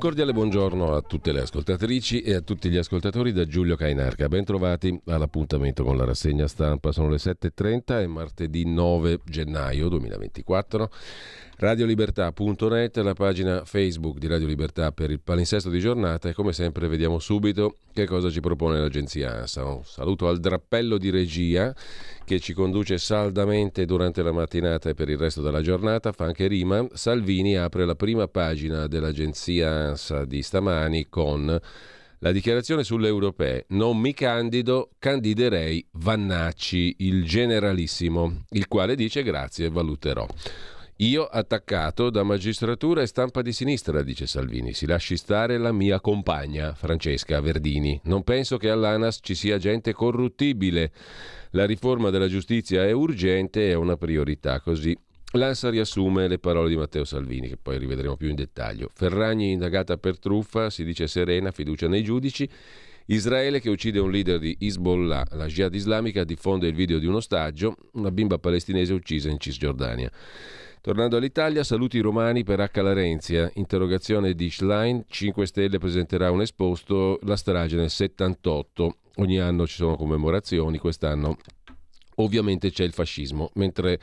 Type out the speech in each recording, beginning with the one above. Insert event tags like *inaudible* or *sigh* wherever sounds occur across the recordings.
Cordiale buongiorno a tutte le ascoltatrici e a tutti gli ascoltatori da Giulio Cainarca. Bentrovati all'appuntamento con la rassegna stampa. Sono le 7.30 e martedì 9 gennaio 2024. Radiolibertà.net, la pagina Facebook di Radio Libertà per il palinsesto di giornata e come sempre vediamo subito che cosa ci propone l'agenzia ANSA. Un saluto al drappello di regia che ci conduce saldamente durante la mattinata e per il resto della giornata, fa anche rima. Salvini apre la prima pagina dell'agenzia ANSA di stamani con la dichiarazione sulle europee. Non mi candido, candiderei Vannacci, il generalissimo, il quale dice grazie, valuterò. Io attaccato da magistratura e stampa di sinistra, dice Salvini. Si lasci stare la mia compagna, Francesca Verdini. Non penso che all'ANAS ci sia gente corruttibile. La riforma della giustizia è urgente e è una priorità. Così L'ANSA riassume le parole di Matteo Salvini, che poi rivedremo più in dettaglio. Ferragni indagata per truffa, si dice serena, fiducia nei giudici. Israele che uccide un leader di Hezbollah, la Jihad islamica diffonde il video di un ostaggio, una bimba palestinese uccisa in Cisgiordania. Tornando all'Italia, saluti romani per H. Larenzia. Interrogazione di Schlein. 5 Stelle presenterà un esposto, la strage nel 78. Ogni anno ci sono commemorazioni, quest'anno ovviamente c'è il fascismo, mentre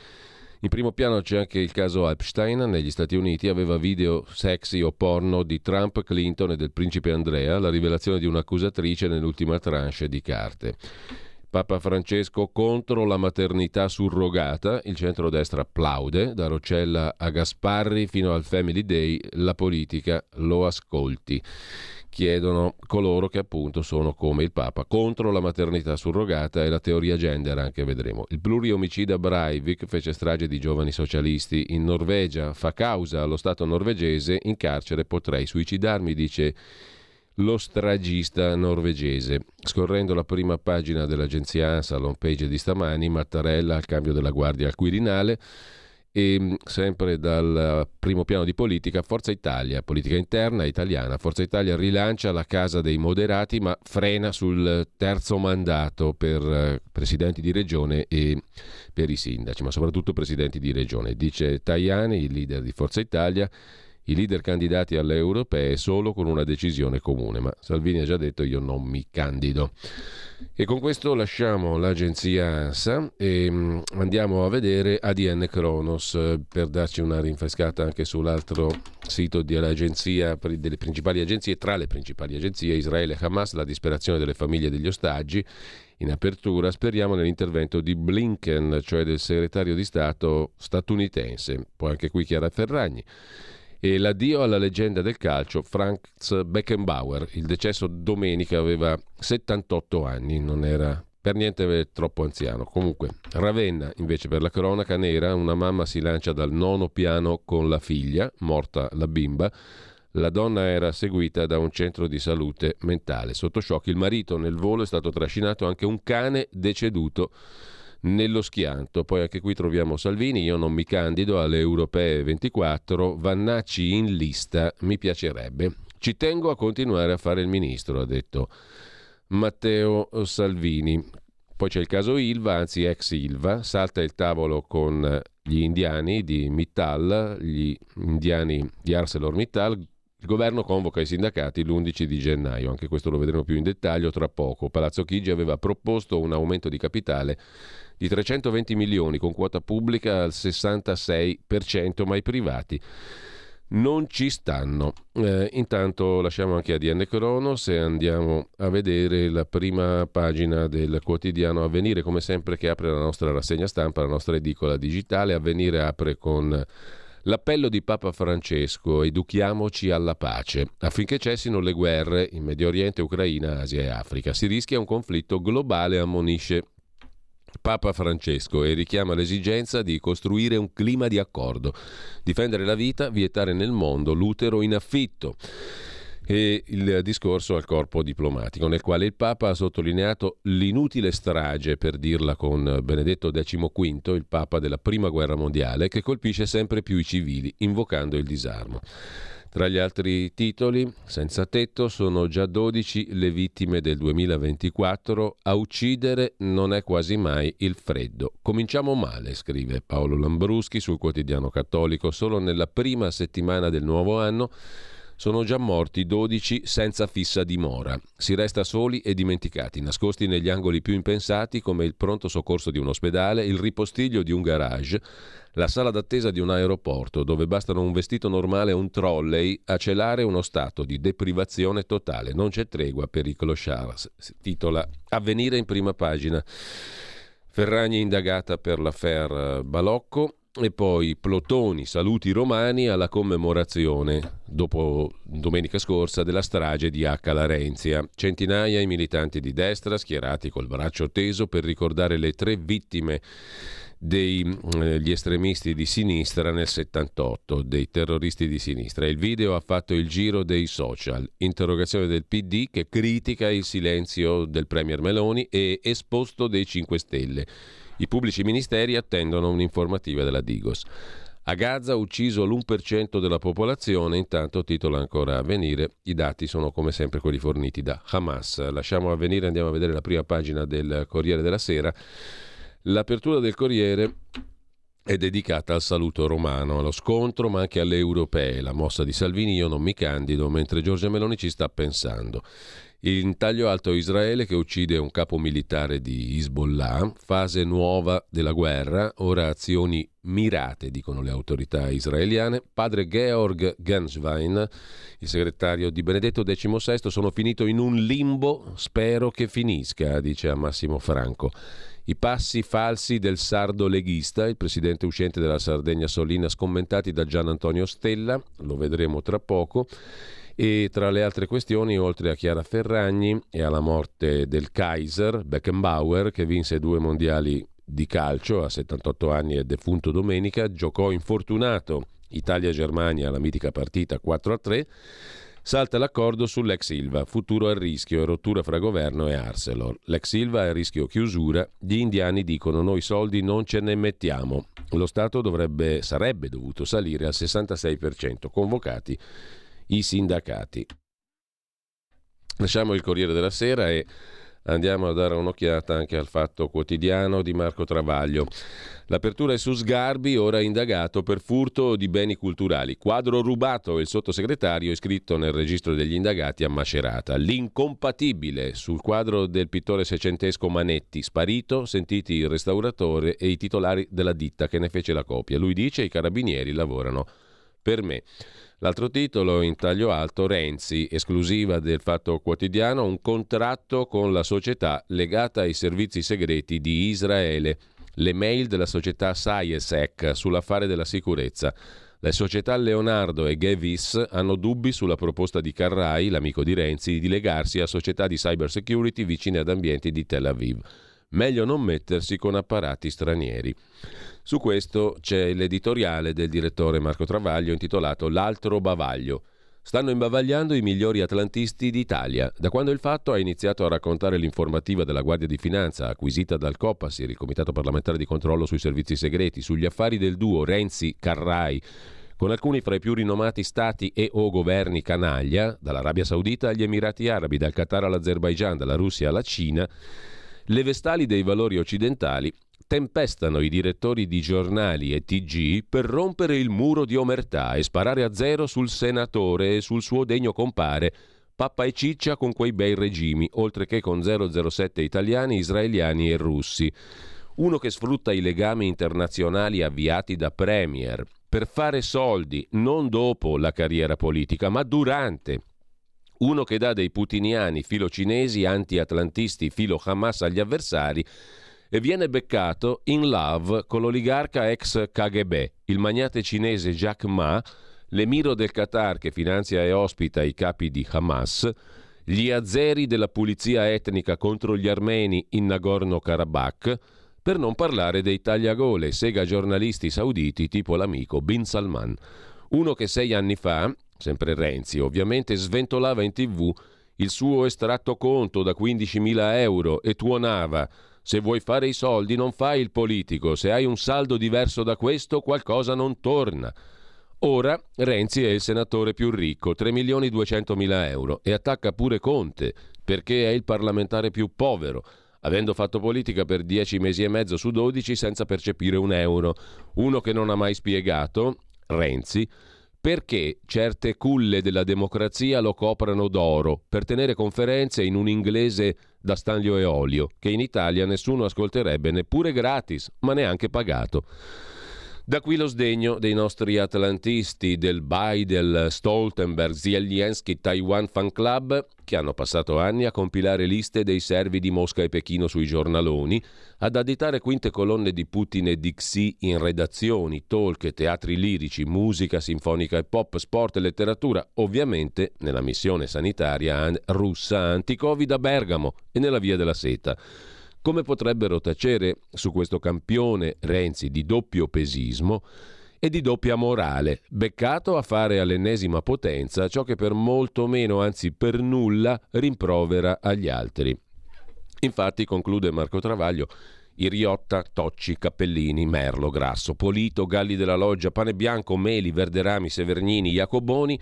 in primo piano c'è anche il caso Epstein negli Stati Uniti, aveva video sexy o porno di Trump, Clinton e del principe Andrea, la rivelazione di un'accusatrice nell'ultima tranche di carte. Papa Francesco contro la maternità surrogata, il centrodestra applaude, da Roccella a Gasparri fino al Family Day, la politica lo ascolti. Chiedono coloro che appunto sono come il Papa, contro la maternità surrogata e la teoria gender, anche vedremo. Il pluriomicida Breivik fece strage di giovani socialisti in Norvegia, fa causa allo Stato norvegese, in carcere potrei suicidarmi, dice lo stragista norvegese. Scorrendo la prima pagina dell'agenzia ANSA, l'home page di stamani, Mattarella al cambio della guardia al Quirinale e mm, sempre dal primo piano di politica, Forza Italia, politica interna italiana, Forza Italia rilancia la Casa dei Moderati ma frena sul terzo mandato per eh, presidenti di regione e per i sindaci, ma soprattutto presidenti di regione. Dice Tajani, il leader di Forza Italia, i leader candidati alle europee solo con una decisione comune, ma Salvini ha già detto io non mi candido. E con questo lasciamo l'agenzia ANSA e mm, andiamo a vedere ADN Kronos eh, per darci una rinfrescata anche sull'altro sito delle principali agenzie, tra le principali agenzie Israele e Hamas, la disperazione delle famiglie degli ostaggi. In apertura speriamo nell'intervento di Blinken, cioè del segretario di Stato statunitense, poi anche qui Chiara Ferragni e l'addio alla leggenda del calcio Franz Beckenbauer. Il decesso domenica aveva 78 anni, non era per niente troppo anziano. Comunque, Ravenna, invece, per la cronaca nera, una mamma si lancia dal nono piano con la figlia, morta la bimba. La donna era seguita da un centro di salute mentale. Sotto shock il marito nel volo è stato trascinato anche un cane deceduto nello schianto. Poi anche qui troviamo Salvini, io non mi candido alle europee 24, Vannacci in lista, mi piacerebbe. Ci tengo a continuare a fare il ministro, ha detto Matteo Salvini. Poi c'è il caso Ilva, anzi ex Ilva, salta il tavolo con gli indiani di Mittal, gli indiani di ArcelorMittal, il governo convoca i sindacati l'11 di gennaio, anche questo lo vedremo più in dettaglio tra poco. Palazzo Chigi aveva proposto un aumento di capitale di 320 milioni con quota pubblica al 66%, ma i privati non ci stanno. Eh, intanto lasciamo anche ADN Cronos e andiamo a vedere la prima pagina del quotidiano Avvenire, come sempre che apre la nostra rassegna stampa, la nostra edicola digitale. Avvenire apre con l'appello di Papa Francesco, educhiamoci alla pace, affinché cessino le guerre in Medio Oriente, Ucraina, Asia e Africa. Si rischia un conflitto globale, ammonisce Papa Francesco e richiama l'esigenza di costruire un clima di accordo, difendere la vita, vietare nel mondo l'utero in affitto e il discorso al corpo diplomatico, nel quale il Papa ha sottolineato l'inutile strage, per dirla con Benedetto XV, il Papa della Prima Guerra Mondiale, che colpisce sempre più i civili, invocando il disarmo. Tra gli altri titoli, senza tetto, sono già 12 le vittime del 2024. A uccidere non è quasi mai il freddo. Cominciamo male, scrive Paolo Lambruschi sul quotidiano cattolico. Solo nella prima settimana del nuovo anno sono già morti 12 senza fissa dimora. Si resta soli e dimenticati, nascosti negli angoli più impensati come il pronto soccorso di un ospedale, il ripostiglio di un garage, la sala d'attesa di un aeroporto dove bastano un vestito normale e un trolley a celare uno stato di deprivazione totale. Non c'è tregua per i clochards, si titola Avvenire in prima pagina. Ferragni indagata per l'affaire Balocco, e poi plotoni, saluti romani alla commemorazione, dopo domenica scorsa, della strage di H. Larenzia. Centinaia i militanti di destra schierati col braccio teso per ricordare le tre vittime degli eh, estremisti di sinistra nel 78, dei terroristi di sinistra. Il video ha fatto il giro dei social. Interrogazione del PD che critica il silenzio del Premier Meloni e esposto dei 5 Stelle. I pubblici ministeri attendono un'informativa della Digos. A Gaza ucciso l'1% della popolazione, intanto titola ancora a venire, i dati sono come sempre quelli forniti da Hamas. Lasciamo a venire, andiamo a vedere la prima pagina del Corriere della Sera. L'apertura del Corriere è dedicata al saluto romano, allo scontro, ma anche alle europee. La mossa di Salvini io non mi candido, mentre Giorgia Meloni ci sta pensando. In taglio alto Israele che uccide un capo militare di Hezbollah, fase nuova della guerra, ora azioni mirate, dicono le autorità israeliane. Padre Georg Genswein, il segretario di Benedetto XVI, sono finito in un limbo, spero che finisca, dice a Massimo Franco. I passi falsi del sardo leghista, il presidente uscente della Sardegna Solina, scommentati da Gian Antonio Stella, lo vedremo tra poco. E tra le altre questioni, oltre a Chiara Ferragni e alla morte del Kaiser, Beckenbauer, che vinse due mondiali di calcio a 78 anni e defunto domenica, giocò infortunato Italia-Germania la mitica partita 4-3, salta l'accordo sull'ex Silva, futuro a rischio e rottura fra governo e Arcelor. L'ex Silva è a rischio chiusura, gli indiani dicono noi soldi non ce ne mettiamo. Lo Stato dovrebbe, sarebbe dovuto salire al 66%, convocati i sindacati. Lasciamo il Corriere della Sera e andiamo a dare un'occhiata anche al fatto quotidiano di Marco Travaglio. L'apertura è su Sgarbi, ora indagato per furto di beni culturali. Quadro rubato, il sottosegretario iscritto nel registro degli indagati a Macerata. L'incompatibile sul quadro del pittore seicentesco Manetti, sparito, sentiti il restauratore e i titolari della ditta che ne fece la copia. Lui dice i carabinieri lavorano per me. L'altro titolo in taglio alto, Renzi, esclusiva del Fatto Quotidiano, un contratto con la società legata ai servizi segreti di Israele. Le mail della società Saiesec sull'affare della sicurezza. Le società Leonardo e Gevis hanno dubbi sulla proposta di Carrai, l'amico di Renzi, di legarsi a società di cyber security vicine ad ambienti di Tel Aviv. Meglio non mettersi con apparati stranieri. Su questo c'è l'editoriale del direttore Marco Travaglio intitolato L'altro bavaglio. Stanno imbavagliando i migliori atlantisti d'Italia. Da quando il fatto ha iniziato a raccontare l'informativa della Guardia di Finanza acquisita dal COPASIR, il Comitato parlamentare di controllo sui servizi segreti, sugli affari del duo Renzi-Carrai, con alcuni fra i più rinomati stati e o governi canaglia, dall'Arabia Saudita agli Emirati Arabi, dal Qatar all'Azerbaigian, dalla Russia alla Cina, le vestali dei valori occidentali tempestano i direttori di giornali e TG per rompere il muro di omertà e sparare a zero sul senatore e sul suo degno compare pappa e ciccia con quei bei regimi, oltre che con 007 italiani, israeliani e russi. Uno che sfrutta i legami internazionali avviati da Premier per fare soldi non dopo la carriera politica, ma durante. Uno che dà dei putiniani filo cinesi, anti-atlantisti filo Hamas agli avversari e viene beccato in love con l'oligarca ex KGB, il magnate cinese Jack Ma, l'emiro del Qatar che finanzia e ospita i capi di Hamas, gli azeri della pulizia etnica contro gli armeni in Nagorno-Karabakh, Per non parlare dei tagliagole, sega giornalisti sauditi tipo l'amico Bin Salman. Uno che sei anni fa, sempre Renzi ovviamente, sventolava in tv il suo estratto conto da 15.000 euro e tuonava se vuoi fare i soldi non fai il politico, se hai un saldo diverso da questo qualcosa non torna. Ora Renzi è il senatore più ricco, 3.200.000 euro, e attacca pure Conte, perché è il parlamentare più povero, avendo fatto politica per 10 mesi e mezzo su 12 senza percepire un euro. Uno che non ha mai spiegato, Renzi, perché certe culle della democrazia lo coprano d'oro per tenere conferenze in un inglese da Stanlio e Olio, che in Italia nessuno ascolterebbe neppure gratis, ma neanche pagato. Da qui lo sdegno dei nostri atlantisti del BAI, del Stoltenberg, Zelensky Taiwan Fan Club, che hanno passato anni a compilare liste dei servi di Mosca e Pechino sui giornaloni, ad additare quinte colonne di Putin e di Xi in redazioni, talk, teatri lirici, musica sinfonica e pop, sport e letteratura, ovviamente nella missione sanitaria russa anti-Covid a Bergamo e nella Via della Seta come potrebbero tacere su questo campione Renzi di doppio pesismo e di doppia morale, beccato a fare all'ennesima potenza ciò che per molto meno, anzi per nulla, rimprovera agli altri. Infatti, conclude Marco Travaglio, Iriotta, Tocci, Cappellini, Merlo, Grasso, Polito, Galli della Loggia, Pane Bianco, Meli, Verderami, Severnini, Jacoboni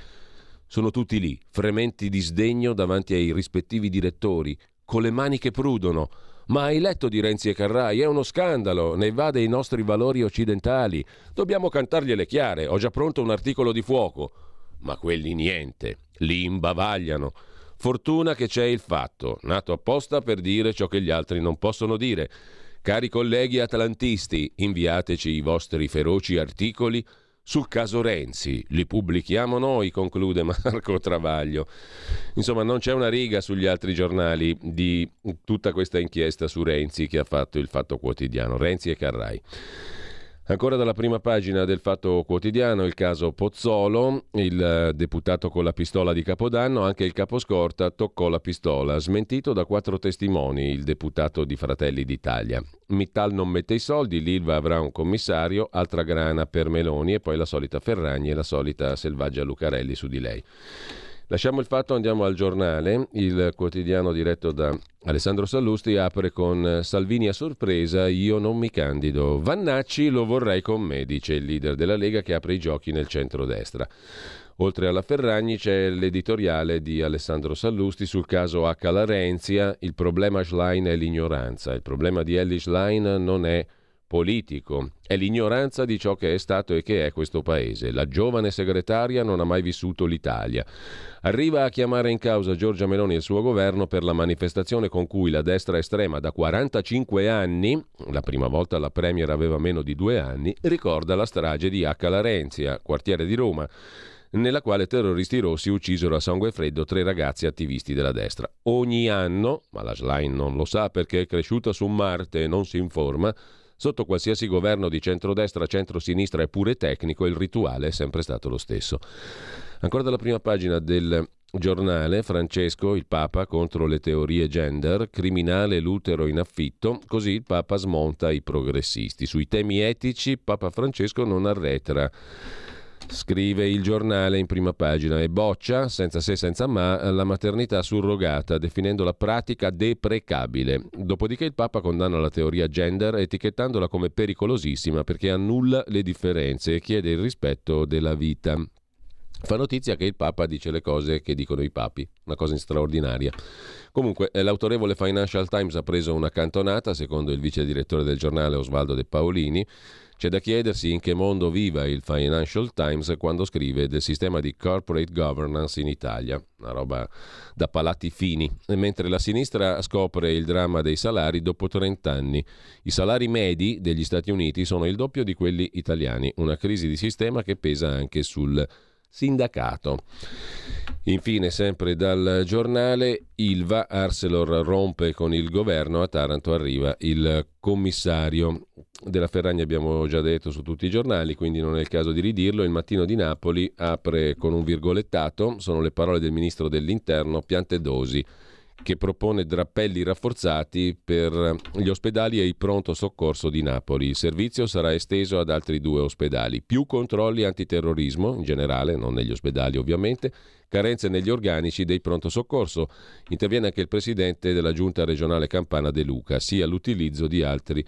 sono tutti lì, frementi di sdegno davanti ai rispettivi direttori, con le mani che prudono, ma hai letto di Renzi e Carrai? È uno scandalo, ne va dei nostri valori occidentali. Dobbiamo cantargliele chiare, ho già pronto un articolo di fuoco. Ma quelli niente, li imbavagliano. Fortuna che c'è il fatto, nato apposta per dire ciò che gli altri non possono dire. Cari colleghi atlantisti, inviateci i vostri feroci articoli sul caso Renzi. Li pubblichiamo noi, conclude *laughs* Marco Travaglio. Insomma, non c'è una riga sugli altri giornali di tutta questa inchiesta su Renzi che ha fatto il Fatto Quotidiano, Renzi e Carrai. Ancora dalla prima pagina del Fatto Quotidiano il caso Pozzolo, il deputato con la pistola di Capodanno, anche il caposcorta toccò la pistola, smentito da quattro testimoni, il deputato di Fratelli d'Italia. Mittal non mette i soldi, l'Ilva avrà un commissario, altra grana per Meloni e poi la solita Ferragni e la solita selvaggia Lucarelli su di lei. Lasciamo il fatto, andiamo al giornale. Il quotidiano diretto da Alessandro Sallusti apre con Salvini a sorpresa, io non mi candido. Vannacci lo vorrei con me, dice il leader della Lega che apre i giochi nel centrodestra. Oltre alla Ferragni c'è l'editoriale di Alessandro Sallusti sul caso H. Larenzia, il problema Schlein è l'ignoranza. Il problema di Ellie Schlein non è politico. È l'ignoranza di ciò che è stato e che è questo paese. La giovane segretaria non ha mai vissuto l'Italia. Arriva a chiamare in causa Giorgia Meloni e il suo governo per la manifestazione con cui la destra estrema da 45 anni, la prima volta la Premier aveva meno di due anni, ricorda la strage di H. Larenzia, quartiere di Roma nella quale terroristi rossi uccisero a sangue freddo tre ragazzi attivisti della destra. Ogni anno, ma la Schlein non lo sa perché è cresciuta su Marte e non si informa, Sotto qualsiasi governo di centrodestra, centrosinistra e pure tecnico, il rituale è sempre stato lo stesso. Ancora dalla prima pagina del giornale, Francesco, il Papa, contro le teorie gender, criminale l'utero in affitto, così il Papa smonta i progressisti. Sui temi etici, Papa Francesco non arretra. Scrive il giornale in prima pagina e boccia, senza se senza ma, la maternità surrogata, definendo la pratica deprecabile. Dopodiché il Papa condanna la teoria gender etichettandola come pericolosissima perché annulla le differenze e chiede il rispetto della vita. Fa notizia che il Papa dice le cose che dicono i papi, una cosa straordinaria. Comunque, eh, l'autorevole Financial Times ha preso una cantonata, secondo il vice direttore del giornale Osvaldo De Paolini, c'è da chiedersi in che mondo viva il Financial Times quando scrive del sistema di corporate governance in Italia, una roba da palati fini, mentre la sinistra scopre il dramma dei salari dopo 30 anni. I salari medi degli Stati Uniti sono il doppio di quelli italiani, una crisi di sistema che pesa anche sul sindacato. Infine, sempre dal giornale, Ilva, Arcelor rompe con il governo, a Taranto arriva il commissario. Della Ferragni abbiamo già detto su tutti i giornali, quindi non è il caso di ridirlo. Il mattino di Napoli apre con un virgolettato, sono le parole del ministro dell'Interno Piantedosi che propone drappelli rafforzati per gli ospedali e il pronto soccorso di Napoli. Il servizio sarà esteso ad altri due ospedali. Più controlli antiterrorismo, in generale, non negli ospedali ovviamente, carenze negli organici dei pronto soccorso. Interviene anche il presidente della giunta regionale campana De Luca, sia l'utilizzo di altri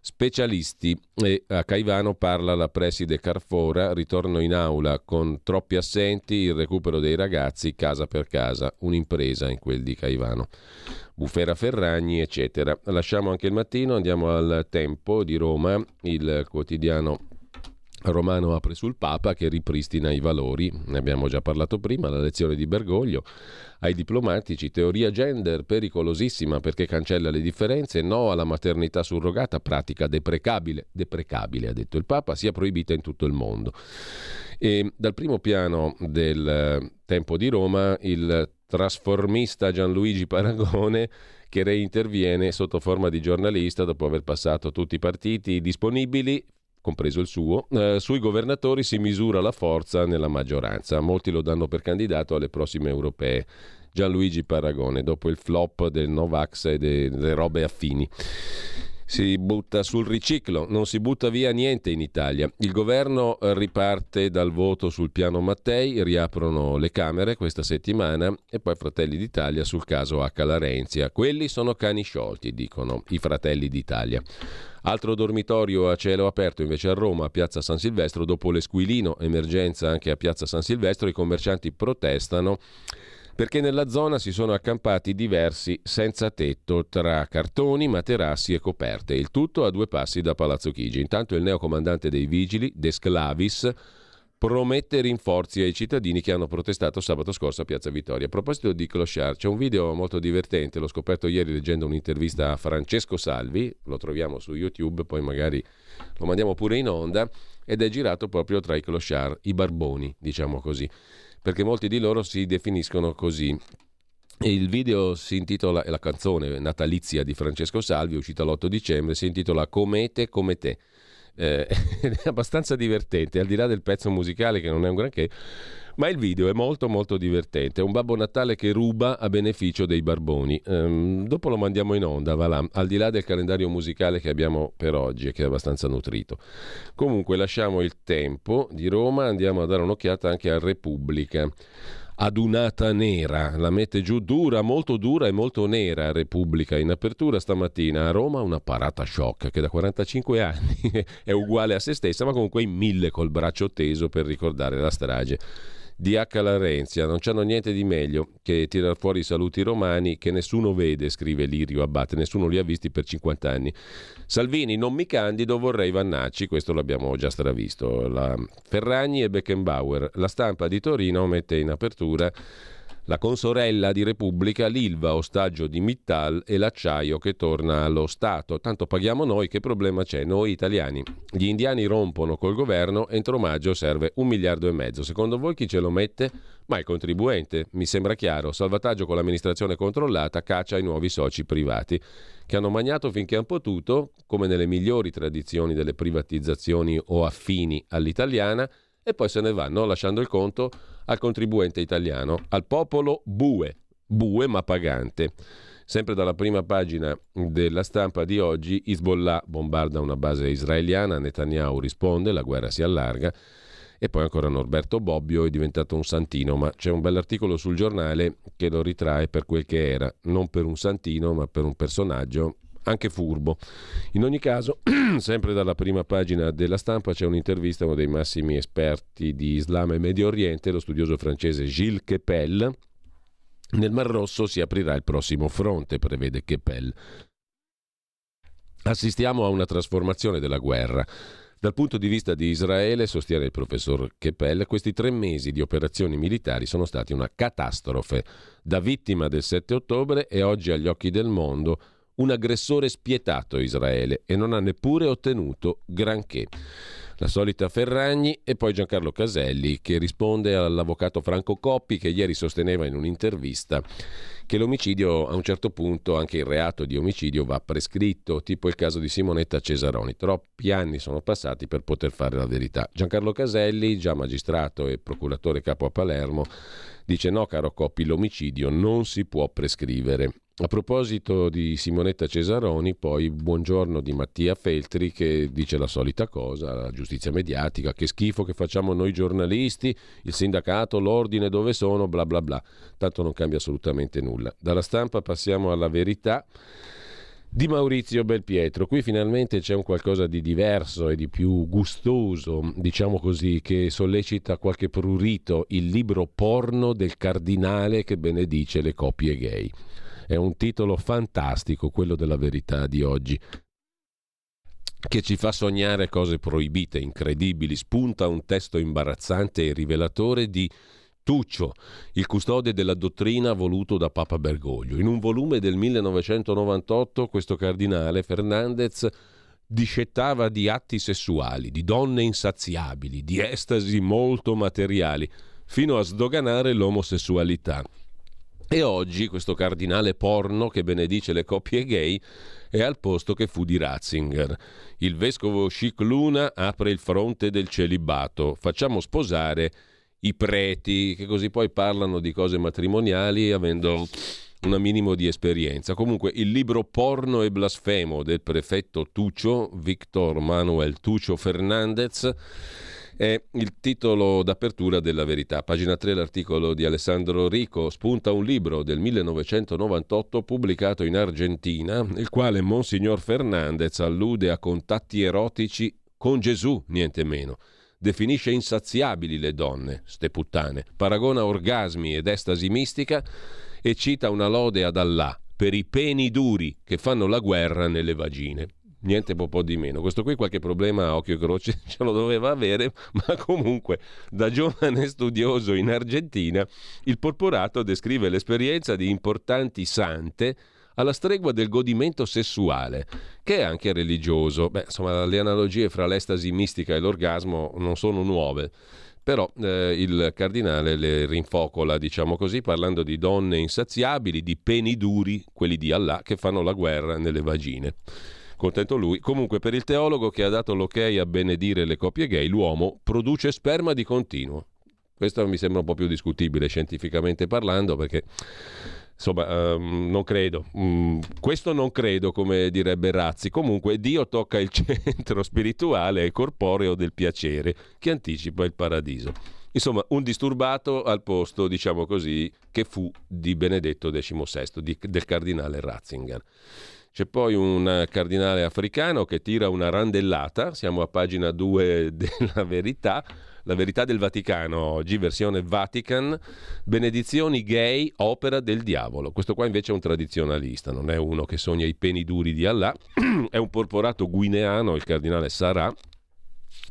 specialisti e a Caivano parla la preside Carfora, ritorno in aula con troppi assenti, il recupero dei ragazzi casa per casa, un'impresa in quel di Caivano. Bufera Ferragni, eccetera. Lasciamo anche il mattino, andiamo al Tempo di Roma, il quotidiano Romano apre sul Papa che ripristina i valori, ne abbiamo già parlato prima, la lezione di Bergoglio, ai diplomatici, teoria gender pericolosissima perché cancella le differenze, no alla maternità surrogata, pratica deprecabile, deprecabile ha detto il Papa, sia proibita in tutto il mondo. E dal primo piano del eh, Tempo di Roma il trasformista Gianluigi Paragone che reinterviene sotto forma di giornalista dopo aver passato tutti i partiti disponibili compreso il suo, eh, sui governatori si misura la forza nella maggioranza. Molti lo danno per candidato alle prossime europee. Gianluigi Paragone, dopo il flop del Novax e delle robe affini si butta sul riciclo, non si butta via niente in Italia. Il governo riparte dal voto sul piano Mattei, riaprono le Camere questa settimana e poi Fratelli d'Italia sul caso H. Larenzia. Quelli sono cani sciolti, dicono i Fratelli d'Italia. Altro dormitorio a cielo aperto invece a Roma, a Piazza San Silvestro, dopo l'esquilino, emergenza anche a Piazza San Silvestro, i commercianti protestano perché nella zona si sono accampati diversi senza tetto tra cartoni, materassi e coperte, il tutto a due passi da Palazzo Chigi. Intanto il neocomandante dei vigili, De Sclavis, promette rinforzi ai cittadini che hanno protestato sabato scorso a Piazza Vittoria. A proposito di Clochard, c'è un video molto divertente, l'ho scoperto ieri leggendo un'intervista a Francesco Salvi, lo troviamo su YouTube, poi magari lo mandiamo pure in onda, ed è girato proprio tra i Clochard, i barboni, diciamo così perché molti di loro si definiscono così. Il video si intitola, la canzone natalizia di Francesco Salvi, uscita l'8 dicembre, si intitola Comete come te. Eh, *laughs* è abbastanza divertente, al di là del pezzo musicale che non è un granché, ma il video è molto molto divertente. È un Babbo Natale che ruba a beneficio dei barboni. Um, dopo lo mandiamo in onda, va là, al di là del calendario musicale che abbiamo per oggi e che è abbastanza nutrito. Comunque lasciamo il tempo di Roma, andiamo a dare un'occhiata anche a Repubblica adunata nera, la mette giù dura, molto dura e molto nera Repubblica in apertura stamattina a Roma una parata shock che da 45 anni *laughs* è uguale a se stessa ma comunque in mille col braccio teso per ricordare la strage di H. Larenzia. Non c'hanno niente di meglio che tirar fuori i saluti romani che nessuno vede, scrive Lirio Abate, nessuno li ha visti per 50 anni. Salvini, non mi candido, vorrei Vannacci, questo l'abbiamo già stravisto. La Ferragni e Beckenbauer. La stampa di Torino mette in apertura la consorella di Repubblica, l'Ilva, ostaggio di Mittal e l'acciaio che torna allo Stato. Tanto paghiamo noi, che problema c'è? Noi italiani. Gli indiani rompono col governo, entro maggio serve un miliardo e mezzo. Secondo voi chi ce lo mette? Ma il contribuente, mi sembra chiaro. Salvataggio con l'amministrazione controllata, caccia ai nuovi soci privati che hanno magnato finché hanno potuto, come nelle migliori tradizioni delle privatizzazioni o affini all'italiana, e poi se ne vanno lasciando il conto al contribuente italiano, al popolo bue, bue ma pagante. Sempre dalla prima pagina della stampa di oggi, Hezbollah bombarda una base israeliana, Netanyahu risponde, la guerra si allarga. E poi ancora Norberto Bobbio è diventato un santino, ma c'è un bell'articolo sul giornale che lo ritrae per quel che era, non per un santino, ma per un personaggio anche furbo. In ogni caso, *clears throat* sempre dalla prima pagina della stampa c'è un'intervista a uno dei massimi esperti di Islam e Medio Oriente, lo studioso francese Gilles Kepel. Nel Mar Rosso si aprirà il prossimo fronte, prevede Kepel. Assistiamo a una trasformazione della guerra. Dal punto di vista di Israele, sostiene il professor Kepel, questi tre mesi di operazioni militari sono stati una catastrofe. Da vittima del 7 ottobre e oggi agli occhi del mondo un aggressore spietato Israele e non ha neppure ottenuto granché. la solita Ferragni e poi Giancarlo Caselli che risponde all'avvocato Franco Coppi che ieri sosteneva in un'intervista che l'omicidio a un certo punto, anche il reato di omicidio va prescritto, tipo il caso di Simonetta Cesaroni. Troppi anni sono passati per poter fare la verità. Giancarlo Caselli, già magistrato e procuratore capo a Palermo, dice no caro Coppi, l'omicidio non si può prescrivere. A proposito di Simonetta Cesaroni, poi buongiorno di Mattia Feltri che dice la solita cosa, la giustizia mediatica, che schifo che facciamo noi giornalisti, il sindacato, l'ordine dove sono, bla bla bla. Tanto non cambia assolutamente nulla. Dalla stampa passiamo alla verità di Maurizio Belpietro. Qui finalmente c'è un qualcosa di diverso e di più gustoso, diciamo così, che sollecita qualche prurito, il libro porno del cardinale che benedice le coppie gay. È un titolo fantastico, quello della verità di oggi che ci fa sognare cose proibite, incredibili. Spunta un testo imbarazzante e rivelatore di Tuccio, il custode della dottrina voluto da Papa Bergoglio. In un volume del 1998 questo cardinale Fernandez discettava di atti sessuali, di donne insaziabili, di estasi molto materiali, fino a sdoganare l'omosessualità. E oggi questo cardinale porno che benedice le coppie gay è al posto che fu di Ratzinger. Il vescovo Scicluna apre il fronte del celibato. Facciamo sposare i preti, che così poi parlano di cose matrimoniali avendo un minimo di esperienza. Comunque il libro Porno e blasfemo del prefetto Tuccio, Victor Manuel Tuccio Fernandez, è il titolo d'apertura della verità. Pagina 3 l'articolo di Alessandro Rico spunta un libro del 1998 pubblicato in Argentina, nel quale Monsignor Fernandez allude a contatti erotici con Gesù, niente meno. Definisce insaziabili le donne, ste puttane, paragona orgasmi ed estasi mistica e cita una lode ad Allah per i peni duri che fanno la guerra nelle vagine niente po' di meno. Questo qui qualche problema a occhio e croce *laughs* ce lo doveva avere, ma comunque da giovane studioso in Argentina il porporato descrive l'esperienza di importanti sante alla stregua del godimento sessuale, che è anche religioso. Beh, insomma, le analogie fra l'estasi mistica e l'orgasmo non sono nuove. Però eh, il cardinale le rinfocola, diciamo così, parlando di donne insaziabili, di peni duri, quelli di Allah, che fanno la guerra nelle vagine contento lui. Comunque, per il teologo che ha dato l'ok a benedire le coppie gay, l'uomo produce sperma di continuo. Questo mi sembra un po' più discutibile scientificamente parlando perché insomma, um, non credo. Um, questo non credo, come direbbe Razzi. Comunque, Dio tocca il *laughs* centro spirituale e corporeo del piacere che anticipa il paradiso. Insomma, un disturbato al posto, diciamo così, che fu di Benedetto XVI, di, del cardinale Ratzinger. C'è poi un cardinale africano che tira una randellata, siamo a pagina 2 *laughs* della verità, la verità del Vaticano oggi, versione Vatican, benedizioni gay, opera del diavolo. Questo qua invece è un tradizionalista, non è uno che sogna i peni duri di Allah, *clears throat* è un porporato guineano, il cardinale Sarà,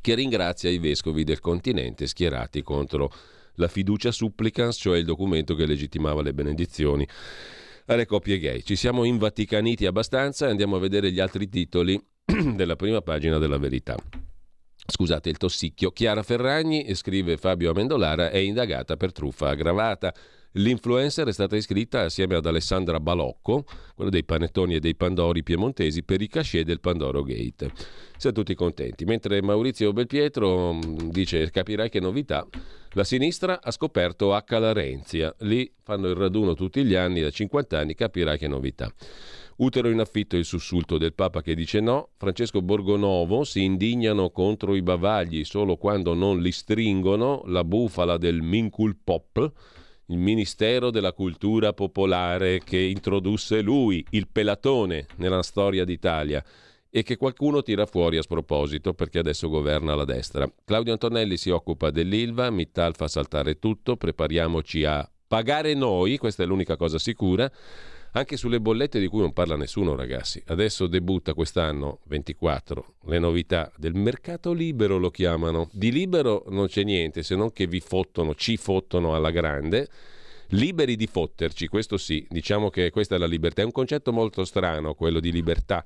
che ringrazia i vescovi del continente schierati contro la fiducia supplicans, cioè il documento che legittimava le benedizioni alle coppie gay. Ci siamo invaticaniti abbastanza e andiamo a vedere gli altri titoli *clears throat* della prima pagina della verità. Scusate il tossicchio. Chiara Ferragni, scrive Fabio Amendolara, è indagata per truffa aggravata. L'influencer è stata iscritta assieme ad Alessandra Balocco, quello dei panettoni e dei pandori piemontesi, per i cachet del Pandoro Gate. Siamo tutti contenti. Mentre Maurizio Belpietro mm, dice: Capirai che novità. La sinistra ha scoperto H. Larenzia. Lì fanno il raduno tutti gli anni, da 50 anni, capirai che novità. Utero in affitto il sussulto del Papa che dice no. Francesco Borgonovo si indignano contro i bavagli solo quando non li stringono. La bufala del Mincul Pop il Ministero della Cultura Popolare che introdusse lui, il pelatone, nella storia d'Italia e che qualcuno tira fuori a sproposito perché adesso governa la destra. Claudio Antonelli si occupa dell'Ilva, Mittal fa saltare tutto, prepariamoci a pagare noi, questa è l'unica cosa sicura, anche sulle bollette di cui non parla nessuno ragazzi. Adesso debutta quest'anno 24 le novità del mercato libero lo chiamano. Di libero non c'è niente se non che vi fottono, ci fottono alla grande. Liberi di fotterci, questo sì, diciamo che questa è la libertà. È un concetto molto strano quello di libertà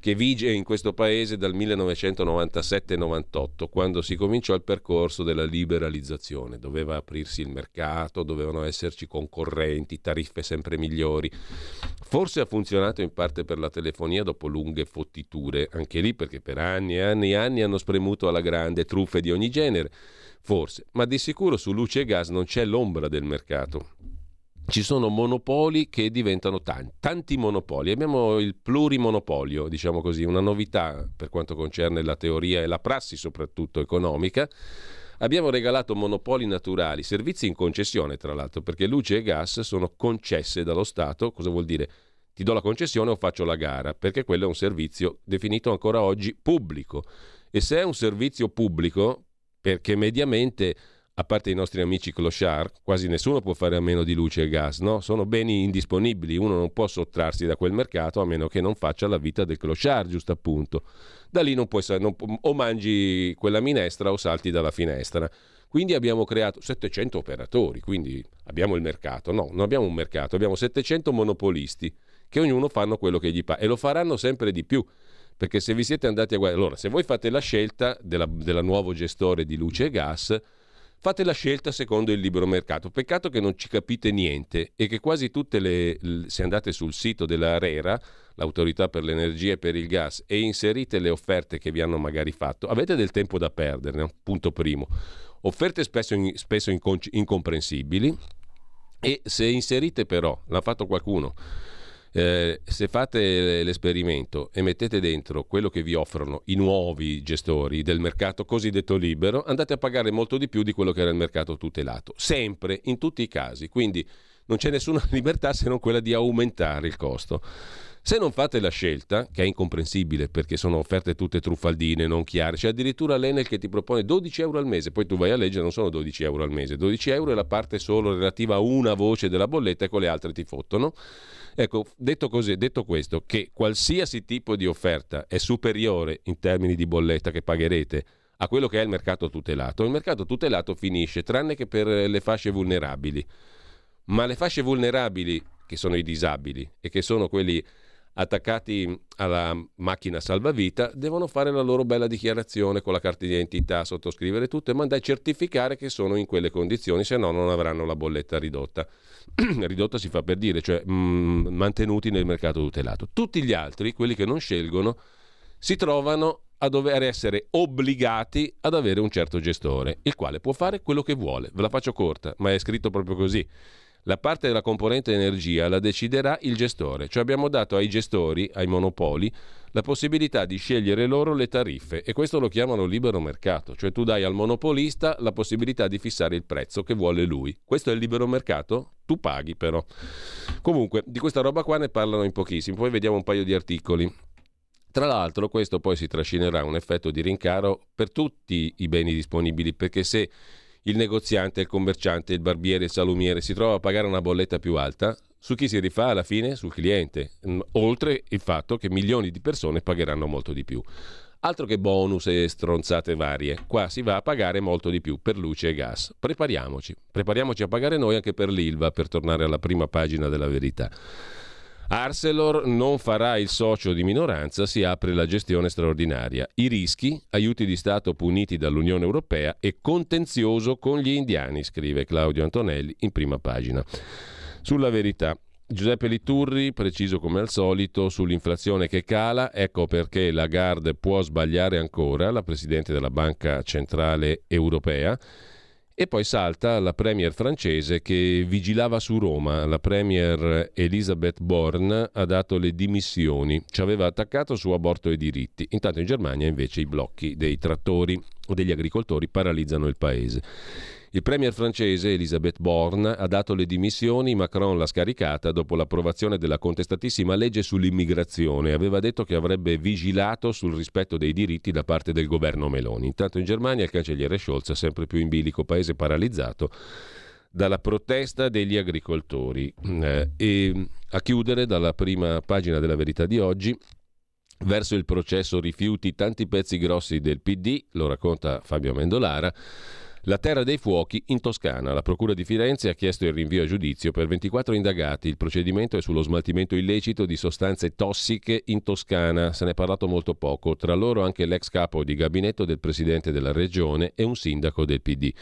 che vige in questo paese dal 1997-98, quando si cominciò il percorso della liberalizzazione. Doveva aprirsi il mercato, dovevano esserci concorrenti, tariffe sempre migliori. Forse ha funzionato in parte per la telefonia dopo lunghe fottiture, anche lì perché per anni e anni e anni hanno spremuto alla grande truffe di ogni genere. Forse, ma di sicuro su luce e gas non c'è l'ombra del mercato ci sono monopoli che diventano tanti, tanti monopoli. Abbiamo il plurimonopolio, diciamo così, una novità per quanto concerne la teoria e la prassi, soprattutto economica. Abbiamo regalato monopoli naturali, servizi in concessione tra l'altro, perché luce e gas sono concesse dallo Stato. Cosa vuol dire? Ti do la concessione o faccio la gara, perché quello è un servizio definito ancora oggi pubblico. E se è un servizio pubblico, perché mediamente a parte i nostri amici clochard, quasi nessuno può fare a meno di luce e gas, no? Sono beni indisponibili, uno non può sottrarsi da quel mercato a meno che non faccia la vita del clochard, giusto appunto. Da lì non puoi, non, o mangi quella minestra o salti dalla finestra. Quindi abbiamo creato 700 operatori, quindi abbiamo il mercato. No, non abbiamo un mercato, abbiamo 700 monopolisti che ognuno fanno quello che gli pare e lo faranno sempre di più. Perché se vi siete andati a guardare, allora se voi fate la scelta della, della nuovo gestore di luce e gas, Fate la scelta secondo il libero mercato. Peccato che non ci capite niente e che quasi tutte le. se andate sul sito della RERA, l'autorità per l'energia e per il gas, e inserite le offerte che vi hanno magari fatto, avete del tempo da perdere, punto primo. Offerte spesso, in, spesso incomprensibili. E se inserite però, l'ha fatto qualcuno, eh, se fate l'esperimento e mettete dentro quello che vi offrono i nuovi gestori del mercato cosiddetto libero, andate a pagare molto di più di quello che era il mercato tutelato, sempre, in tutti i casi. Quindi non c'è nessuna *laughs* libertà se non quella di aumentare il costo. Se non fate la scelta, che è incomprensibile perché sono offerte tutte truffaldine, non chiare, c'è addirittura l'Enel che ti propone 12 euro al mese, poi tu vai a leggere, non sono 12 euro al mese, 12 euro è la parte solo relativa a una voce della bolletta e con le altre ti fottono. Ecco, detto così, detto questo, che qualsiasi tipo di offerta è superiore in termini di bolletta che pagherete a quello che è il mercato tutelato, il mercato tutelato finisce, tranne che per le fasce vulnerabili. Ma le fasce vulnerabili, che sono i disabili e che sono quelli attaccati alla macchina salvavita devono fare la loro bella dichiarazione con la carta di identità, sottoscrivere tutto e mandare certificare che sono in quelle condizioni, se no non avranno la bolletta ridotta. *clears throat* ridotta si fa per dire, cioè mh, mm, mantenuti nel mercato tutelato. Tutti gli altri, quelli che non scelgono, si trovano a dover essere obbligati ad avere un certo gestore, il quale può fare quello che vuole. Ve la faccio corta, ma è scritto proprio così. La parte della componente energia la deciderà il gestore, cioè abbiamo dato ai gestori, ai monopoli, la possibilità di scegliere loro le tariffe e questo lo chiamano libero mercato, cioè tu dai al monopolista la possibilità di fissare il prezzo che vuole lui. Questo è il libero mercato? Tu paghi però. Comunque, di questa roba qua ne parlano in pochissimi, poi vediamo un paio di articoli. Tra l'altro questo poi si trascinerà un effetto di rincaro per tutti i beni disponibili, perché se il negoziante, il commerciante, il barbiere, il salumiere si trova a pagare una bolletta più alta, su chi si rifà alla fine? Sul cliente, mm, oltre il fatto che milioni di persone pagheranno molto di più. Altro che bonus e stronzate varie, qua si va a pagare molto di più per luce e gas. Prepariamoci, prepariamoci a pagare noi anche per l'ILVA per tornare alla prima pagina della verità. Arcelor non farà il socio di minoranza, si apre la gestione straordinaria. I rischi, aiuti di Stato puniti dall'Unione Europea e contenzioso con gli indiani, scrive Claudio Antonelli in prima pagina. Sulla verità. Giuseppe Liturri, preciso come al solito, sull'inflazione che cala, ecco perché Lagarde può sbagliare ancora, la Presidente della Banca Centrale Europea, e poi salta la premier francese che vigilava su Roma. La premier Elisabeth Borne ha dato le dimissioni. Ci aveva attaccato su aborto e diritti. Intanto in Germania invece i blocchi dei trattori o degli agricoltori paralizzano il paese. Il premier francese Elisabeth Borne ha dato le dimissioni, Macron l'ha scaricata dopo l'approvazione della contestatissima legge sull'immigrazione. Aveva detto che avrebbe vigilato sul rispetto dei diritti da parte del governo Meloni. Intanto in Germania il cancelliere Scholz è sempre più in bilico, paese paralizzato dalla protesta degli agricoltori. Eh, e a chiudere dalla prima pagina della verità di oggi, verso il processo rifiuti tanti pezzi grossi del PD, lo racconta Fabio Mendolara. La terra dei fuochi in Toscana. La Procura di Firenze ha chiesto il rinvio a giudizio per 24 indagati. Il procedimento è sullo smaltimento illecito di sostanze tossiche in Toscana. Se ne è parlato molto poco. Tra loro anche l'ex capo di gabinetto del presidente della regione e un sindaco del PD.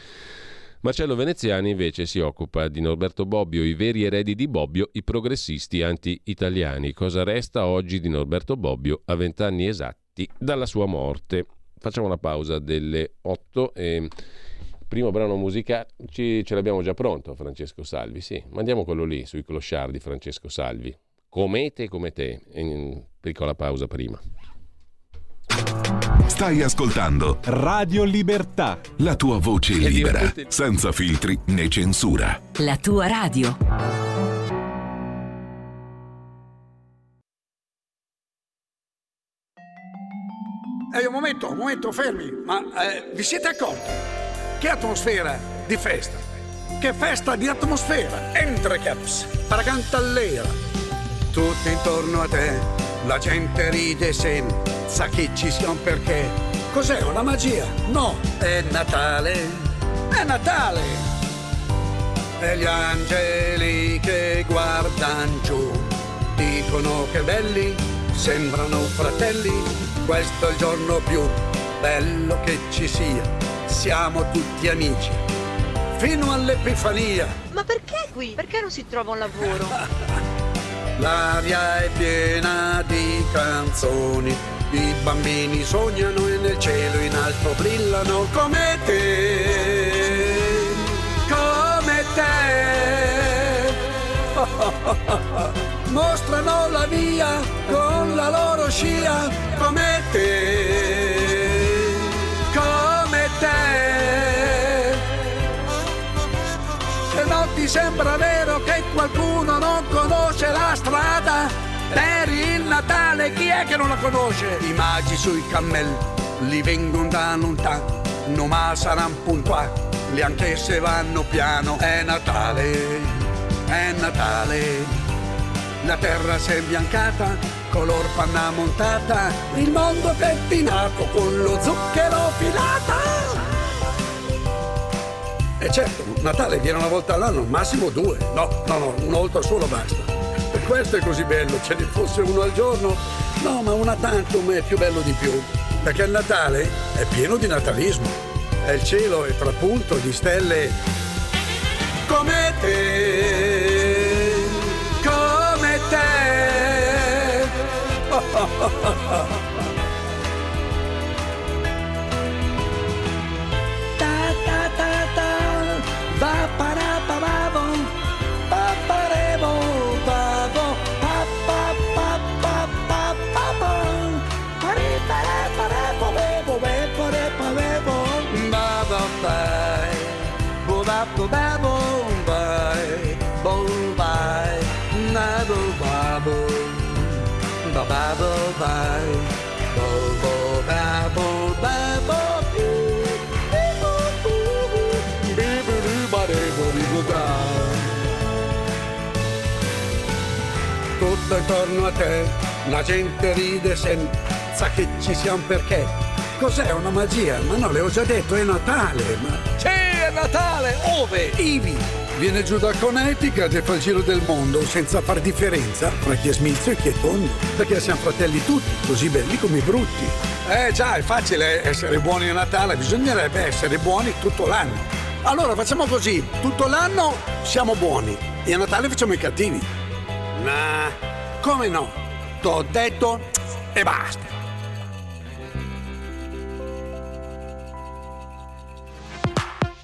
Marcello Veneziani invece si occupa di Norberto Bobbio, i veri eredi di Bobbio, i progressisti anti-italiani. Cosa resta oggi di Norberto Bobbio a vent'anni esatti dalla sua morte? Facciamo una pausa delle 8 e primo brano musicale ci, ce l'abbiamo già pronto Francesco Salvi, sì, mandiamo quello lì sui clochard di Francesco Salvi. Comete come te, piccola pausa prima. Stai ascoltando Radio Libertà. La tua voce libera, senza filtri né censura. La tua radio. Ehi, un momento, un momento, fermi. Ma eh, vi siete accorti? Che atmosfera di festa! Che festa di atmosfera! Entra Caps, paracantallera. Tutto intorno a te, la gente ride senza che ci sia un perché. Cos'è una magia? No, è Natale! È Natale! E gli angeli che guardano giù dicono che belli, sembrano fratelli. Questo è il giorno più bello che ci sia siamo tutti amici. Fino all'Epifania. Ma perché qui? Perché non si trova un lavoro? *laughs* L'aria è piena di canzoni. I bambini sognano e nel cielo in alto brillano come te. Come te. *laughs* Mostrano la via con la loro scia come te te. Sembra vero che qualcuno non conosce la strada, per il Natale chi è che non la conosce? I magi sui cammelli li vengono da lontano, non ma saranno puntuali, anche se vanno piano. È Natale, è Natale. La terra si è imbiancata, color panna montata, il mondo pettinato con lo zucchero filata. E certo, Natale viene una volta all'anno, massimo due. No, no, no, una volta solo basta. Per questo è così bello, ce ne fosse uno al giorno. No, ma una tantum è più bello di più. Perché il Natale è pieno di natalismo. E il cielo è trapunto di stelle come te. Come te. *laughs* Tutto intorno a te, la gente ride senza che ci sia un perché. Cos'è una magia? Ma no, le ho già detto, è Natale. Ma... Sì, è Natale! Ove? Ivi! Viene giù da Connecticut e fa il giro del mondo senza far differenza fra chi è smilzo e chi è tondo. Perché siamo fratelli tutti, così belli come brutti. Eh già, è facile essere buoni a Natale, bisognerebbe essere buoni tutto l'anno. Allora facciamo così, tutto l'anno siamo buoni e a Natale facciamo i cattivi. Nah, come no? T'ho detto e basta.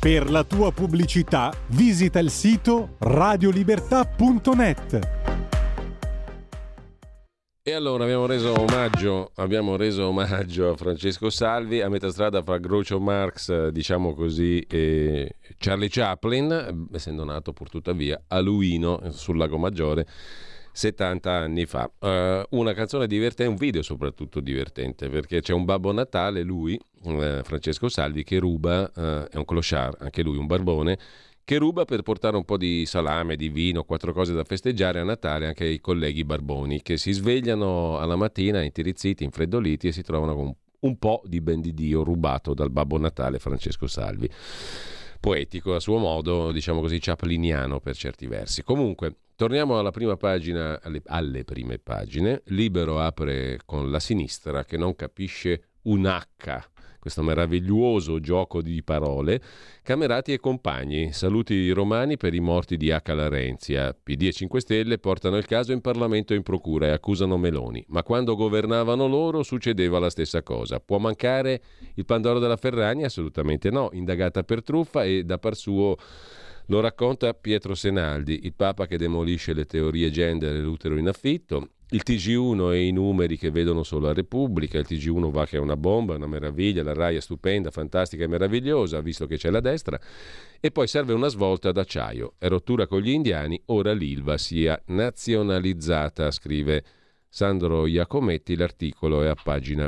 Per la tua pubblicità visita il sito radiolibertà.net. E allora abbiamo reso, omaggio, abbiamo reso omaggio a Francesco Salvi a metà strada fra Groucho Marx, diciamo così, e Charlie Chaplin, essendo nato pur tuttavia a Luino sul Lago Maggiore 70 anni fa. Uh, una canzone divertente, un video soprattutto divertente, perché c'è un Babbo Natale, lui, uh, Francesco Salvi, che ruba, uh, è un clochard, anche lui un barbone, che ruba per portare un po' di salame, di vino, quattro cose da festeggiare a Natale anche ai colleghi barboni, che si svegliano alla mattina intirizziti, infreddoliti e si trovano con un po' di ben di Dio rubato dal Babbo Natale Francesco Salvi. Poetico a suo modo, diciamo così, chapliniano per certi versi. Comunque, torniamo alla prima pagina, alle, alle prime pagine. Libero apre con la sinistra che non capisce un H questo meraviglioso gioco di parole. Camerati e compagni, saluti romani per i morti di H. Larenzia. PD e 5 Stelle portano il caso in Parlamento e in procura e accusano Meloni. Ma quando governavano loro succedeva la stessa cosa. Può mancare il Pandoro della Ferragni? Assolutamente no. Indagata per truffa e da par suo... Lo racconta Pietro Senaldi, il Papa che demolisce le teorie gender e l'utero in affitto, il TG1 e i numeri che vedono solo la Repubblica, il TG1 va che è una bomba, una meraviglia, la RAI è stupenda, fantastica e meravigliosa, visto che c'è la destra, e poi serve una svolta d'acciaio. È rottura con gli indiani, ora l'Ilva sia nazionalizzata, scrive Sandro Iacometti, l'articolo è a pagina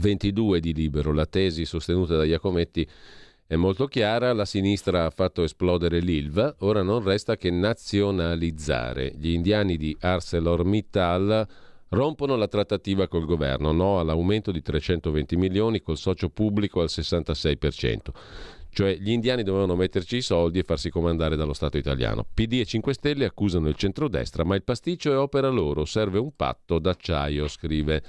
22 di Libero, la tesi sostenuta da Iacometti è molto chiara, la sinistra ha fatto esplodere l'ILVA, ora non resta che nazionalizzare. Gli indiani di ArcelorMittal rompono la trattativa col governo, no all'aumento di 320 milioni col socio pubblico al 66%. Cioè gli indiani dovevano metterci i soldi e farsi comandare dallo Stato italiano. PD e 5 Stelle accusano il centrodestra, ma il pasticcio è opera loro, serve un patto d'acciaio, scrive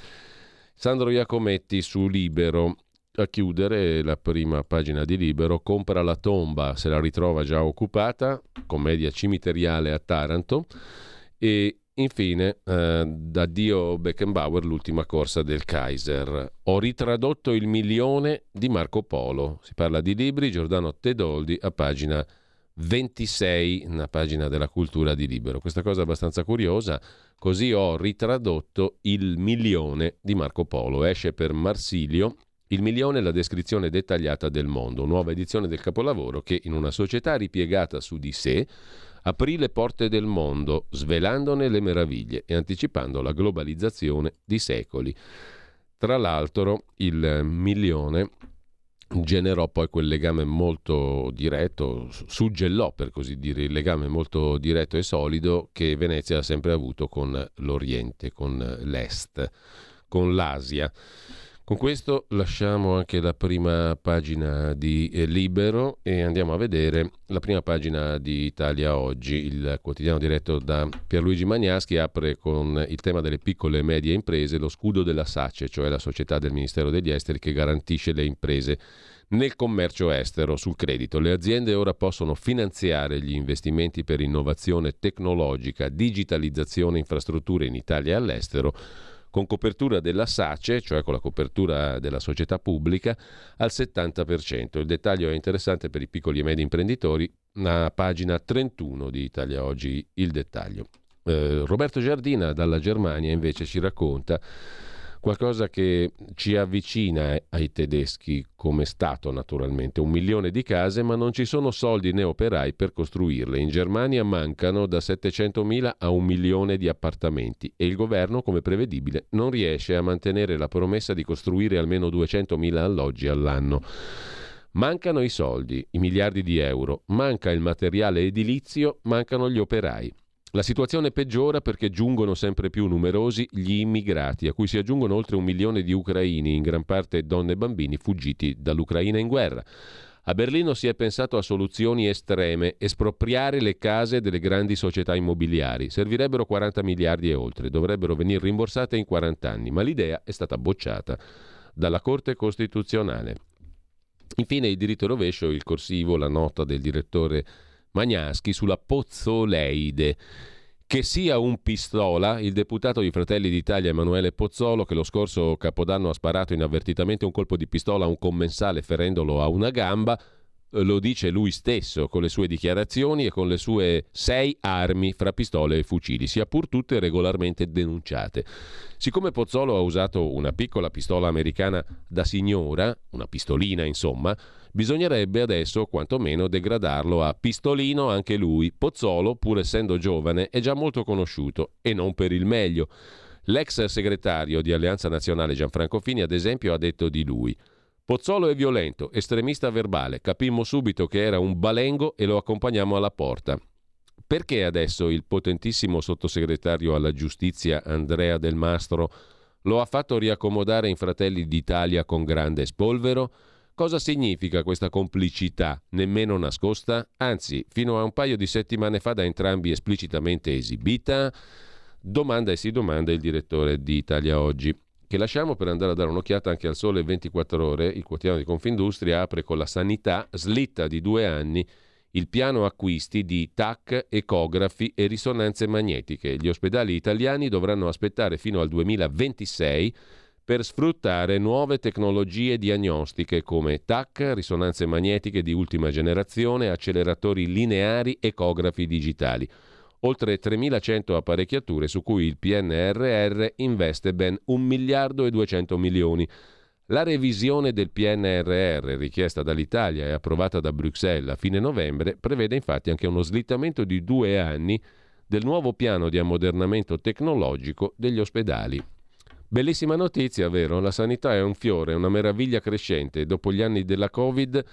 Sandro Iacometti su Libero a chiudere la prima pagina di Libero, compra la tomba, se la ritrova già occupata, commedia cimiteriale a Taranto. E infine eh, da Beckenbauer l'ultima corsa del Kaiser. Ho ritradotto il milione di Marco Polo, si parla di libri, Giordano Tedoldi a pagina 26, una pagina della cultura di Libero. Questa cosa è abbastanza curiosa, così ho ritradotto il milione di Marco Polo, esce per Marsilio il milione è la descrizione dettagliata del mondo, nuova edizione del capolavoro che in una società ripiegata su di sé aprì le porte del mondo, svelandone le meraviglie e anticipando la globalizzazione di secoli. Tra l'altro il milione generò poi quel legame molto diretto, suggellò per così dire il legame molto diretto e solido che Venezia ha sempre avuto con l'Oriente, con l'Est, con l'Asia. Con questo lasciamo anche la prima pagina di eh, Libero e andiamo a vedere la prima pagina di Italia Oggi. Il quotidiano diretto da Pierluigi Magnaschi apre con il tema delle piccole e medie imprese, lo scudo della SACE, cioè la società del Ministero degli Esteri che garantisce le imprese nel commercio estero sul credito. Le aziende ora possono finanziare gli investimenti per innovazione tecnologica, digitalizzazione infrastrutture in Italia e all'estero con copertura della SACE, cioè con la copertura della società pubblica, al 70%. Il dettaglio è interessante per i piccoli e medi imprenditori, a pagina 31 di Italia Oggi il dettaglio. Eh, Roberto Giardina dalla Germania invece ci racconta qualcosa che ci avvicina ai tedeschi come Stato naturalmente, un milione di case ma non ci sono soldi né operai per costruirle. In Germania mancano da 700.000 a un milione di appartamenti e il governo, come prevedibile, non riesce a mantenere la promessa di costruire almeno 200.000 alloggi all'anno. Mancano i soldi, i miliardi di euro, manca il materiale edilizio, mancano gli operai. La situazione peggiora perché giungono sempre più numerosi gli immigrati, a cui si aggiungono oltre un milione di ucraini, in gran parte donne e bambini fuggiti dall'Ucraina in guerra. A Berlino si è pensato a soluzioni estreme, espropriare le case delle grandi società immobiliari. Servirebbero 40 miliardi e oltre, dovrebbero venire rimborsate in 40 anni, ma l'idea è stata bocciata dalla Corte Costituzionale. Infine il diritto rovescio, il corsivo, la nota del direttore Magnaschi sulla Pozzoleide. Che sia un pistola, il deputato di Fratelli d'Italia Emanuele Pozzolo, che lo scorso capodanno ha sparato inavvertitamente un colpo di pistola a un commensale ferendolo a una gamba, lo dice lui stesso con le sue dichiarazioni e con le sue sei armi fra pistole e fucili, sia pur tutte regolarmente denunciate. Siccome Pozzolo ha usato una piccola pistola americana da signora, una pistolina insomma, bisognerebbe adesso quantomeno degradarlo a pistolino anche lui. Pozzolo, pur essendo giovane, è già molto conosciuto e non per il meglio. L'ex segretario di Alleanza Nazionale Gianfranco Fini, ad esempio, ha detto di lui – Pozzolo è violento, estremista verbale. Capimmo subito che era un balengo e lo accompagniamo alla porta. Perché adesso il potentissimo sottosegretario alla giustizia Andrea Del Mastro Lo ha fatto riaccomodare in Fratelli d'Italia con grande spolvero? Cosa significa questa complicità, nemmeno nascosta? Anzi, fino a un paio di settimane fa da entrambi esplicitamente esibita? Domanda e si domanda il direttore di Italia Oggi che lasciamo per andare a dare un'occhiata anche al Sole 24 Ore. Il quotidiano di Confindustria apre con la sanità, slitta di due anni il piano acquisti di TAC, ecografi e risonanze magnetiche. Gli ospedali italiani dovranno aspettare fino al 2026 per sfruttare nuove tecnologie diagnostiche come TAC, risonanze magnetiche di ultima generazione, acceleratori lineari, ecografi digitali. Oltre 3.100 apparecchiature su cui il PNRR investe ben 1 miliardo e 200 milioni. La revisione del PNRR richiesta dall'Italia e approvata da Bruxelles a fine novembre prevede infatti anche uno slittamento di due anni del nuovo piano di ammodernamento tecnologico degli ospedali. Bellissima notizia, vero? La sanità è un fiore, una meraviglia crescente. Dopo gli anni della Covid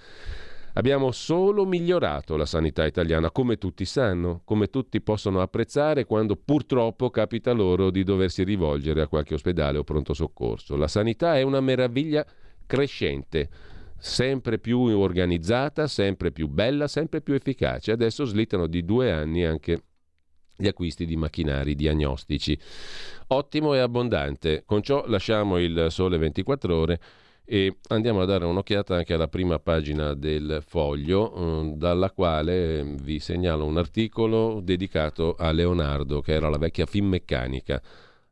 abbiamo solo migliorato la sanità italiana, come tutti sanno, come tutti possono apprezzare quando purtroppo capita loro di doversi rivolgere a qualche ospedale o pronto soccorso. La sanità è una meraviglia crescente sempre più organizzata, sempre più bella, sempre più efficace. Adesso slittano di due anni anche gli acquisti di macchinari diagnostici. Ottimo e abbondante. Con ciò lasciamo il sole 24 ore e andiamo a dare un'occhiata anche alla prima pagina del foglio, eh, dalla quale vi segnalo un articolo dedicato a Leonardo, che era la vecchia Finmeccanica.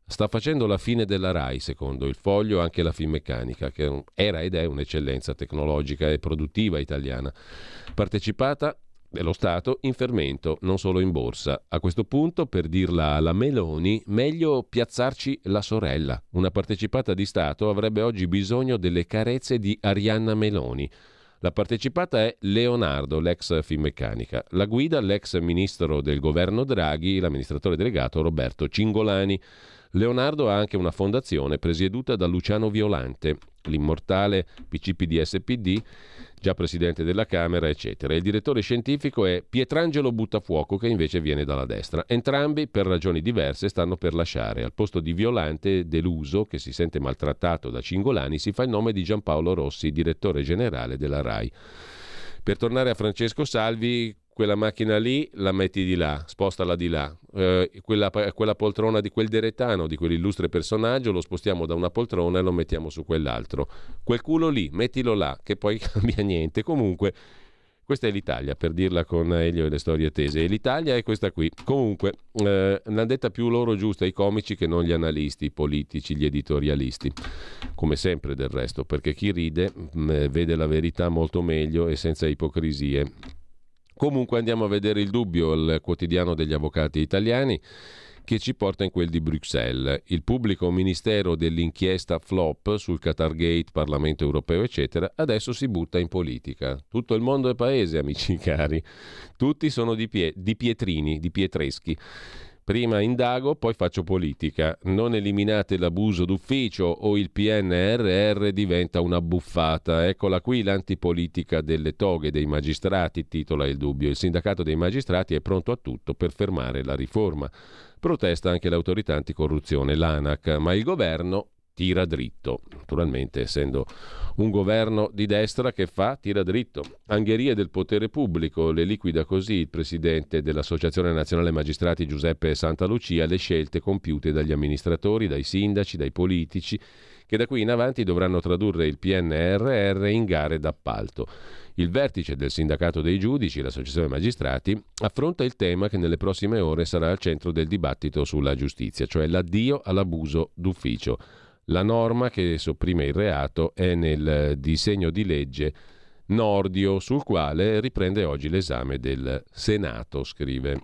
Sta facendo la fine della RAI, secondo il foglio, anche la Finmeccanica, che era ed è un'eccellenza tecnologica e produttiva italiana. Partecipata dello Stato in fermento, non solo in borsa. A questo punto, per dirla alla Meloni, meglio piazzarci la sorella. Una partecipata di Stato avrebbe oggi bisogno delle carezze di Arianna Meloni. La partecipata è Leonardo, l'ex Finmeccanica. La guida l'ex ministro del governo Draghi, l'amministratore delegato Roberto Cingolani. Leonardo ha anche una fondazione presieduta da Luciano Violante, l'immortale PCPD-SPD già presidente della Camera, eccetera. Il direttore scientifico è Pietrangelo Buttafuoco, che invece viene dalla destra. Entrambi, per ragioni diverse, stanno per lasciare. Al posto di Violante, deluso, che si sente maltrattato da Cingolani, si fa il nome di Giampaolo Rossi, direttore generale della RAI. Per tornare a Francesco Salvi, quella macchina lì la metti di là, spostala di là, eh, quella, quella, poltrona di quel deretano, di quell'illustre personaggio, lo spostiamo da una poltrona e lo mettiamo su quell'altro. Quel culo lì, mettilo là, che poi *laughs* cambia niente. Comunque, questa è l'Italia, per dirla con Elio e le storie tese. E l'Italia è questa qui. Comunque, eh, l'hanno detta più loro giusta i comici che non gli analisti, i politici, gli editorialisti. Come sempre del resto, perché chi ride mh, mm, vede la verità molto meglio e senza ipocrisie. Comunque andiamo a vedere il dubbio, il quotidiano degli avvocati italiani che ci porta in quel di Bruxelles. Il pubblico ministero dell'inchiesta flop sul Qatar Gate, Parlamento europeo, eccetera, adesso si butta in politica. Tutto il mondo è paese, amici cari. Tutti sono di, pie- di Pietrini, di Pietreschi. Prima indago, poi faccio politica. Non eliminate l'abuso d'ufficio o il PNRR diventa una buffata. Eccola qui l'antipolitica delle toghe dei magistrati, titola il dubbio. Il sindacato dei magistrati è pronto a tutto per fermare la riforma. Protesta anche l'autorità anticorruzione, l'ANAC, ma il governo tira dritto. Naturalmente, essendo un governo di destra che fa, tira dritto. Angherie del potere pubblico, le liquida così il presidente dell'Associazione Nazionale Magistrati Giuseppe Santalucia le scelte compiute dagli amministratori, dai sindaci, dai politici, che da qui in avanti dovranno tradurre il PNRR in gare d'appalto. Il vertice del sindacato dei giudici, l'Associazione Magistrati, affronta il tema che nelle prossime ore sarà al centro del dibattito sulla giustizia, cioè l'addio all'abuso d'ufficio. La norma che sopprime il reato è nel disegno di legge Nordio, sul quale riprende oggi l'esame del Senato, scrive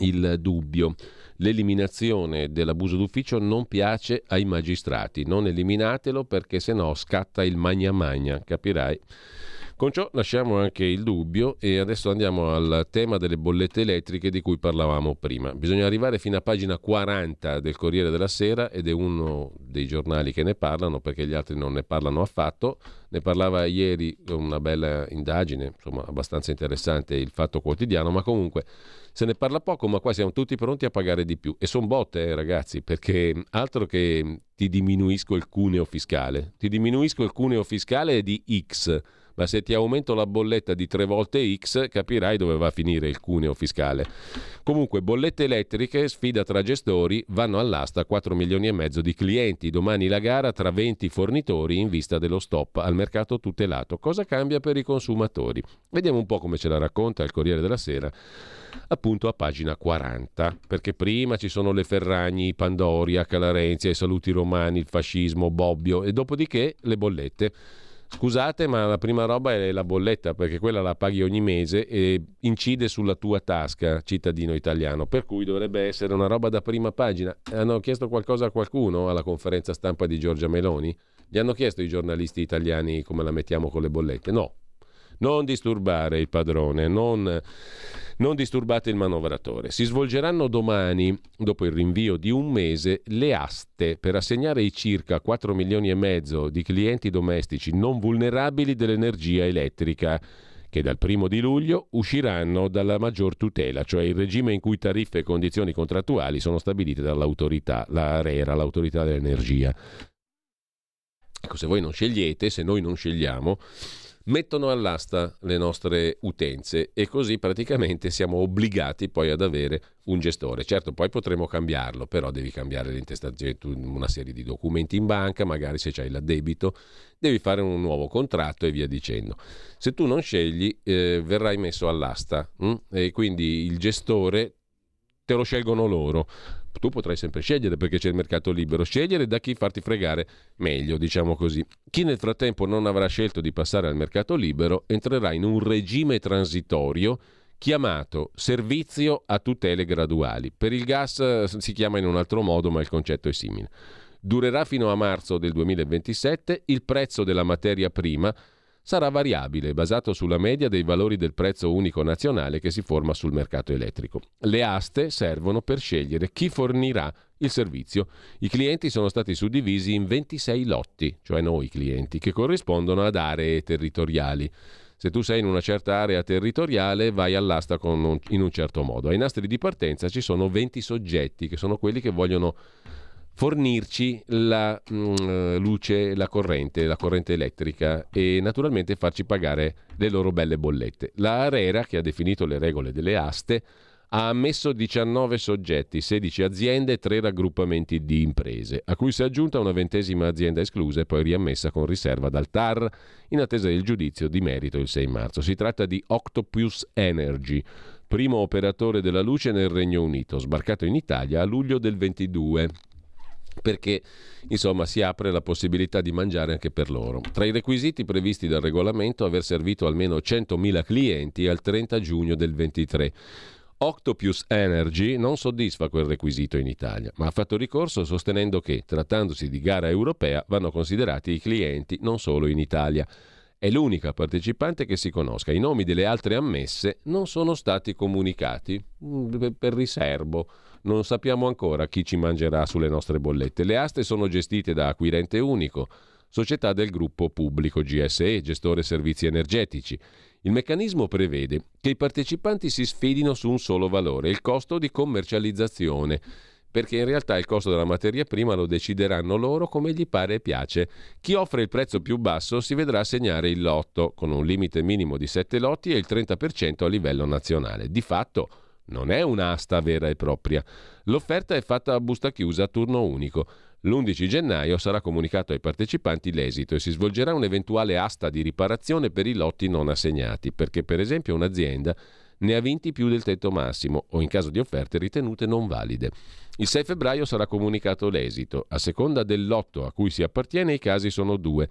il dubbio. L'eliminazione dell'abuso d'ufficio non piace ai magistrati, non eliminatelo perché se no scatta il magna magna, capirai. Con ciò lasciamo anche il dubbio e adesso andiamo al tema delle bollette elettriche di cui parlavamo prima. Bisogna arrivare fino a pagina 40 del Corriere della Sera ed è uno dei giornali che ne parlano perché gli altri non ne parlano affatto. Ne parlava ieri una bella indagine, insomma abbastanza interessante il Fatto Quotidiano, ma comunque se ne parla poco, ma qua siamo tutti pronti a pagare di più. E sono botte, eh, ragazzi, perché altro che ti diminuisco il cuneo fiscale, ti diminuisco il cuneo fiscale di X ma se ti aumento la bolletta di tre volte X capirai dove va a finire il cuneo fiscale. Comunque, bollette elettriche, sfida tra gestori, vanno all'asta 4 milioni e mezzo di clienti. Domani la gara tra 20 fornitori in vista dello stop al mercato tutelato. Cosa cambia per i consumatori? Vediamo un po' come ce la racconta il Corriere della Sera appunto a pagina 40, perché prima ci sono le Ferragni, Pandoria, Calarenzia, i saluti romani, il fascismo, Bobbio e dopodiché le bollette. Scusate, ma la prima roba è la bolletta, perché quella la paghi ogni mese e incide sulla tua tasca, cittadino italiano, per cui dovrebbe essere una roba da prima pagina. Hanno chiesto qualcosa a qualcuno alla conferenza stampa di Giorgia Meloni? Gli hanno chiesto i giornalisti italiani come la mettiamo con le bollette? No. Non disturbare il padrone, non non disturbate il manovratore. Si svolgeranno domani, dopo il rinvio di un mese, le aste per assegnare i circa 4 milioni e mezzo di clienti domestici non vulnerabili dell'energia elettrica che dal primo di luglio usciranno dalla maggior tutela, cioè il regime in cui tariffe e condizioni contrattuali sono stabilite dall'autorità, la ARERA, l'autorità dell'energia. Ecco, se voi non scegliete, se noi non scegliamo, mettono all'asta le nostre utenze e così praticamente siamo obbligati poi ad avere un gestore. Certo, poi potremo cambiarlo, però devi cambiare l'intestazione, una serie di documenti in banca, magari se c'hai l'addebito, devi fare un nuovo contratto e via dicendo. Se tu non scegli, eh, verrai messo all'asta hm? e quindi il gestore te lo scelgono loro tu potrai sempre scegliere perché c'è il mercato libero, scegliere da chi farti fregare meglio, diciamo così. Chi nel frattempo non avrà scelto di passare al mercato libero entrerà in un regime transitorio chiamato servizio a tutele graduali. Per il gas eh, si chiama in un altro modo, ma il concetto è simile. Durerà fino a marzo del 2027, il prezzo della materia prima sarà variabile, basato sulla media dei valori del prezzo unico nazionale che si forma sul mercato elettrico. Le aste servono per scegliere chi fornirà il servizio. I clienti sono stati suddivisi in 26 lotti, cioè noi clienti, che corrispondono ad aree territoriali. Se tu sei in una certa area territoriale vai all'asta un, in un certo modo. Ai nastri di partenza ci sono 20 soggetti che sono quelli che vogliono fornirci la mh, mm, luce, la corrente, la corrente elettrica e naturalmente farci pagare le loro belle bollette. La Arera, che ha definito le regole delle aste, ha ammesso 19 soggetti, 16 aziende e 3 raggruppamenti di imprese, a cui si è aggiunta una ventesima azienda esclusa e poi riammessa con riserva dal TAR in attesa del giudizio di merito il 6 marzo. Si tratta di Octopus Energy, primo operatore della luce nel Regno Unito, sbarcato in Italia a luglio del 22 perché insomma si apre la possibilità di mangiare anche per loro. Tra i requisiti previsti dal regolamento aver servito almeno 100.000 clienti al 30 giugno del 23. Octopus Energy non soddisfa quel requisito in Italia, ma ha fatto ricorso sostenendo che, trattandosi di gara europea, vanno considerati i clienti non solo in Italia. È l'unica partecipante che si conosca. I nomi delle altre ammesse non sono stati comunicati mm, per riservo non sappiamo ancora chi ci mangerà sulle nostre bollette. Le aste sono gestite da Acquirente Unico, società del gruppo pubblico GSE, gestore servizi energetici. Il meccanismo prevede che i partecipanti si sfidino su un solo valore, il costo di commercializzazione, perché in realtà il costo della materia prima lo decideranno loro come gli pare e piace. Chi offre il prezzo più basso si vedrà assegnare il lotto, con un limite minimo di 7 lotti e il 30% a livello nazionale. Di fatto non è un'asta vera e propria. L'offerta è fatta a busta chiusa a turno unico. L'11 gennaio sarà comunicato ai partecipanti l'esito e si svolgerà un'eventuale asta di riparazione per i lotti non assegnati, perché per esempio un'azienda ne ha vinti più del tetto massimo o in caso di offerte ritenute non valide. Il 6 febbraio sarà comunicato l'esito. A seconda del lotto a cui si appartiene i casi sono due.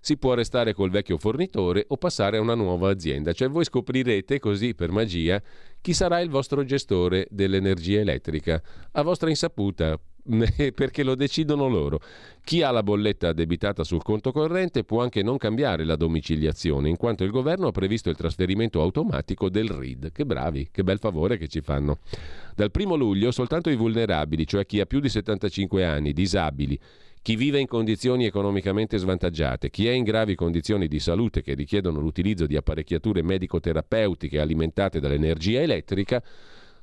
Si può restare col vecchio fornitore o passare a una nuova azienda. Cioè voi scoprirete così per magia chi sarà il vostro gestore dell'energia elettrica a vostra insaputa *laughs* perché lo decidono loro. Chi ha la bolletta addebitata sul conto corrente può anche non cambiare la domiciliazione, in quanto il governo ha previsto il trasferimento automatico del RID. Che bravi, che bel favore che ci fanno. Dal primo luglio soltanto i vulnerabili, cioè chi ha più di 75 anni, disabili, chi vive in condizioni economicamente svantaggiate, chi è in gravi condizioni di salute che richiedono l'utilizzo di apparecchiature medico-terapeutiche alimentate dall'energia elettrica,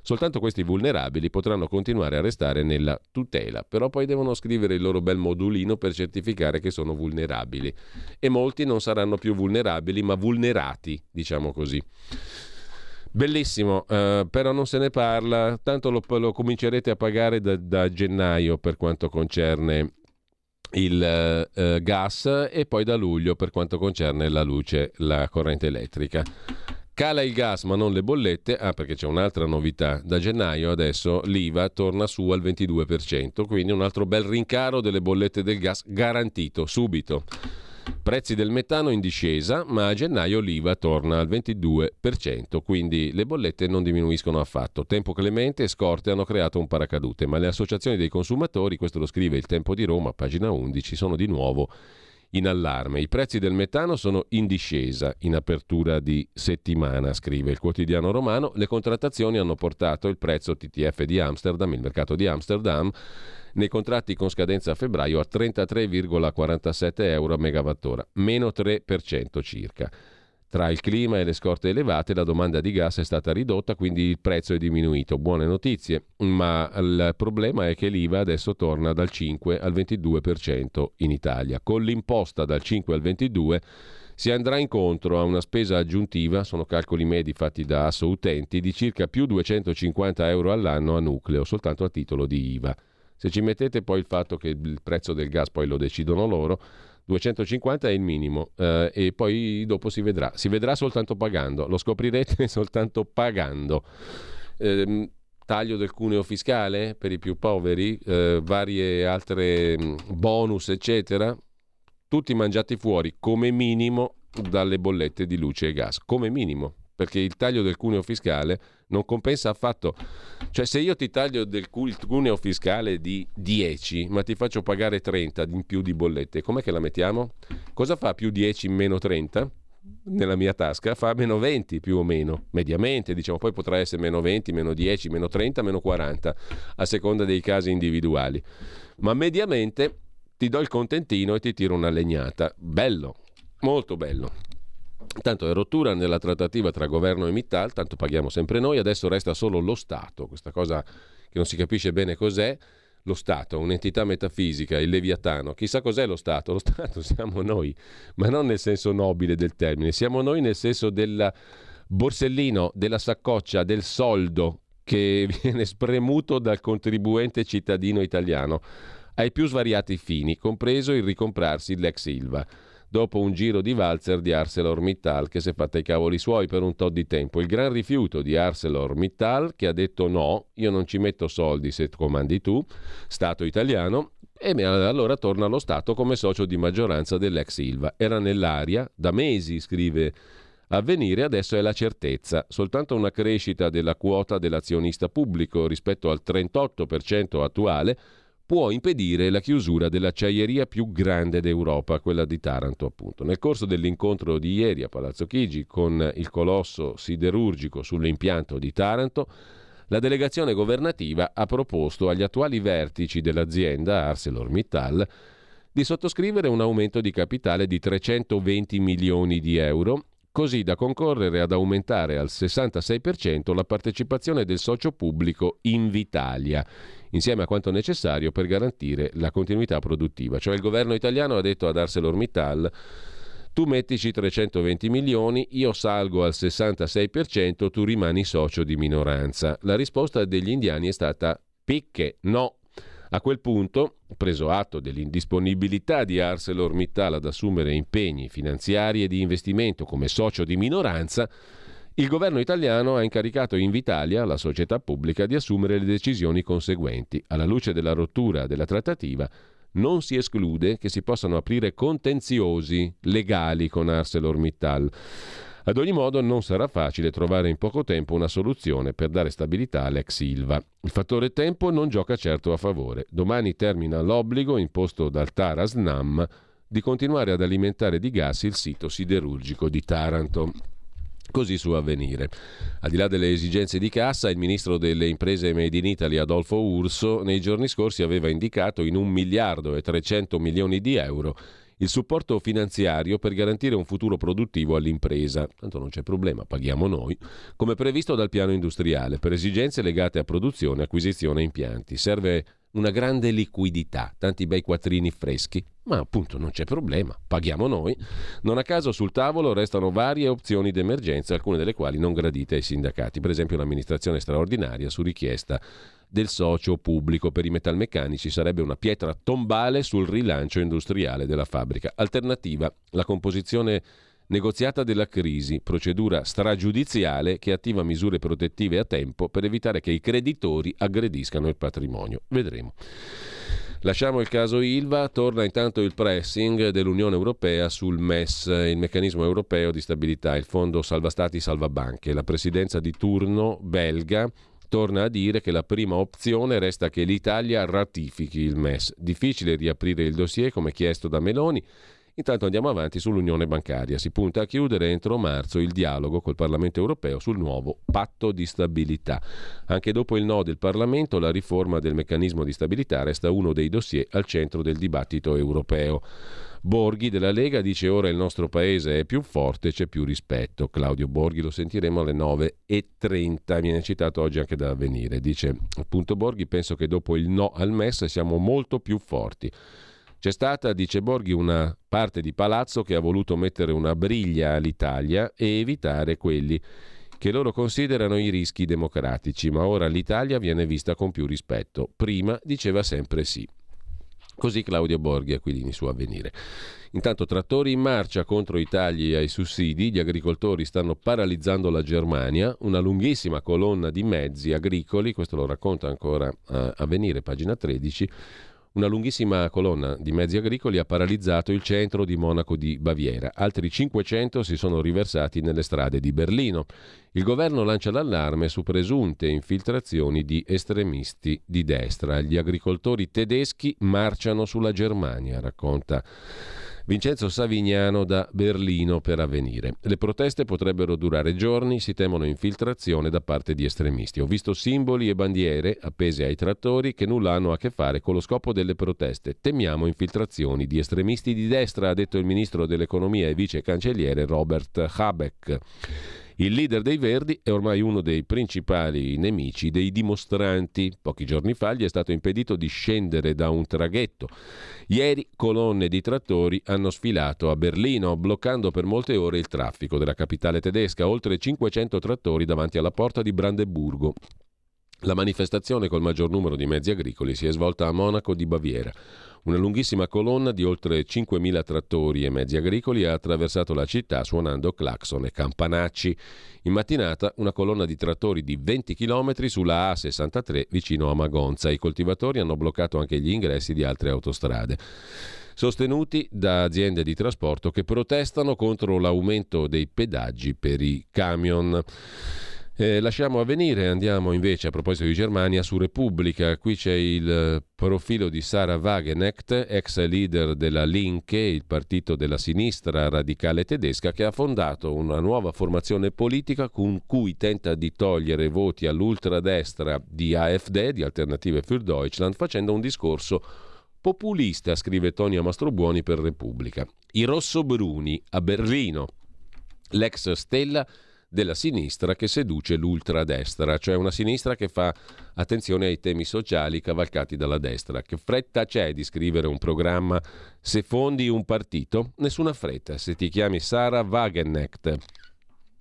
Soltanto questi vulnerabili potranno continuare a restare nella tutela, però poi devono scrivere il loro bel modulino per certificare che sono vulnerabili. E molti non saranno più vulnerabili, ma vulnerati, diciamo così. Bellissimo, eh, però non se ne parla, tanto lo, lo comincerete a pagare da, da, gennaio per quanto concerne il eh, gas e poi da luglio per quanto concerne la luce, la corrente elettrica. Cala il gas ma non le bollette, ah perché c'è un'altra novità, da gennaio adesso l'IVA torna su al 22%, quindi un altro bel rincaro delle bollette del gas garantito subito. Prezzi del metano in discesa, ma a gennaio l'IVA torna al 22%, quindi le bollette non diminuiscono affatto. Tempo Clemente e Scorte hanno creato un paracadute, ma le associazioni dei consumatori, questo lo scrive il Tempo di Roma, pagina 11, sono di nuovo in allarme. I prezzi del metano sono in discesa in apertura di settimana, scrive il quotidiano romano. Le contrattazioni hanno portato il prezzo TTF di Amsterdam, il mercato di Amsterdam, nei contratti con scadenza a febbraio a 33,47 euro a megawattora, meno 3% circa. Tra il clima e le scorte elevate la domanda di gas è stata ridotta, quindi il prezzo è diminuito. Buone notizie, ma il problema è che l'IVA adesso torna dal 5 al 22% in Italia. Con l'imposta dal 5 al 22 si andrà incontro a una spesa aggiuntiva, sono calcoli medi fatti da Asso Utenti, di circa più 250 euro all'anno a nucleo, soltanto a titolo di IVA. Se ci mettete poi il fatto che il prezzo del gas poi lo decidono loro, 250 è il minimo eh, e poi dopo si vedrà. Si vedrà soltanto pagando, lo scoprirete *laughs* soltanto pagando. Eh, taglio del cuneo fiscale per i più poveri, eh, varie altre mm, bonus, eccetera, tutti mangiati fuori come minimo dalle bollette di luce e gas, come minimo perché il taglio del cuneo fiscale non compensa affatto. Cioè se io ti taglio del cuneo fiscale di 10, ma ti faccio pagare 30 in più di bollette, com'è che la mettiamo? Cosa fa più 10 in meno 30? Nella mia tasca fa meno 20 più o meno, mediamente, diciamo, poi potrà essere meno 20, meno 10, meno 30, meno 40, a seconda dei casi individuali. Ma mediamente ti do il contentino e ti tiro una legnata. Bello, molto bello. Tanto è rottura nella trattativa tra governo e Mittal, tanto paghiamo sempre noi, adesso resta solo lo Stato, questa cosa che non si capisce bene cos'è. Lo Stato, un'entità metafisica, il Leviatano. Chissà cos'è lo Stato? Lo Stato *laughs* siamo noi, ma non nel senso nobile del termine, siamo noi nel senso del borsellino, della saccoccia, del soldo che *laughs* viene spremuto dal contribuente cittadino italiano ai più svariati fini, compreso il ricomprarsi l'ex Ilva dopo un giro di valzer di ArcelorMittal che si è fatta i cavoli suoi per un tot di tempo. Il gran rifiuto di ArcelorMittal che ha detto no, io non ci metto soldi se comandi tu, Stato italiano, e allora torna allo Stato come socio di maggioranza dell'ex Ilva. Era nell'aria da mesi, scrive Avvenire adesso è la certezza, soltanto una crescita della quota dell'azionista pubblico rispetto al 38% attuale può impedire la chiusura dell'acciaieria più grande d'Europa, quella di Taranto appunto. Nel corso dell'incontro di ieri a Palazzo Chigi con il colosso siderurgico sull'impianto di Taranto, la delegazione governativa ha proposto agli attuali vertici dell'azienda ArcelorMittal di sottoscrivere un aumento di capitale di 320 milioni di euro così da concorrere ad aumentare al 66% la partecipazione del socio pubblico Invitalia, insieme a quanto necessario per garantire la continuità produttiva. Cioè il governo italiano ha detto ad ArcelorMittal tu mettici 320 milioni, io salgo al 66%, tu rimani socio di minoranza. La risposta degli indiani è stata picche, no. A quel punto, preso atto dell'indisponibilità di ArcelorMittal ad assumere impegni finanziari e di investimento come socio di minoranza, il governo italiano ha incaricato Invitalia, la società pubblica, di assumere le decisioni conseguenti. Alla luce della rottura della trattativa, non si esclude che si possano aprire contenziosi legali con ArcelorMittal. Ad ogni modo non sarà facile trovare in poco tempo una soluzione per dare stabilità all'ex Silva. Il fattore tempo non gioca certo a favore. Domani termina l'obbligo imposto dal Taras Nam di continuare ad alimentare di gas il sito siderurgico di Taranto. Così su avvenire. Al di là delle esigenze di cassa, il ministro delle imprese Made in Italy Adolfo Urso nei giorni scorsi aveva indicato in un miliardo e 300 milioni di euro il supporto finanziario per garantire un futuro produttivo all'impresa. Tanto non c'è problema, paghiamo noi, come previsto dal piano industriale, per esigenze legate a produzione, acquisizione e impianti. Serve una grande liquidità, tanti bei quattrini freschi, ma appunto non c'è problema, paghiamo noi. Non a caso sul tavolo restano varie opzioni d'emergenza, alcune delle quali non gradite ai sindacati, per esempio l'amministrazione straordinaria su richiesta del socio pubblico per i metalmeccanici sarebbe una pietra tombale sul rilancio industriale della fabbrica. Alternativa, la composizione negoziata della crisi, procedura stragiudiziale che attiva misure protettive a tempo per evitare che i creditori aggrediscano il patrimonio. Vedremo. Lasciamo il caso Ilva, torna intanto il pressing dell'Unione Europea sul MES, il meccanismo europeo di stabilità, il fondo salva stati salva banche. La presidenza di turno belga torna a dire che la prima opzione resta che l'Italia ratifichi il MES. Difficile riaprire il dossier come chiesto da Meloni Intanto andiamo avanti sull'unione bancaria. Si punta a chiudere entro marzo il dialogo col Parlamento europeo sul nuovo patto di stabilità. Anche dopo il no del Parlamento, la riforma del meccanismo di stabilità resta uno dei dossier al centro del dibattito europeo. Borghi della Lega dice ora il nostro paese è più forte, c'è più rispetto. Claudio Borghi lo sentiremo alle 9.30, viene citato oggi anche da Avvenire. Dice appunto Borghi, penso che dopo il no al MES siamo molto più forti. C'è stata, dice Borghi, una parte di palazzo che ha voluto mettere una briglia all'Italia e evitare quelli che loro considerano i rischi democratici, ma ora l'Italia viene vista con più rispetto. Prima diceva sempre sì. Così Claudio Borghi Aquilini su Avvenire. Intanto trattori in marcia contro i tagli ai sussidi, gli agricoltori stanno paralizzando la Germania, una lunghissima colonna di mezzi agricoli, questo lo racconta ancora uh, Avvenire, pagina 13, una lunghissima colonna di mezzi agricoli ha paralizzato il centro di Monaco di Baviera. Altri 500 si sono riversati nelle strade di Berlino. Il governo lancia l'allarme su presunte infiltrazioni di estremisti di destra. Gli agricoltori tedeschi marciano sulla Germania, racconta Vincenzo Savignano da Berlino per avvenire. Le proteste potrebbero durare giorni, si temono infiltrazione da parte di estremisti. Ho visto simboli e bandiere appese ai trattori che nulla hanno a che fare con lo scopo delle proteste. Temiamo infiltrazioni di estremisti di destra, ha detto il ministro dell'economia e vice cancelliere Robert Habeck. Il leader dei Verdi è ormai uno dei principali nemici dei dimostranti. Pochi giorni fa gli è stato impedito di scendere da un traghetto. Ieri colonne di trattori hanno sfilato a Berlino, bloccando per molte ore il traffico della capitale tedesca, oltre 500 trattori davanti alla porta di Brandeburgo. La manifestazione col maggior numero di mezzi agricoli si è svolta a Monaco di Baviera. Una lunghissima colonna di oltre 5.000 trattori e mezzi agricoli ha attraversato la città suonando clacson e campanacci. In mattinata una colonna di trattori di 20 km sulla A63 vicino a Magonza. I coltivatori hanno bloccato anche gli ingressi di altre autostrade sostenuti da aziende di trasporto che protestano contro l'aumento dei pedaggi per i camion. Eh, lasciamo avvenire, andiamo invece a proposito di Germania su Repubblica. Qui c'è il eh, profilo di Sara Wagenecht, ex leader della Linke, il partito della sinistra radicale tedesca, che ha fondato una nuova formazione politica con cui tenta di togliere voti all'ultradestra di AfD, di Alternative für Deutschland, facendo un discorso populista, scrive Tonia Mastrobuoni per Repubblica. I rossobruni a Berlino. L'ex stella della sinistra che seduce l'ultradestra, cioè una sinistra che fa attenzione ai temi sociali cavalcati dalla destra. Che fretta c'è di scrivere un programma se fondi un partito? Nessuna fretta, se ti chiami Sara Wagenknecht.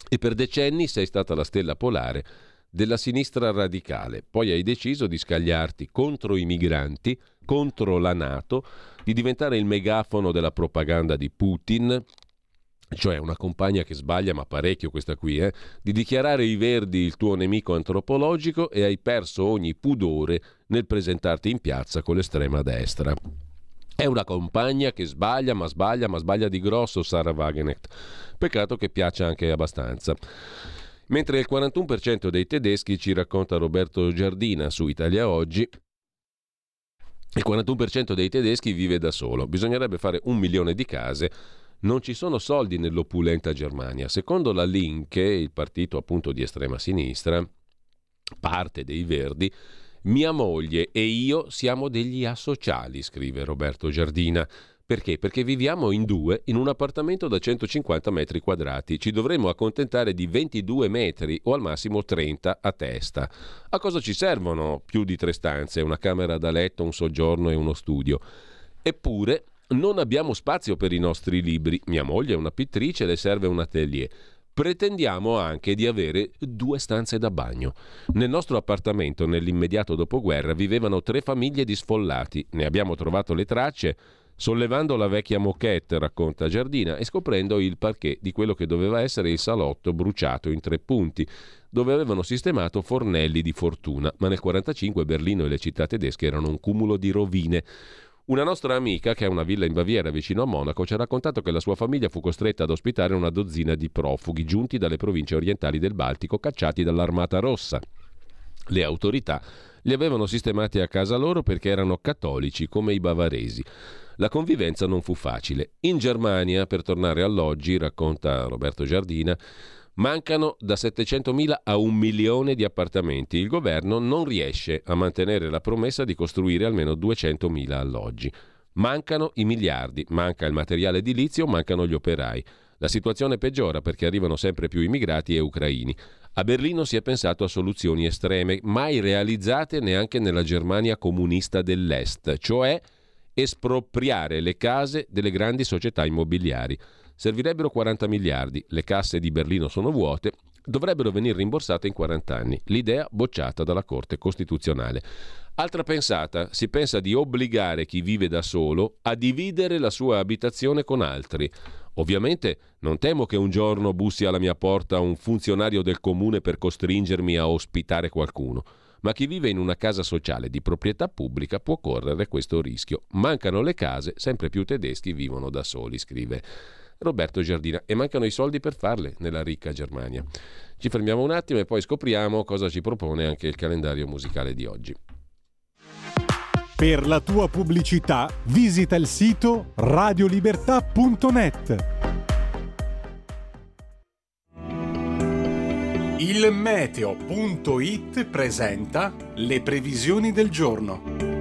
E per decenni sei stata la stella polare della sinistra radicale. Poi hai deciso di scagliarti contro i migranti, contro la Nato, di diventare il megafono della propaganda di Putin, cioè una compagna che sbaglia ma parecchio questa qui, eh, di dichiarare i verdi il tuo nemico antropologico e hai perso ogni pudore nel presentarti in piazza con l'estrema destra. È una compagna che sbaglia, ma sbaglia, ma sbaglia di grosso Sara Wagenecht. Peccato che piaccia anche abbastanza. Mentre il 41% dei tedeschi, ci racconta Roberto Giardina su Italia Oggi, il 41% dei tedeschi vive da solo. Bisognerebbe fare un milione di case. Non ci sono soldi nell'opulenta Germania. Secondo la Linke, il partito appunto di estrema sinistra, parte dei Verdi, mia moglie e io siamo degli asociali, scrive Roberto Giardina. Perché? Perché viviamo in due in un appartamento da 150 metri quadrati. Ci dovremmo accontentare di 22 metri o al massimo 30 a testa. A cosa ci servono più di tre stanze, una camera da letto, un soggiorno e uno studio? Eppure non abbiamo spazio per i nostri libri. Mia moglie è una pittrice, le serve un atelier pretendiamo anche di avere due stanze da bagno. Nel nostro appartamento, nell'immediato dopoguerra, vivevano tre famiglie di sfollati. Ne abbiamo trovato le tracce sollevando la vecchia moquette, racconta Giardina, e scoprendo il parquet di quello che doveva essere il salotto bruciato in tre punti, dove avevano sistemato fornelli di fortuna, ma nel 1945 Berlino e le città tedesche erano un cumulo di rovine. Una nostra amica, che ha una villa in Baviera vicino a Monaco, ci ha raccontato che la sua famiglia fu costretta ad ospitare una dozzina di profughi giunti dalle province orientali del Baltico, cacciati dall'Armata Rossa. Le autorità li avevano sistemati a casa loro perché erano cattolici come i bavaresi. La convivenza non fu facile. In Germania, per tornare all'oggi, racconta Roberto Giardina, Mancano da 700.000 a un milione di appartamenti. Il governo non riesce a mantenere la promessa di costruire almeno 200.000 alloggi. Mancano i miliardi, manca il materiale edilizio, mancano gli operai. La situazione peggiora perché arrivano sempre più immigrati e ucraini. A Berlino si è pensato a soluzioni estreme, mai realizzate neanche nella Germania comunista dell'Est, cioè espropriare le case delle grandi società immobiliari. Servirebbero 40 miliardi, le casse di Berlino sono vuote, dovrebbero venire rimborsate in 40 anni. L'idea bocciata dalla Corte Costituzionale. Altra pensata, si pensa di obbligare chi vive da solo a dividere la sua abitazione con altri. Ovviamente non temo che un giorno bussi alla mia porta un funzionario del comune per costringermi a ospitare qualcuno ma chi vive in una casa sociale di proprietà pubblica può correre questo rischio. Mancano le case, sempre più tedeschi vivono da soli, scrive Roberto Giardina, e mancano i soldi per farle nella ricca Germania. Ci fermiamo un attimo e poi scopriamo cosa ci propone anche il calendario musicale di oggi. Per la tua pubblicità visita il sito radiolibertà.net. Il meteo.it presenta le previsioni del giorno.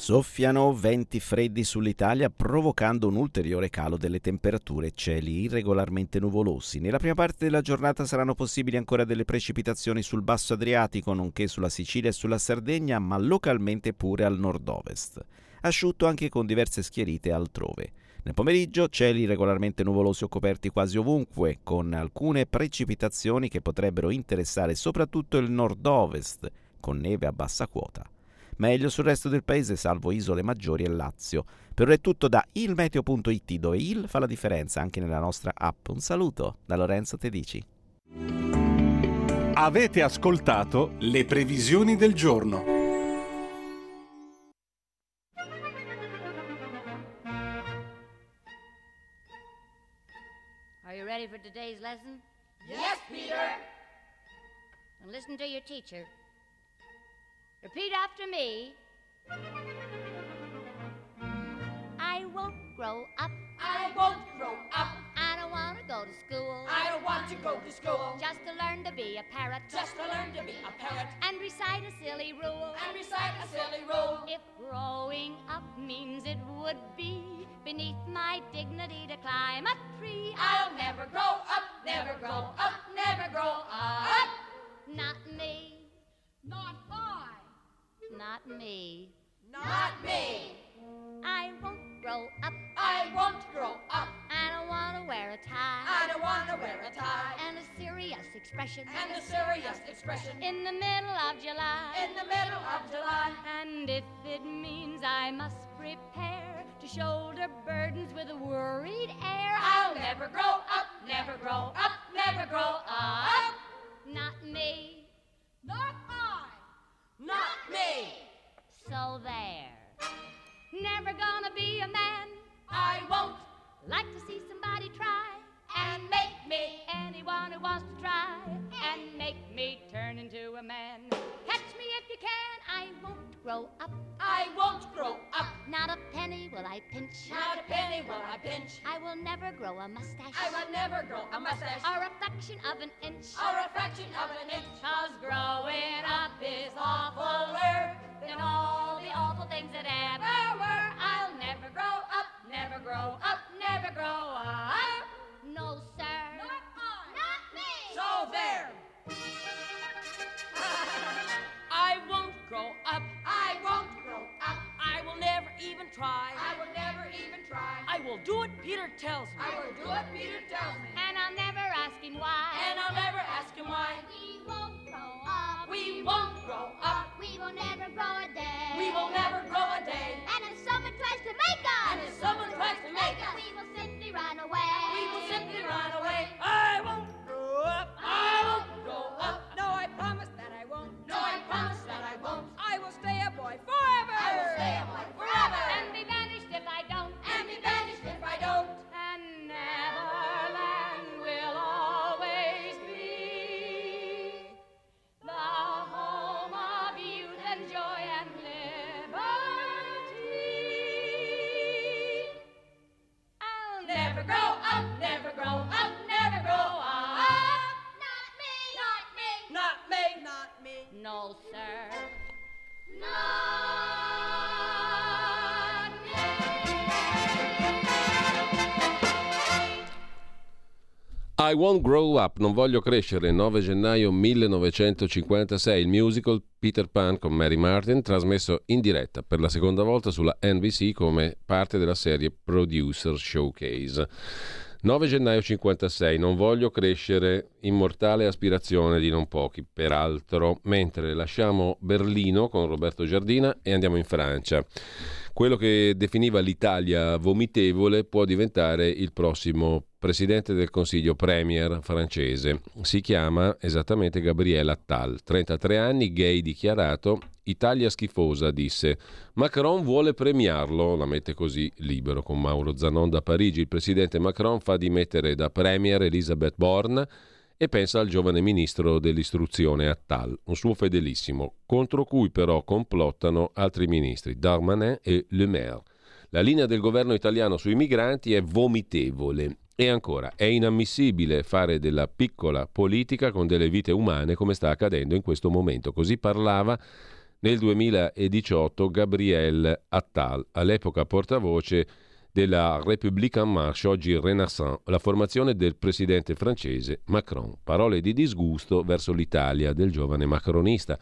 Soffiano venti freddi sull'Italia provocando un ulteriore calo delle temperature e cieli irregolarmente nuvolosi. Nella prima parte della giornata saranno possibili ancora delle precipitazioni sul basso Adriatico, nonché sulla Sicilia e sulla Sardegna, ma localmente pure al nord-ovest. Asciutto anche con diverse schierite altrove. Nel pomeriggio cieli regolarmente nuvolosi o coperti quasi ovunque, con alcune precipitazioni che potrebbero interessare soprattutto il nord-ovest, con neve a bassa quota. Meglio sul resto del paese, salvo isole maggiori e Lazio. Per ora è tutto da ilmeteo.it, dove il fa la differenza anche nella nostra app. Un saluto da Lorenzo Tedici. Avete ascoltato le previsioni del giorno. Are you ready for today's lesson? Yes, Peter. And listen to your teacher. Repeat after me. I won't grow up. I won't grow up. I don't want to go to school. I don't want to go to school. Just to learn to be a parrot. Just to learn to be a parrot. And recite a silly rule. And recite a silly rule. If growing up means it would be beneath my dignity to climb a tree, I'll never grow up, never grow up, never grow up. Not me. Not I. Not me. Not me. I won't grow up. I won't grow up. I don't want to wear a tie. I don't want to wear a tie. And a serious expression. And a serious expression. In the middle of July. In the middle of July. And if it means I must prepare to shoulder burdens with a worried air, I'll never grow up, never grow up, never grow up. Not me. Not I. Not me. So there. never gonna be a man. I won't like to see somebody try and make me anyone who wants to try and make me turn into a man. Catch me if you can. I won't grow up. I won't grow up. Not a penny will I pinch. Not a penny will I pinch. I will never grow a mustache. I will never grow a mustache. Or a fraction of an inch. Or a fraction of an inch. Cause growing up is awfuler than all the awful things that ever were. I'll never grow up, never grow up, never grow up. No, sir. Not I. Not me. So there. *laughs* I won't grow up. I won't even try. I will never even try. I will do what Peter tells me. I will do what Peter tells me. And I'll never ask him why. And I'll never ask him why. We won't grow up. We won't grow up. We will never grow a day. We will never grow a day. And if someone tries to make us, And if someone tries to make us, we will simply run away. we will simply run away. I won't grow up. I won't grow up. No, I promise that I won't. No, I promise will stay a boy forever. I will stay a boy forever. And be vanished I Won't Grow Up, non voglio crescere, 9 gennaio 1956, il musical Peter Pan con Mary Martin, trasmesso in diretta per la seconda volta sulla NBC come parte della serie Producer Showcase. 9 gennaio 56, non voglio crescere, immortale aspirazione di non pochi, peraltro, mentre lasciamo Berlino con Roberto Giardina e andiamo in Francia. Quello che definiva l'Italia vomitevole può diventare il prossimo presidente del Consiglio Premier francese. Si chiama esattamente Gabriel Attal, 33 anni, gay dichiarato, Italia schifosa, disse. Macron vuole premiarlo, la mette così libero con Mauro Zanon da Parigi. Il presidente Macron fa dimettere da Premier Elisabeth Borne e pensa al giovane ministro dell'istruzione Attal, un suo fedelissimo, contro cui però complottano altri ministri, Darmanin e Le Maire. La linea del governo italiano sui migranti è vomitevole. E ancora, è inammissibile fare della piccola politica con delle vite umane come sta accadendo in questo momento. Così parlava nel 2018 Gabriel Attal, all'epoca portavoce della République en Marche, oggi Renaissance, la formazione del presidente francese Macron. Parole di disgusto verso l'Italia del giovane macronista,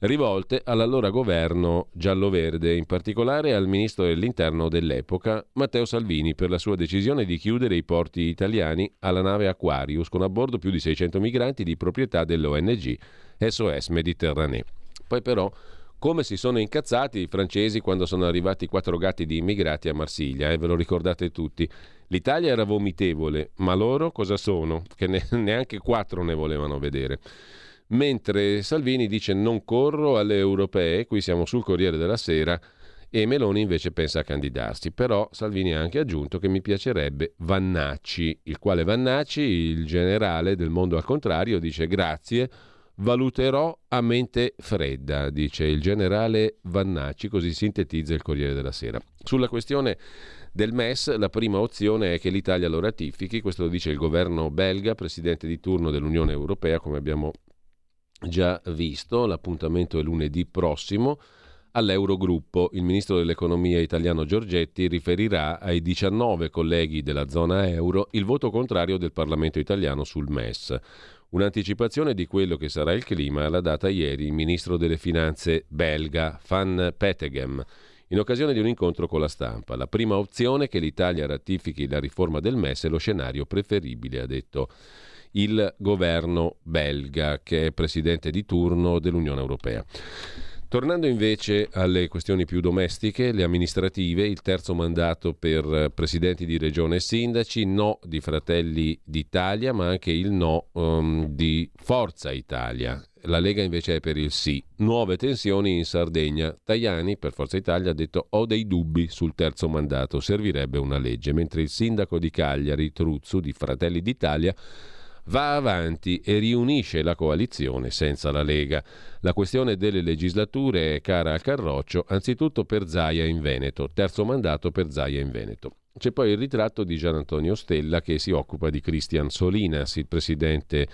rivolte all'allora governo giallo-verde, in particolare al ministro dell'interno dell'epoca, Matteo Salvini, per la sua decisione di chiudere i porti italiani alla nave Aquarius, con a bordo più di 600 migranti di proprietà dell'ONG SOS Mediterranee. Poi però come si sono incazzati i francesi quando sono arrivati quattro gatti di immigrati a Marsiglia, eh, ve lo ricordate tutti. L'Italia era vomitevole, ma loro cosa sono? Che ne, *laughs* neanche quattro ne volevano vedere. Mentre Salvini dice non corro alle europee, qui siamo sul Corriere della Sera, e Meloni invece pensa a candidarsi. Però Salvini ha anche aggiunto che mi piacerebbe Vannacci, il quale Vannacci, il generale del mondo al contrario, dice grazie Valuterò a mente fredda, dice il generale Vannacci, così sintetizza il Corriere della Sera. Sulla questione del MES, la prima opzione è che l'Italia lo ratifichi, questo lo dice il governo belga, presidente di turno dell'Unione Europea, come abbiamo già visto. L'appuntamento è lunedì prossimo all'Eurogruppo. Il ministro dell'economia italiano Giorgetti riferirà ai 19 colleghi della zona euro il voto contrario del Parlamento italiano sul MES. Un'anticipazione di quello che sarà il clima l'ha data ieri il ministro delle finanze belga Van Petegem in occasione di un incontro con la stampa. La prima opzione che l'Italia ratifichi la riforma del MES è lo scenario preferibile, ha detto il governo belga, che è presidente di turno dell'Unione Europea. Tornando invece alle questioni più domestiche, le amministrative, il terzo mandato per presidenti di regione e sindaci, no di Fratelli d'Italia, ma anche il no um, di Forza Italia. La Lega invece è per il sì. Nuove tensioni in Sardegna. Tajani, per Forza Italia, ha detto ho dei dubbi sul terzo mandato, servirebbe una legge, mentre il sindaco di Cagliari, Truzzu, di Fratelli d'Italia, va avanti e riunisce la coalizione senza la Lega. La questione delle legislature è cara al Carroccio, anzitutto per Zaia in Veneto, terzo mandato per Zaia in Veneto. C'è poi il ritratto di Gian Antonio Stella che si occupa di Cristian Solinas, il presidente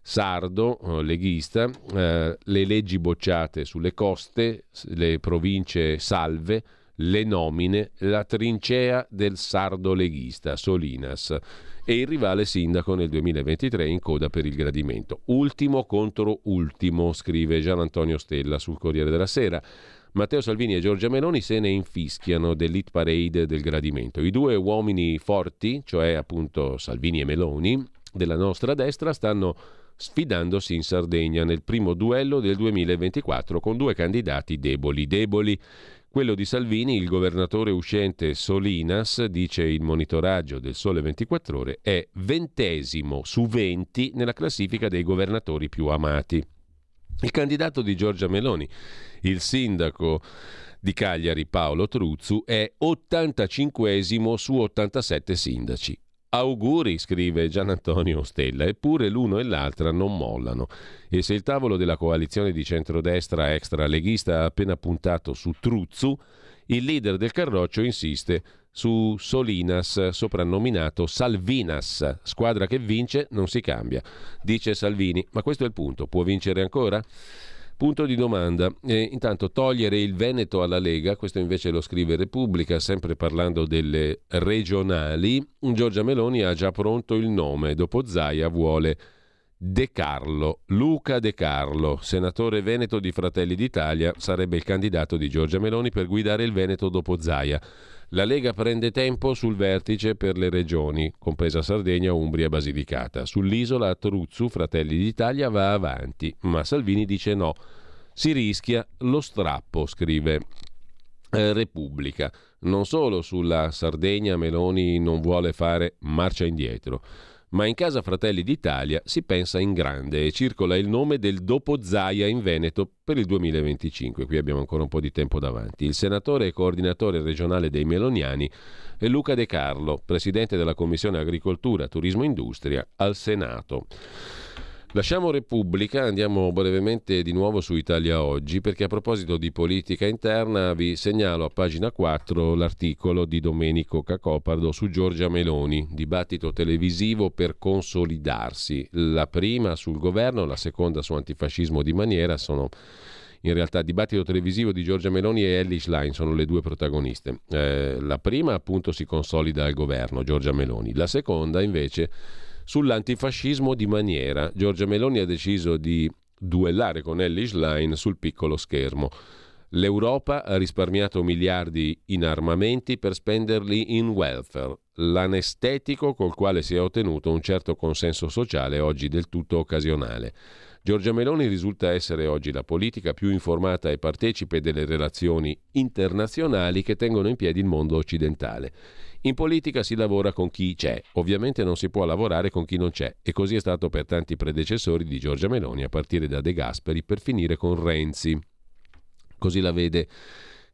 sardo, eh, leghista, eh, le leggi bocciate sulle coste, le province salve, le nomine, la trincea del sardo leghista Solinas e il rivale sindaco nel 2023 in coda per il gradimento. Ultimo contro ultimo, scrive Gian Antonio Stella sul Corriere della Sera. Matteo Salvini e Giorgia Meloni se ne infischiano dell'hit parade del gradimento. I due uomini forti, cioè appunto Salvini e Meloni, della nostra destra, stanno sfidandosi in Sardegna nel primo duello del 2024 con due candidati deboli. Deboli quello di Salvini, il governatore uscente Solinas, dice il monitoraggio del Sole 24 ore, è ventesimo su 20 nella classifica dei governatori più amati. Il candidato di Giorgia Meloni, il sindaco di Cagliari Paolo Truzzu, è 85 su 87 sindaci. Auguri, scrive Gian Antonio Stella, eppure l'uno e l'altra non mollano. E se il tavolo della coalizione di centrodestra extra leghista ha appena puntato su Truzzu, il leader del Carroccio insiste su Solinas, soprannominato Salvinas. Squadra che vince non si cambia. Dice Salvini, ma questo è il punto, può vincere ancora? Punto di domanda. E intanto togliere il Veneto alla Lega, questo invece lo scrive Repubblica, sempre parlando delle regionali. Giorgia Meloni ha già pronto il nome, dopo Zaia vuole De Carlo, Luca De Carlo, senatore veneto di Fratelli d'Italia, sarebbe il candidato di Giorgia Meloni per guidare il Veneto dopo Zaia. La Lega prende tempo sul vertice per le regioni, compresa Sardegna, Umbria e Basilicata. Sull'isola Truzzu, Fratelli d'Italia, va avanti, ma Salvini dice no. Si rischia lo strappo, scrive eh, Repubblica. Non solo sulla Sardegna Meloni non vuole fare marcia indietro ma in casa Fratelli d'Italia si pensa in grande e circola il nome del dopo Zaia in Veneto per il 2025. Qui abbiamo ancora un po' di tempo davanti. Il senatore e coordinatore regionale dei Meloniani è Luca De Carlo, presidente della Commissione Agricoltura, Turismo e Industria al Senato. Lasciamo Repubblica, andiamo brevemente di nuovo su Italia Oggi perché a proposito di politica interna vi segnalo a pagina 4 l'articolo di Domenico Cacopardo su Giorgia Meloni, dibattito televisivo per consolidarsi. La prima sul governo, la seconda su antifascismo di maniera sono in realtà dibattito televisivo di Giorgia Meloni e Ellie Schlein sono le due protagoniste. Eh, la prima appunto si consolida al governo, Giorgia Meloni, la seconda invece sull'antifascismo di maniera. Giorgia Meloni ha deciso di duellare con Ellie Schlein sul piccolo schermo. L'Europa ha risparmiato miliardi in armamenti per spenderli in welfare, l'anestetico col quale si è ottenuto un certo consenso sociale oggi del tutto occasionale. Giorgia Meloni risulta essere oggi la politica più informata e partecipe delle relazioni internazionali che tengono in piedi il mondo occidentale. In politica si lavora con chi c'è, ovviamente non si può lavorare con chi non c'è e così è stato per tanti predecessori di Giorgia Meloni, a partire da De Gasperi per finire con Renzi. Così la vede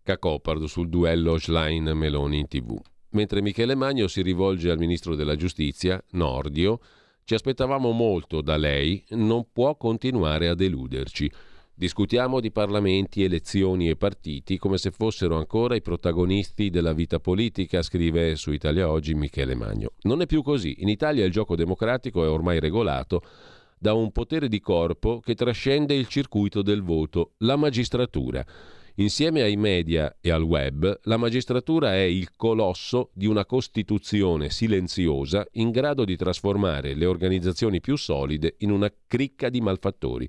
Cacopardo sul duello Schlein-Meloni in tv. Mentre Michele Magno si rivolge al ministro della giustizia, Nordio, ci aspettavamo molto da lei, non può continuare a deluderci. Discutiamo di parlamenti, elezioni e partiti come se fossero ancora i protagonisti della vita politica, scrive su Italia Oggi Michele Magno. Non è più così. In Italia il gioco democratico è ormai regolato da un potere di corpo che trascende il circuito del voto, la magistratura. Insieme ai media e al web, la magistratura è il colosso di una Costituzione silenziosa in grado di trasformare le organizzazioni più solide in una cricca di malfattori.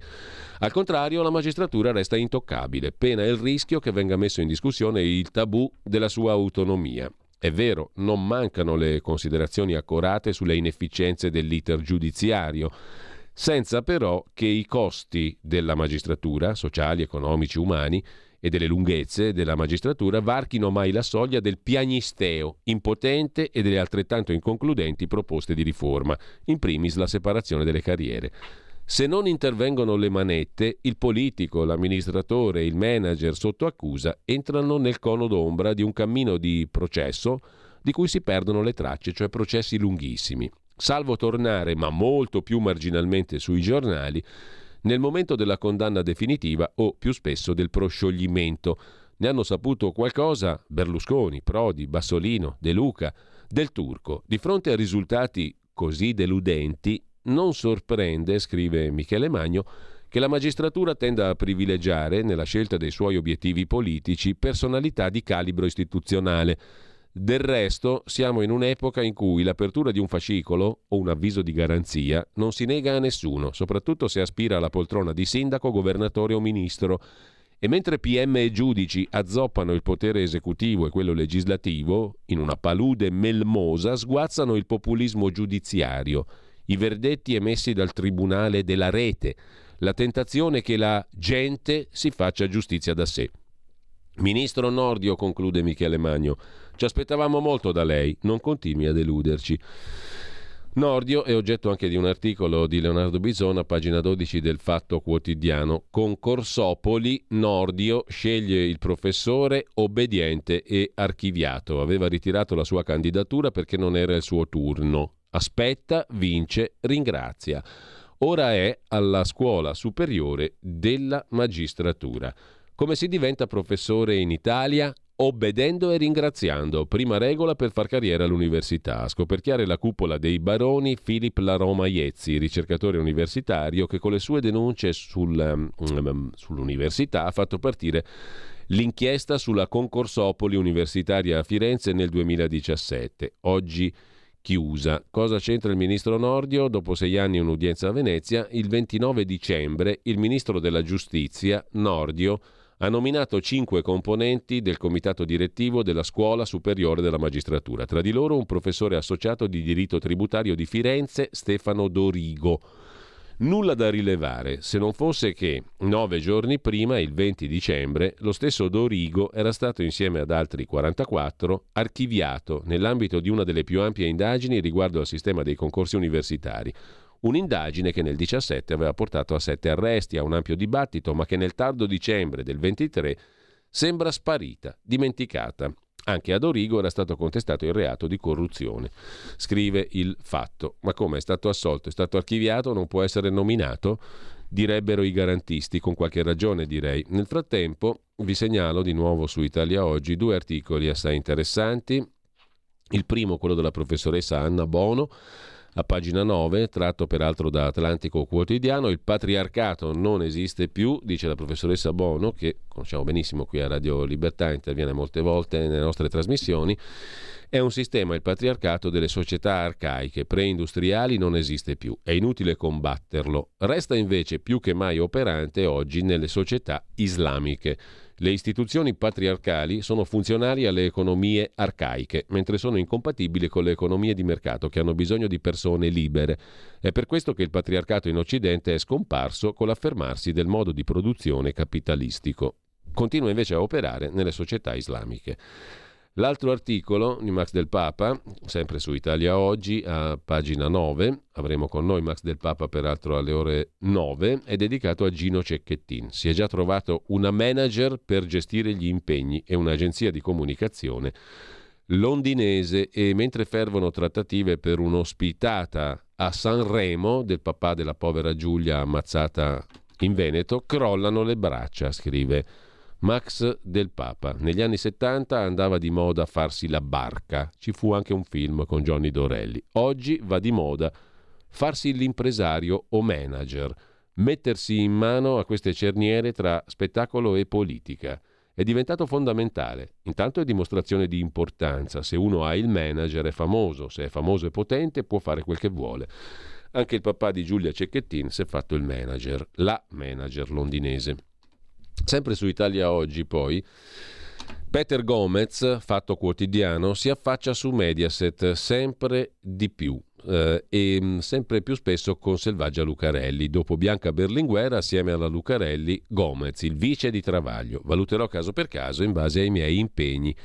Al contrario, la magistratura resta intoccabile, pena il rischio che venga messo in discussione il tabù della sua autonomia. È vero, non mancano le considerazioni accorate sulle inefficienze dell'iter giudiziario, senza però che i costi della magistratura, sociali, economici, umani, e delle lunghezze della magistratura varchino mai la soglia del piagnisteo impotente e delle altrettanto inconcludenti proposte di riforma, in primis la separazione delle carriere. Se non intervengono le manette, il politico, l'amministratore, il manager sotto accusa entrano nel cono d'ombra di un cammino di processo di cui si perdono le tracce, cioè processi lunghissimi. Salvo tornare, ma molto più marginalmente sui giornali, nel momento della condanna definitiva o più spesso del proscioglimento. Ne hanno saputo qualcosa Berlusconi, Prodi, Bassolino, De Luca, Del Turco. Di fronte a risultati così deludenti, non sorprende, scrive Michele Magno, che la magistratura tenda a privilegiare, nella scelta dei suoi obiettivi politici, personalità di calibro istituzionale del resto, siamo in un'epoca in cui l'apertura di un fascicolo o un avviso di garanzia non si nega a nessuno, soprattutto se aspira alla poltrona di sindaco, governatore o ministro. E mentre PM e giudici azzoppano il potere esecutivo e quello legislativo, in una palude melmosa sguazzano il populismo giudiziario, i verdetti emessi dal tribunale della rete, la tentazione che la gente si faccia giustizia da sé. Ministro Nordio, conclude Michele Magno, ci aspettavamo molto da lei, non continui a deluderci. Nordio è oggetto anche di un articolo di Leonardo Bisona, pagina 12 del Fatto Quotidiano. Concorsopoli, Nordio sceglie il professore obbediente e archiviato. Aveva ritirato la sua candidatura perché non era il suo turno. Aspetta, vince, ringrazia. Ora è alla scuola superiore della magistratura. Come si diventa professore in Italia? obbedendo e ringraziando, prima regola per far carriera all'università. A scoperchiare la cupola dei baroni Philip Laroma Iezzi, ricercatore universitario che con le sue denunce sul, um, sull'università ha fatto partire l'inchiesta sulla concorsopoli universitaria a Firenze nel 2017. Oggi chiusa. Cosa c'entra il ministro Nordio? Dopo sei anni un'udienza a Venezia, il 29 dicembre il ministro della giustizia, Nordio, ha nominato cinque componenti del comitato direttivo della Scuola Superiore della Magistratura, tra di loro un professore associato di diritto tributario di Firenze, Stefano Dorigo. Nulla da rilevare, se non fosse che nove giorni prima, il 20 dicembre, lo stesso Dorigo era stato insieme ad altri 44 archiviato nell'ambito di una delle più ampie indagini riguardo al sistema dei concorsi universitari, Un'indagine che nel 17 aveva portato a sette arresti, a un ampio dibattito, ma che nel tardo dicembre del 23 sembra sparita, dimenticata. Anche ad Origo era stato contestato il reato di corruzione. Scrive il fatto. Ma come è stato assolto? È stato archiviato? Non può essere nominato? Direbbero i garantisti, con qualche ragione direi. Nel frattempo vi segnalo di nuovo su Italia Oggi due articoli assai interessanti. Il primo, quello della professoressa Anna Bono, a pagina 9, tratto peraltro da Atlantico Quotidiano, il patriarcato non esiste più, dice la professoressa Bono, che conosciamo benissimo qui a Radio Libertà, interviene molte volte nelle nostre trasmissioni. È un sistema, il patriarcato, delle società arcaiche, preindustriali non esiste più, è inutile combatterlo. Resta invece più che mai operante oggi nelle società islamiche le istituzioni patriarcali sono funzionali alle economie arcaiche, mentre sono incompatibili con le economie di mercato che hanno bisogno di persone libere. È per questo che il patriarcato in Occidente è scomparso con l'affermarsi del modo di produzione capitalistico. Continua invece a operare nelle società islamiche. L'altro articolo di Max del Papa, sempre su Italia Oggi, a pagina 9, avremo con noi Max del Papa peraltro alle ore 9, è dedicato a Gino Cecchettin. Si è già trovato una manager per gestire gli impegni e un'agenzia di comunicazione londinese e mentre fervono trattative per un'ospitata a Sanremo del papà della povera Giulia ammazzata in Veneto, crollano le braccia, scrive Max del Papa. Negli anni 70 andava di moda farsi la barca, ci fu anche un film con Johnny Dorelli. Oggi va di moda farsi l'impresario o manager, mettersi in mano a queste cerniere tra spettacolo e politica. È diventato fondamentale. Intanto è dimostrazione di importanza. Se uno ha il manager è famoso, se è famoso e potente può fare quel che vuole. Anche il papà di Giulia Cecchettin si è fatto il manager, la manager londinese. Sempre su Italia Oggi poi Peter Gomez, fatto quotidiano, si affaccia su Mediaset sempre di più. eh, e mm, sempre più spesso con Selvaggia Lucarelli. Dopo Bianca Berlinguer, assieme alla Lucarelli, Gomez, il vice di Travaglio. Valuterò caso per caso in base ai miei impegni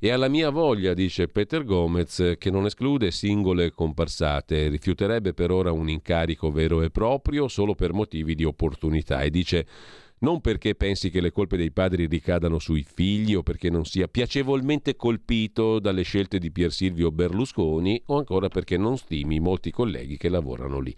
e alla mia voglia, dice Peter Gomez, che non esclude singole comparsate, rifiuterebbe per ora un incarico vero e proprio solo per motivi di opportunità e dice non perché pensi che le colpe dei padri ricadano sui figli o perché non sia piacevolmente colpito dalle scelte di Pier Silvio Berlusconi o ancora perché non stimi molti colleghi che lavorano lì.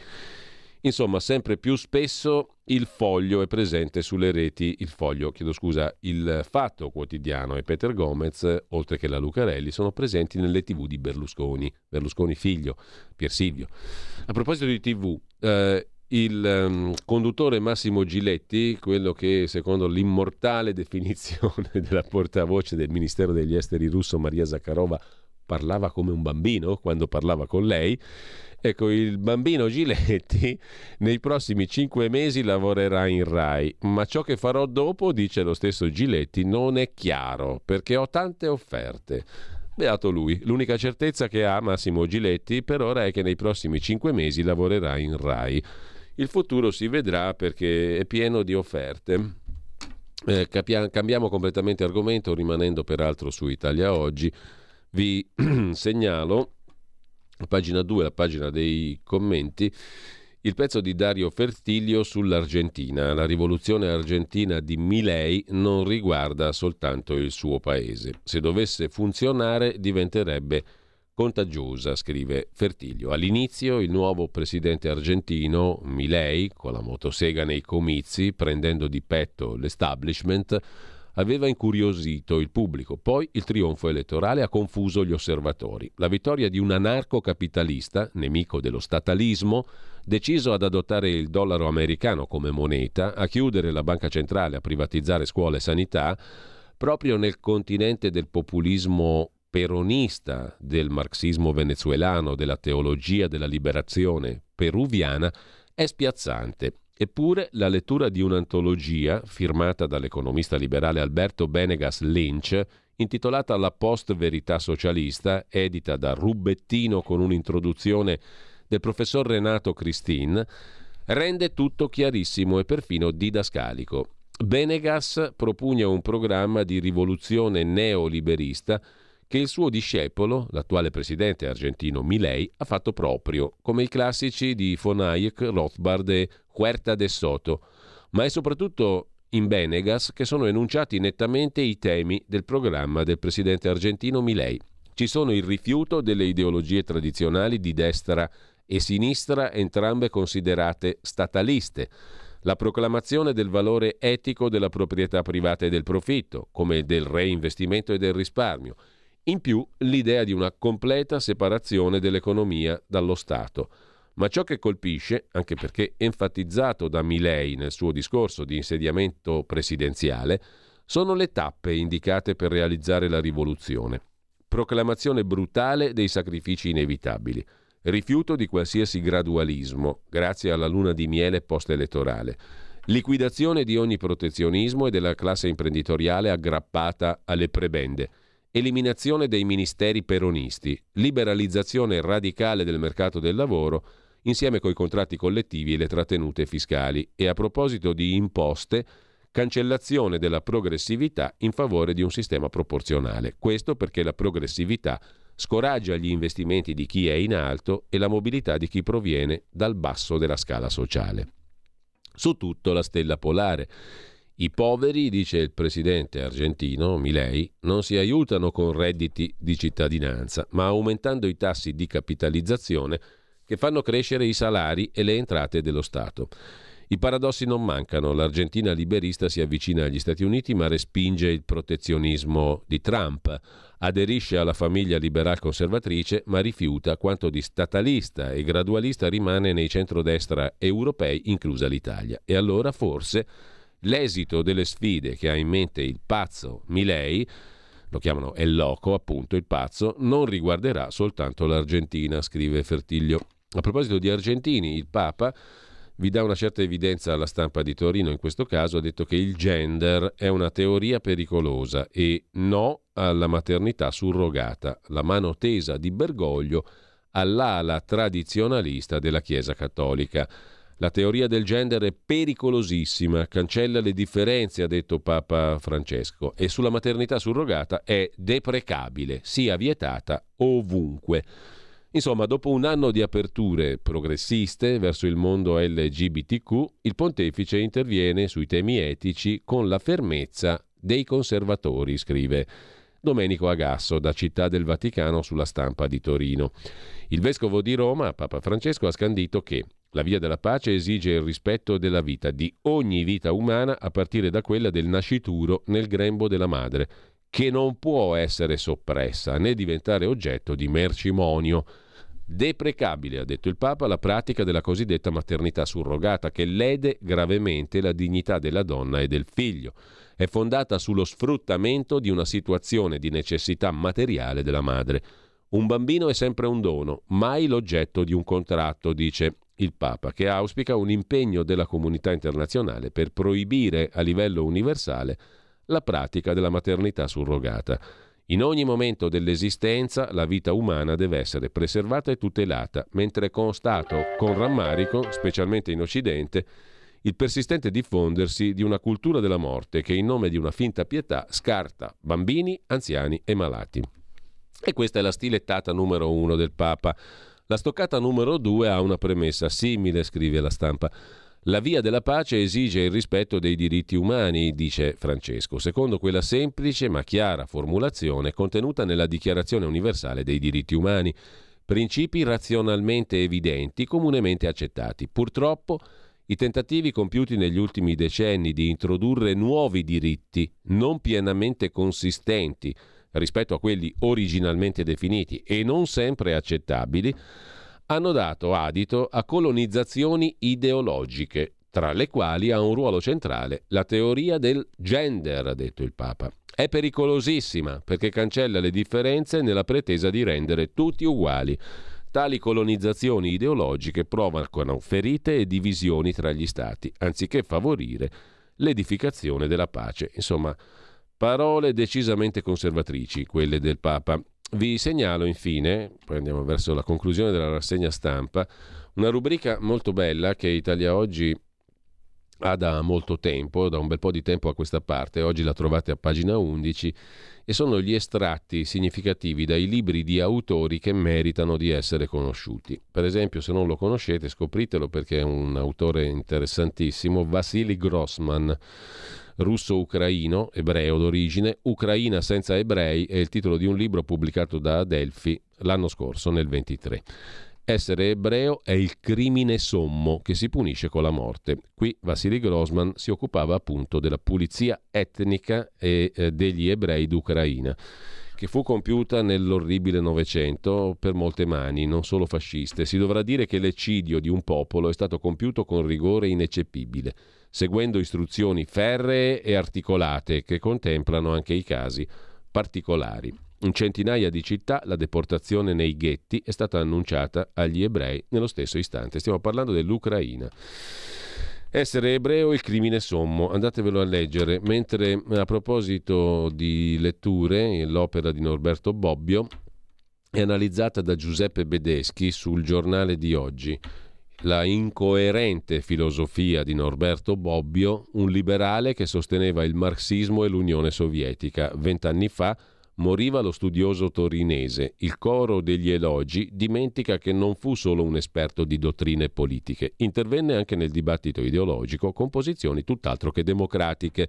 Insomma, sempre più spesso il foglio è presente sulle reti, il foglio, chiedo scusa, il Fatto Quotidiano e Peter Gomez, oltre che la Lucarelli, sono presenti nelle tv di Berlusconi, Berlusconi figlio, Pier Silvio. A proposito di tv, eh, il um, conduttore Massimo Giletti, quello che secondo l'immortale *laughs* definizione della portavoce del Ministero degli Esteri russo Maria Zakharova parlava come un bambino quando parlava con lei, Ecco, il bambino Giletti nei prossimi cinque mesi lavorerà in RAI, ma ciò che farò dopo, dice lo stesso Giletti, non è chiaro perché ho tante offerte. Beato lui. L'unica certezza che ha Massimo Giletti per ora è che nei prossimi cinque mesi lavorerà in RAI. Il futuro si vedrà perché è pieno di offerte. Eh, capia- cambiamo completamente argomento, rimanendo peraltro su Italia Oggi. Vi *clears throat* segnalo pagina 2, la pagina dei commenti, il pezzo di Dario Fertilio sull'Argentina. La rivoluzione argentina di Milei non riguarda soltanto il suo paese. Se dovesse funzionare diventerebbe contagiosa, scrive Fertilio. All'inizio il nuovo presidente argentino, Milei, con la motosega nei comizi, prendendo di petto l'establishment, aveva incuriosito il pubblico, poi il trionfo elettorale ha confuso gli osservatori. La vittoria di un anarcocapitalista, nemico dello statalismo, deciso ad adottare il dollaro americano come moneta, a chiudere la banca centrale, a privatizzare scuole e sanità, proprio nel continente del populismo peronista, del marxismo venezuelano, della teologia della liberazione peruviana, è spiazzante Eppure la lettura di un'antologia firmata dall'economista liberale Alberto Benegas Lynch, intitolata La post-verità socialista, edita da Rubettino con un'introduzione del professor Renato Cristin, rende tutto chiarissimo e perfino didascalico. Benegas propugna un programma di rivoluzione neoliberista che il suo discepolo, l'attuale presidente argentino Milei, ha fatto proprio, come i classici di von Hayek, Rothbard e Huerta de Soto, ma è soprattutto in Benegas che sono enunciati nettamente i temi del programma del presidente argentino Milei. Ci sono il rifiuto delle ideologie tradizionali di destra e sinistra, entrambe considerate stataliste, la proclamazione del valore etico della proprietà privata e del profitto, come del reinvestimento e del risparmio, in più l'idea di una completa separazione dell'economia dallo Stato. Ma ciò che colpisce, anche perché enfatizzato da Milei nel suo discorso di insediamento presidenziale, sono le tappe indicate per realizzare la rivoluzione. Proclamazione brutale dei sacrifici inevitabili, rifiuto di qualsiasi gradualismo, grazie alla luna di miele post-elettorale, liquidazione di ogni protezionismo e della classe imprenditoriale aggrappata alle prebende, eliminazione dei ministeri peronisti, liberalizzazione radicale del mercato del lavoro, insieme coi contratti collettivi e le trattenute fiscali e a proposito di imposte, cancellazione della progressività in favore di un sistema proporzionale. Questo perché la progressività scoraggia gli investimenti di chi è in alto e la mobilità di chi proviene dal basso della scala sociale. Su tutto la stella polare i poveri, dice il presidente argentino Milei, non si aiutano con redditi di cittadinanza, ma aumentando i tassi di capitalizzazione che fanno crescere i salari e le entrate dello Stato. I paradossi non mancano, l'Argentina liberista si avvicina agli Stati Uniti ma respinge il protezionismo di Trump, aderisce alla famiglia liberal conservatrice ma rifiuta quanto di statalista e gradualista rimane nei centrodestra europei, inclusa l'Italia. E allora forse L'esito delle sfide che ha in mente il pazzo Milei, lo chiamano El Loco, appunto il pazzo, non riguarderà soltanto l'Argentina, scrive Fertiglio. A proposito di argentini, il Papa vi dà una certa evidenza alla stampa di Torino, in questo caso ha detto che il gender è una teoria pericolosa e no alla maternità surrogata. La mano tesa di Bergoglio all'ala tradizionalista della Chiesa cattolica. La teoria del gender è pericolosissima, cancella le differenze, ha detto Papa Francesco, e sulla maternità surrogata è deprecabile, sia vietata ovunque. Insomma, dopo un anno di aperture progressiste verso il mondo LGBTQ, il pontefice interviene sui temi etici con la fermezza dei conservatori, scrive Domenico Agasso da Città del Vaticano sulla stampa di Torino. Il vescovo di Roma, Papa Francesco, ha scandito che la via della pace esige il rispetto della vita, di ogni vita umana, a partire da quella del nascituro nel grembo della madre, che non può essere soppressa né diventare oggetto di mercimonio. Deprecabile, ha detto il Papa, la pratica della cosiddetta maternità surrogata, che lede gravemente la dignità della donna e del figlio. È fondata sullo sfruttamento di una situazione di necessità materiale della madre. Un bambino è sempre un dono, mai l'oggetto di un contratto, dice il Papa, che auspica un impegno della comunità internazionale per proibire a livello universale la pratica della maternità surrogata. In ogni momento dell'esistenza la vita umana deve essere preservata e tutelata, mentre constato con rammarico, specialmente in Occidente, il persistente diffondersi di una cultura della morte che in nome di una finta pietà scarta bambini, anziani e malati. E questa è la stilettata numero uno del Papa. La stoccata numero due ha una premessa simile, scrive la stampa. La via della pace esige il rispetto dei diritti umani, dice Francesco, secondo quella semplice ma chiara formulazione contenuta nella Dichiarazione universale dei diritti umani, principi razionalmente evidenti, comunemente accettati. Purtroppo i tentativi compiuti negli ultimi decenni di introdurre nuovi diritti non pienamente consistenti rispetto a quelli originalmente definiti e non sempre accettabili hanno dato adito a colonizzazioni ideologiche, tra le quali ha un ruolo centrale la teoria del gender, ha detto il Papa. È pericolosissima perché cancella le differenze nella pretesa di rendere tutti uguali. Tali colonizzazioni ideologiche provocano ferite e divisioni tra gli stati, anziché favorire l'edificazione della pace. Insomma, parole decisamente conservatrici, quelle del Papa. Vi segnalo infine, poi andiamo verso la conclusione della rassegna stampa, una rubrica molto bella che Italia Oggi ha da molto tempo, da un bel po' di tempo a questa parte, oggi la trovate a pagina 11, e sono gli estratti significativi dai libri di autori che meritano di essere conosciuti. Per esempio, se non lo conoscete, scopritelo perché è un autore interessantissimo, Vasily Grossman russo-ucraino, ebreo d'origine, Ucraina senza ebrei è il titolo di un libro pubblicato da Adelphi l'anno scorso, nel 23. Essere ebreo è il crimine sommo che si punisce con la morte. Qui Vassili Grossman si occupava appunto della pulizia etnica e eh, degli ebrei d'Ucraina che fu compiuta nell'orribile Novecento per molte mani, non solo fasciste. Si dovrà dire che l'eccidio di un popolo è stato compiuto con rigore ineccepibile seguendo istruzioni ferree e articolate che contemplano anche i casi particolari. In centinaia di città la deportazione nei ghetti è stata annunciata agli ebrei nello stesso istante. Stiamo parlando dell'Ucraina. Essere ebreo è il crimine sommo, andatevelo a leggere. Mentre a proposito di letture, l'opera di Norberto Bobbio è analizzata da Giuseppe Bedeschi sul giornale di oggi la incoerente filosofia di Norberto Bobbio, un liberale che sosteneva il marxismo e l'Unione Sovietica. Vent'anni fa moriva lo studioso torinese. Il coro degli elogi dimentica che non fu solo un esperto di dottrine politiche, intervenne anche nel dibattito ideologico con posizioni tutt'altro che democratiche.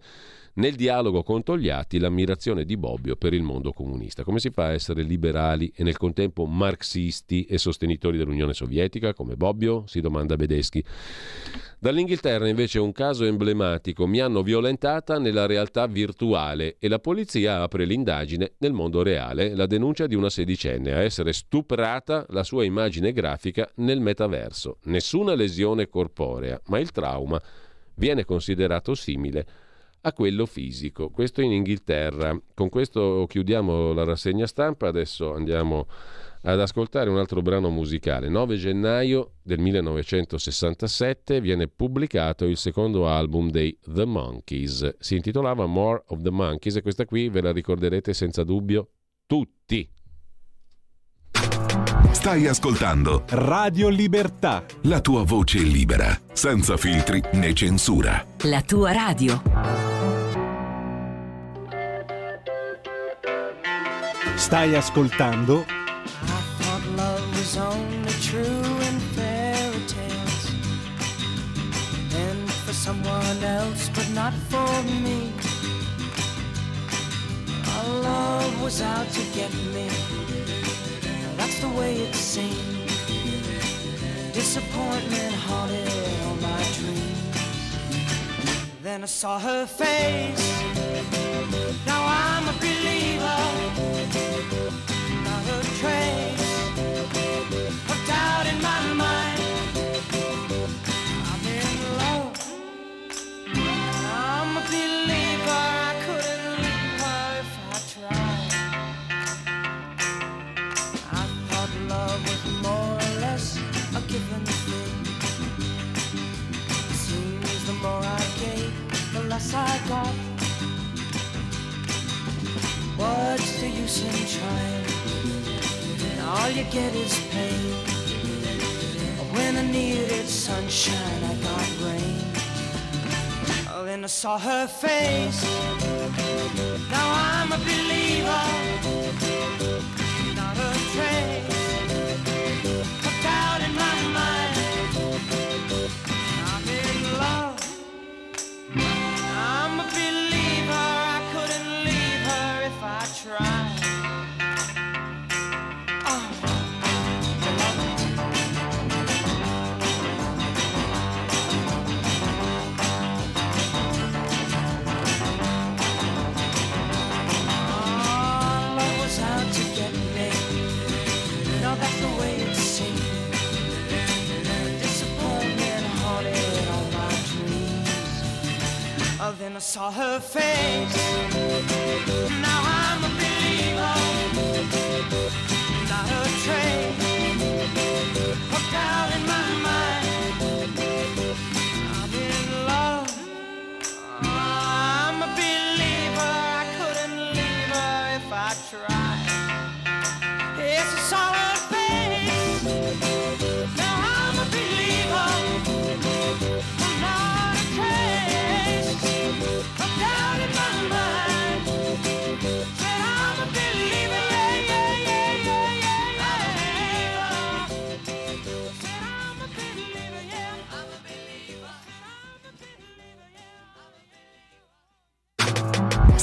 Nel dialogo con Togliatti l'ammirazione di Bobbio per il mondo comunista. Come si fa a essere liberali e nel contempo marxisti e sostenitori dell'Unione Sovietica come Bobbio? si domanda Bedeschi. Dall'Inghilterra invece un caso emblematico. Mi hanno violentata nella realtà virtuale e la polizia apre l'indagine nel mondo reale. La denuncia di una sedicenne a essere stuprata la sua immagine grafica nel metaverso. Nessuna lesione corporea, ma il trauma viene considerato simile a quello fisico. Questo in Inghilterra. Con questo chiudiamo la rassegna stampa, adesso andiamo ad ascoltare un altro brano musicale. 9 gennaio del 1967 viene pubblicato il secondo album dei The Monkeys. Si intitolava More of the Monkeys e questa qui ve la ricorderete senza dubbio tutti. Stai ascoltando Radio Libertà. La tua voce libera, senza filtri né censura. La tua radio. And for someone else, but not for me. Our love was out to get me. That's the way it seemed. Disappointment haunted all my dreams. Then I saw her face. Now I'm a believer. Not a trace of doubt in my mind. I'm in love. I'm a believer. I couldn't leave her if I tried. I thought love was more or less a given thing. Seems the more I gave, the less I got. What's the use in trying? All you get is pain. When I needed sunshine, I got rain. Oh, then I saw her face. Now I'm a believer. Not a trace Then I saw her face.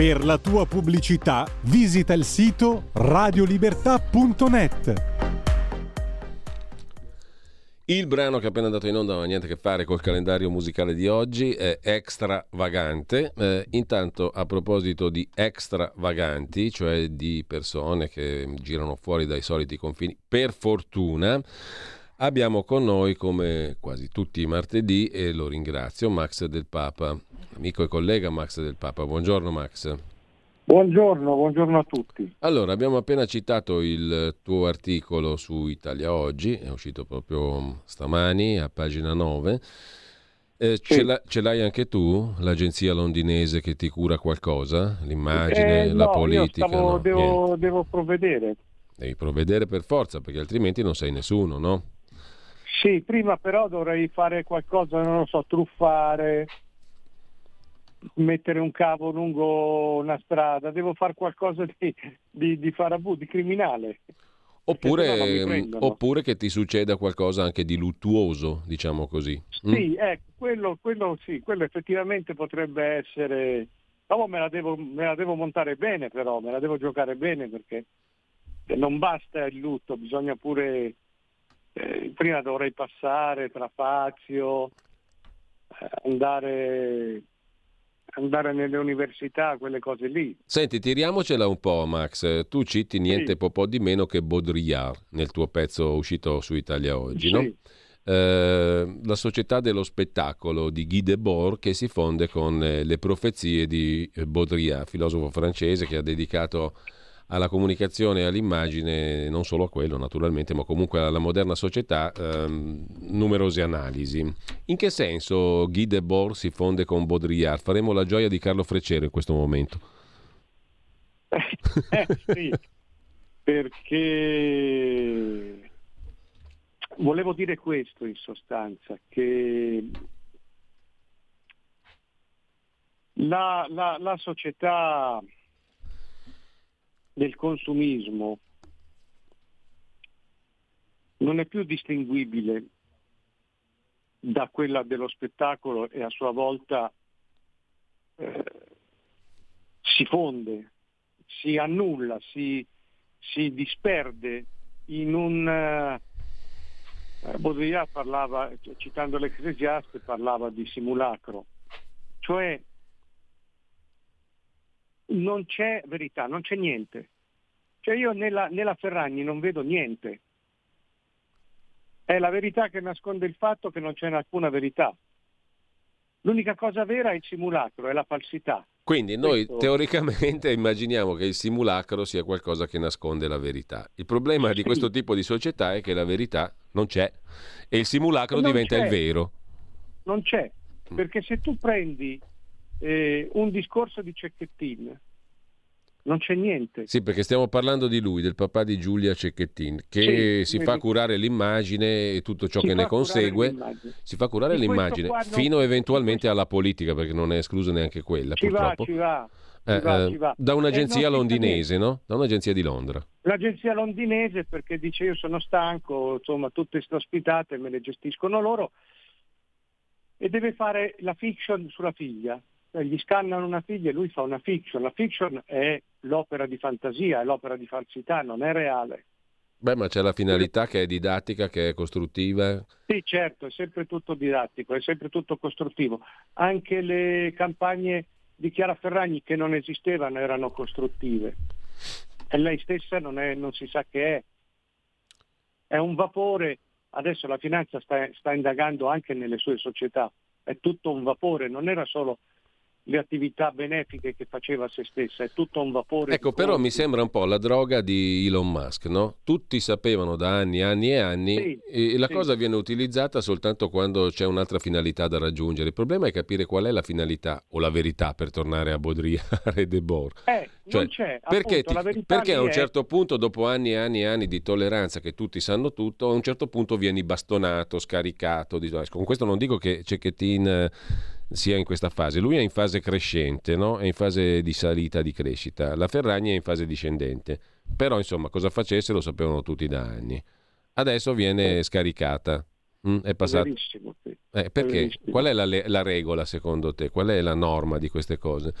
Per la tua pubblicità visita il sito radiolibertà.net. Il brano che è appena andato in onda non ha niente a che fare col calendario musicale di oggi, è extravagante. Eh, intanto, a proposito di extravaganti, cioè di persone che girano fuori dai soliti confini, per fortuna abbiamo con noi, come quasi tutti i martedì, e lo ringrazio, Max del Papa amico e collega Max del Papa. Buongiorno Max. Buongiorno, buongiorno a tutti. Allora, abbiamo appena citato il tuo articolo su Italia Oggi, è uscito proprio stamani a pagina 9. Eh, sì. ce, l'hai, ce, l'hai, anche tu, l'agenzia londinese che ti cura qualcosa? L'immagine, eh, la no, politica? Stavo, no, devo, devo, provvedere. Devi provvedere per forza, perché altrimenti non sei nessuno, no? Sì, prima però dovrei fare qualcosa, non lo so, truffare, mettere un cavo lungo una strada, devo fare qualcosa di, di, di farabu, di criminale. Oppure, oppure, che ti succeda qualcosa anche di luttuoso, diciamo così. Sì, mm? ecco, quello, quello, sì, quello effettivamente potrebbe essere... Dopo me la, devo, me la devo montare bene però, me la devo giocare bene perché non basta il lutto, bisogna pure... Eh, prima dovrei passare tra Fazio, eh, andare andare nelle università, quelle cose lì. Senti, tiriamocela un po', Max. Tu citi niente sì. po' di meno che Baudrillard nel tuo pezzo uscito su Italia Oggi, sì. no? Eh, la società dello spettacolo di Guy Debord che si fonde con eh, le profezie di Baudrillard, filosofo francese che ha dedicato alla comunicazione e all'immagine, non solo a quello naturalmente, ma comunque alla moderna società, ehm, numerose analisi. In che senso Guy Debord si fonde con Baudrillard? Faremo la gioia di Carlo Freccero in questo momento. eh, *laughs* sì, perché volevo dire questo in sostanza, che la, la, la società del consumismo non è più distinguibile da quella dello spettacolo e a sua volta eh, si fonde, si annulla, si, si disperde in un... Eh, Baudrillard parlava, citando l'Ecclesiaste, parlava di simulacro, cioè non c'è verità, non c'è niente. Cioè io nella, nella Ferragni non vedo niente. È la verità che nasconde il fatto che non c'è alcuna verità. L'unica cosa vera è il simulacro, è la falsità. Quindi noi Questo... teoricamente *laughs* immaginiamo che il simulacro sia qualcosa che nasconde la verità. Il problema di questo tipo di società è che la verità non c'è e il simulacro non diventa c'è. il vero. Non c'è, mm. perché se tu prendi eh, un discorso di Cecchettin. Non c'è niente. Sì, perché stiamo parlando di lui, del papà di Giulia Cecchettin, che sì, si fa curare l'immagine e tutto ciò che ne consegue. Si fa curare di l'immagine non... fino eventualmente alla politica, perché non è esclusa neanche quella, ci purtroppo. Va, ci va. Eh, va, eh, va. Da un'agenzia londinese, no? Da un'agenzia di Londra. L'agenzia londinese perché dice io sono stanco, insomma tutte queste ospitate me le gestiscono loro e deve fare la fiction sulla figlia eh, gli scannano una figlia e lui fa una fiction. La fiction è l'opera di fantasia, è l'opera di falsità, non è reale. Beh, ma c'è la finalità che è didattica, che è costruttiva? Sì, certo, è sempre tutto didattico, è sempre tutto costruttivo. Anche le campagne di Chiara Ferragni che non esistevano erano costruttive. E lei stessa non, è, non si sa che è. È un vapore, adesso la finanza sta, sta indagando anche nelle sue società, è tutto un vapore, non era solo le attività benefiche che faceva se stessa, è tutto un vapore. Ecco, però mi sembra un po' la droga di Elon Musk, no? Tutti sapevano da anni, anni e anni sì, e la sì. cosa viene utilizzata soltanto quando c'è un'altra finalità da raggiungere. Il problema è capire qual è la finalità o la verità per tornare a Baudrillard *laughs* e Debord. Eh, cioè, perché, appunto, ti, perché a un è... certo punto, dopo anni e anni e anni di tolleranza che tutti sanno tutto, a un certo punto vieni bastonato, scaricato. Con questo non dico che Cecchettin sia in questa fase. Lui è in fase crescente, no? è in fase di salita, di crescita. La Ferragni è in fase discendente. Però, insomma, cosa facesse lo sapevano tutti da anni. Adesso viene scaricata. Mm, è passato. Sì. Eh, perché? Qual è la, la regola secondo te? Qual è la norma di queste cose?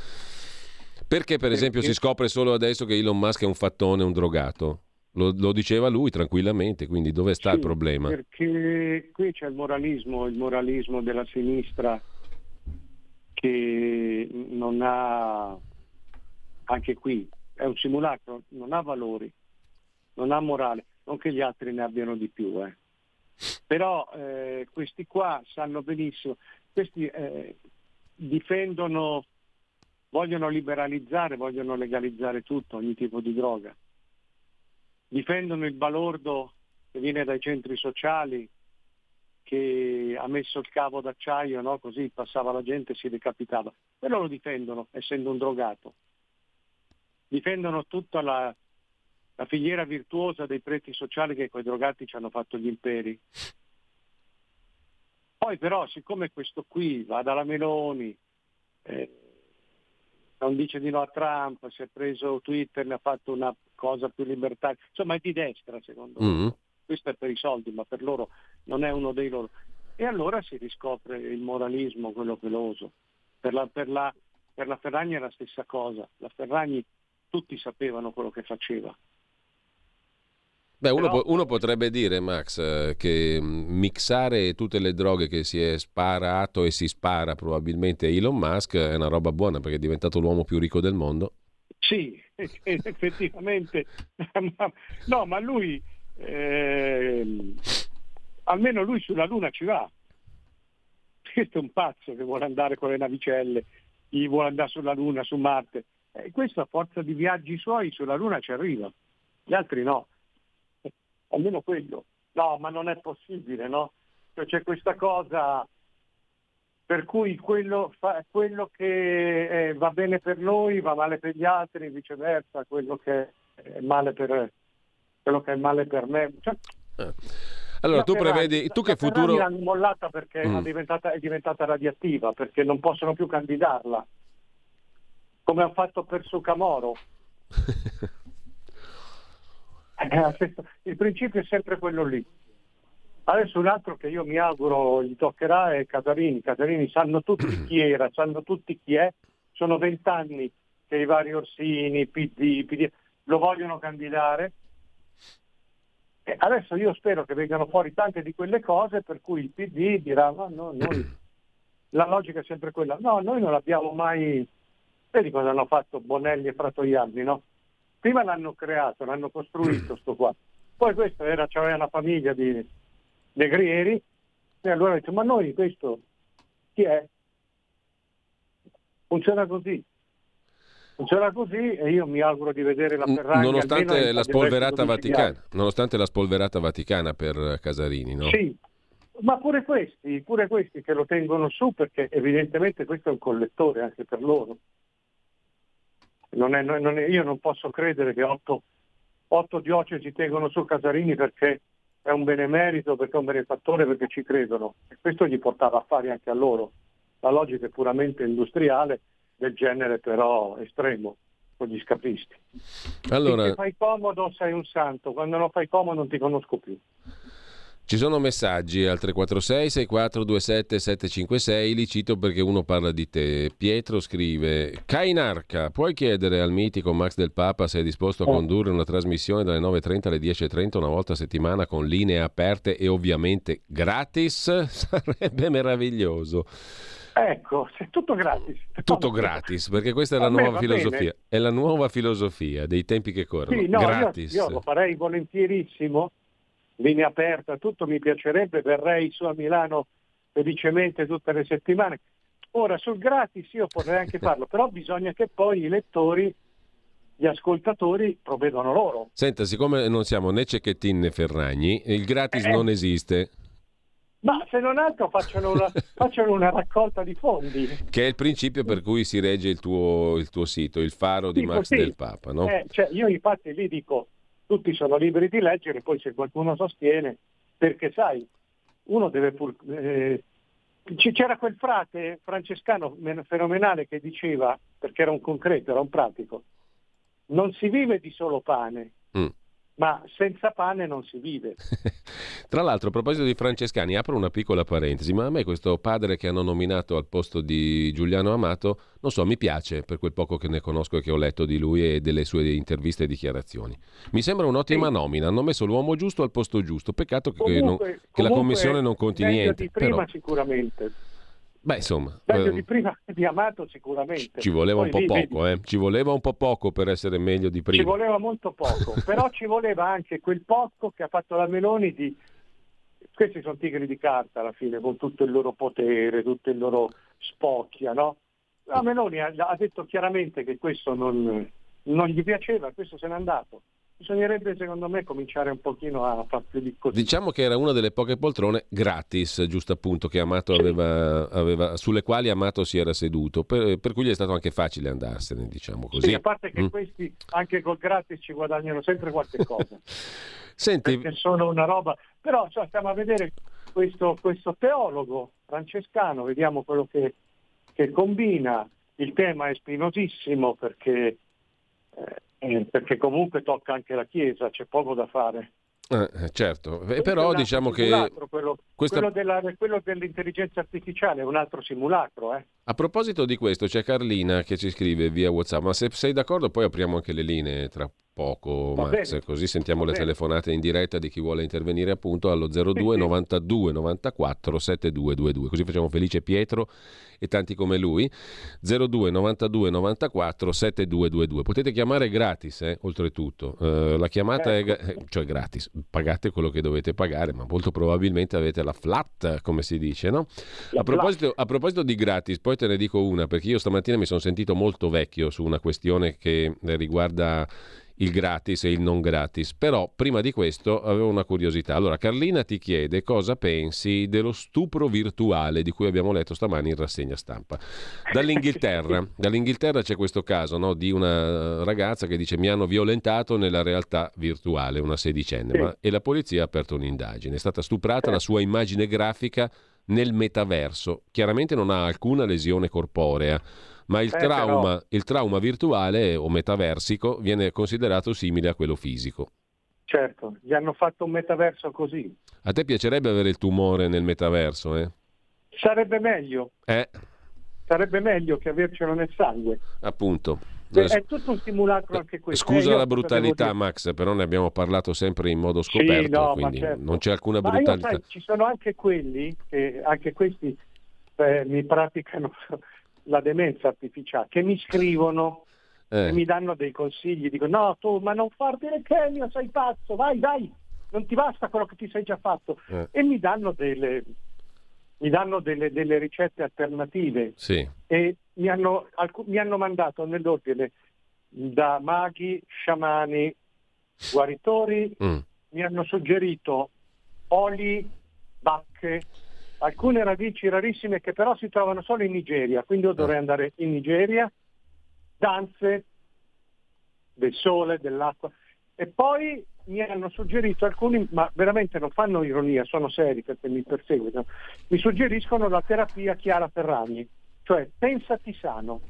Perché per esempio si scopre solo adesso che Elon Musk è un fattone, un drogato? Lo, lo diceva lui tranquillamente, quindi dove sta Sì, il problema? Perché qui c'è il moralismo, il moralismo della sinistra che non ha, anche qui, è un simulacro, non ha valori, non ha morale, non che gli altri ne abbiano di più. eh. Però eh, questi qua sanno benissimo, questi eh, difendono, vogliono liberalizzare, vogliono legalizzare tutto, ogni tipo di droga. Difendono il balordo che viene dai centri sociali, che ha messo il cavo d'acciaio, no? così passava la gente e si decapitava. Quello lo difendono, essendo un drogato. Difendono tutta la, la filiera virtuosa dei preti sociali che quei drogati ci hanno fatto gli imperi. Poi però, siccome questo qui va dalla Meloni, eh, non dice di no a Trump, si è preso Twitter, ne ha fatto una cosa più libertaria, insomma è di destra secondo me. Questo è per i soldi, ma per loro non è uno dei loro. E allora si riscopre il moralismo, quello peloso. Per la, per la- per la Ferragni è la stessa cosa. La Ferragni tutti sapevano quello che faceva. Beh, uno, Però- po- uno potrebbe dire, Max, eh, che mm, mixare tutte le droghe che si è sparato e si spara probabilmente Elon Musk è una roba buona perché è diventato l'uomo più ricco del mondo. Sì, *laughs* effettivamente. *laughs* No, ma lui, ehm, almeno lui sulla Luna ci va. Questo è un pazzo che vuole andare con le navicelle, gli vuole andare sulla Luna, su Marte. E questo a forza di viaggi suoi sulla Luna ci arriva, gli altri no. *laughs* Almeno quello. No, ma non è possibile, no? Cioè, c'è questa cosa per cui quello, fa- quello che eh, va bene per noi va male per gli altri, viceversa, quello che è male per, quello che è male per me. Cioè, Allora, la tu Ferrari- prevedi, tu che Ferrari futuro... l'hanno mollata perché Mm. è, diventata, è diventata radioattiva, perché non possono più candidarla, come hanno fatto per Sucamoro. *laughs* Eh, Il principio è sempre quello lì. Adesso un altro che io mi auguro gli toccherà è Casarini. Casarini sanno tutti *clears throat* chi era, sanno tutti chi è. Sono vent'anni che i vari Orsini, PD, PD lo vogliono candidare. Adesso io spero che vengano fuori tante di quelle cose per cui il PD dirà ma no, noi... *clears throat* La logica è sempre quella, no, noi non abbiamo mai... Vedi cosa hanno fatto Bonelli e Fratoianni, no? Prima l'hanno creato, l'hanno costruito sto qua. Poi questo era, c'aveva una famiglia di negrieri e allora ha detto ma noi questo chi è? Funziona così. Funziona così e io mi auguro di vedere la Ferrari Nonostante la spolverata vaticana, nonostante la spolverata vaticana per Casarini, no? Sì, ma pure questi, pure questi che lo tengono su perché evidentemente questo è un collettore anche per loro. Non è- non è- io non posso credere che otto, otto diocesi tengono su Casarini perché è un benemerito, perché è un benefattore, perché ci credono. E questo gli portava affari anche a loro. La logica è puramente industriale, del genere però estremo, con gli scapisti. Allora, Se fai comodo sei un santo, quando non fai comodo non ti conosco più. Ci sono messaggi al 346 6427 756, li cito perché uno parla di te. Pietro scrive: Cainarca, puoi chiedere al mitico Max del Papa se è disposto a Oh. condurre una trasmissione dalle 9.30 alle 10.30 una volta a settimana con linee aperte e ovviamente gratis? *laughs* Sarebbe meraviglioso. Ecco, è tutto gratis. Tutto gratis, perché questa è la nuova va filosofia. bene. È la nuova filosofia dei tempi che corrono. Sì, no, io, gratis. io lo farei volentierissimo, linea aperta, tutto mi piacerebbe, verrei su a Milano felicemente tutte le settimane. Ora sul gratis io potrei anche *laughs* farlo, però bisogna che poi i lettori, gli ascoltatori provvedano loro. Senta, siccome non siamo né Cecchettin né Ferragni, il gratis Eh. non esiste. Ma se non altro facciano una, *laughs* facciano una raccolta di fondi. Che è il principio per cui si regge il tuo, il tuo sito, il faro di Sì, Max così. del Papa, no? Eh, cioè, io infatti lì dico, tutti sono liberi di leggere, poi se qualcuno sostiene, perché sai, uno deve pur... eh, c'era quel frate francescano men- fenomenale che diceva, perché era un concreto, era un pratico, non si vive di solo pane, Mm. Ma senza pane non si vive. *laughs* Tra l'altro, a proposito di Francescani, apro una piccola parentesi, ma a me questo padre che hanno nominato al posto di Giuliano Amato, non so, mi piace per quel poco che ne conosco e che ho letto di lui e delle sue interviste e dichiarazioni. Mi sembra un'ottima Sì. nomina, hanno messo l'uomo giusto al posto giusto, peccato che, Comunque- non- che la comunque commissione non conti niente. di prima però- sicuramente. Beh, insomma, Meglio eh, di prima *laughs* di Amato sicuramente. ci voleva un Poi po' lì, poco, eh. ci voleva un po' poco per essere meglio di Ci prima. voleva molto poco, *laughs* però ci voleva anche quel poco che ha fatto la Meloni di... Questi sono tigri di carta alla fine, con tutto il loro potere, tutto il loro spocchia, no? La Meloni ha, ha detto chiaramente che questo non, non gli piaceva, questo se n'è andato. Bisognerebbe secondo me cominciare un pochino a far più di così. Diciamo che era una delle poche poltrone gratis, giusto appunto, che Amato aveva, aveva- sulle quali Amato si era seduto, per, per cui gli è stato anche facile andarsene, diciamo così. Sì, a parte che Mm. questi anche col gratis ci guadagnano sempre qualche *laughs* cosa. Senti, perché sono una roba. Però cioè, stiamo a vedere questo, questo teologo francescano, vediamo quello che, che combina. Il tema è spinosissimo perché, eh, perché comunque tocca anche la Chiesa, c'è poco da fare. eh, certo, Eh, Questo è però diciamo che quello, questa- quello della- quello dell'intelligenza artificiale è un altro simulacro. Eh. a proposito di questo c'è Carlina che ci scrive via WhatsApp, ma se sei d'accordo poi apriamo anche le linee tra poco, Max, così sentiamo le telefonate in diretta di chi vuole intervenire appunto allo 02 sì. 92 94 7222, così facciamo felice Pietro e tanti come lui. 02 92 94 7222. Potete chiamare gratis, eh, oltretutto. Eh, la chiamata è, eh, cioè gratis, pagate quello che dovete pagare, ma molto probabilmente avete la flat, come si dice, no? A proposito, a proposito di gratis, poi te ne dico una, perché io stamattina mi sono sentito molto vecchio su una questione che riguarda il gratis e il non gratis, però prima di questo avevo una curiosità. Allora, Carlina ti chiede cosa pensi dello stupro virtuale di cui abbiamo letto stamani in rassegna stampa. Dall'Inghilterra, *laughs* dall'Inghilterra c'è questo caso no, di una ragazza che dice mi hanno violentato nella realtà virtuale, una sedicenne, Sì. ma- e la polizia ha aperto un'indagine. È stata stuprata la sua immagine grafica nel metaverso. Chiaramente non ha alcuna lesione corporea, ma il, Eh, trauma, però- il trauma virtuale o metaversico viene considerato simile a quello fisico. Certo, gli hanno fatto un metaverso così. A te piacerebbe avere il tumore nel metaverso? Eh? Sarebbe meglio, Eh, sarebbe meglio che avercelo nel sangue. appunto. È, è tutto un simulacro anche questo. Eh, Scusa io la brutalità? Max, però ne abbiamo parlato sempre in modo Sì, scoperto, no, ma quindi certo. non c'è alcuna Ma io, brutalità. sai, ci sono anche quelli che anche questi eh, mi praticano la demenza artificiale, che mi scrivono Eh. e mi danno dei consigli, dicono no tu ma non farti le chemio, sei pazzo, vai vai, non ti basta quello che ti sei già fatto. Eh. E mi danno delle, mi danno delle, delle ricette alternative Sì. e mi hanno, alcu- mi hanno mandato nell'ordine da maghi, sciamani, guaritori, Mm. mi hanno suggerito oli, bacche, alcune radici rarissime che però si trovano solo in Nigeria, quindi io dovrei andare in Nigeria, danze del sole, dell'acqua. E poi mi hanno suggerito alcuni, ma veramente non fanno ironia, sono seri perché mi perseguitano, mi suggeriscono la terapia Chiara Ferragni, cioè pensati sano.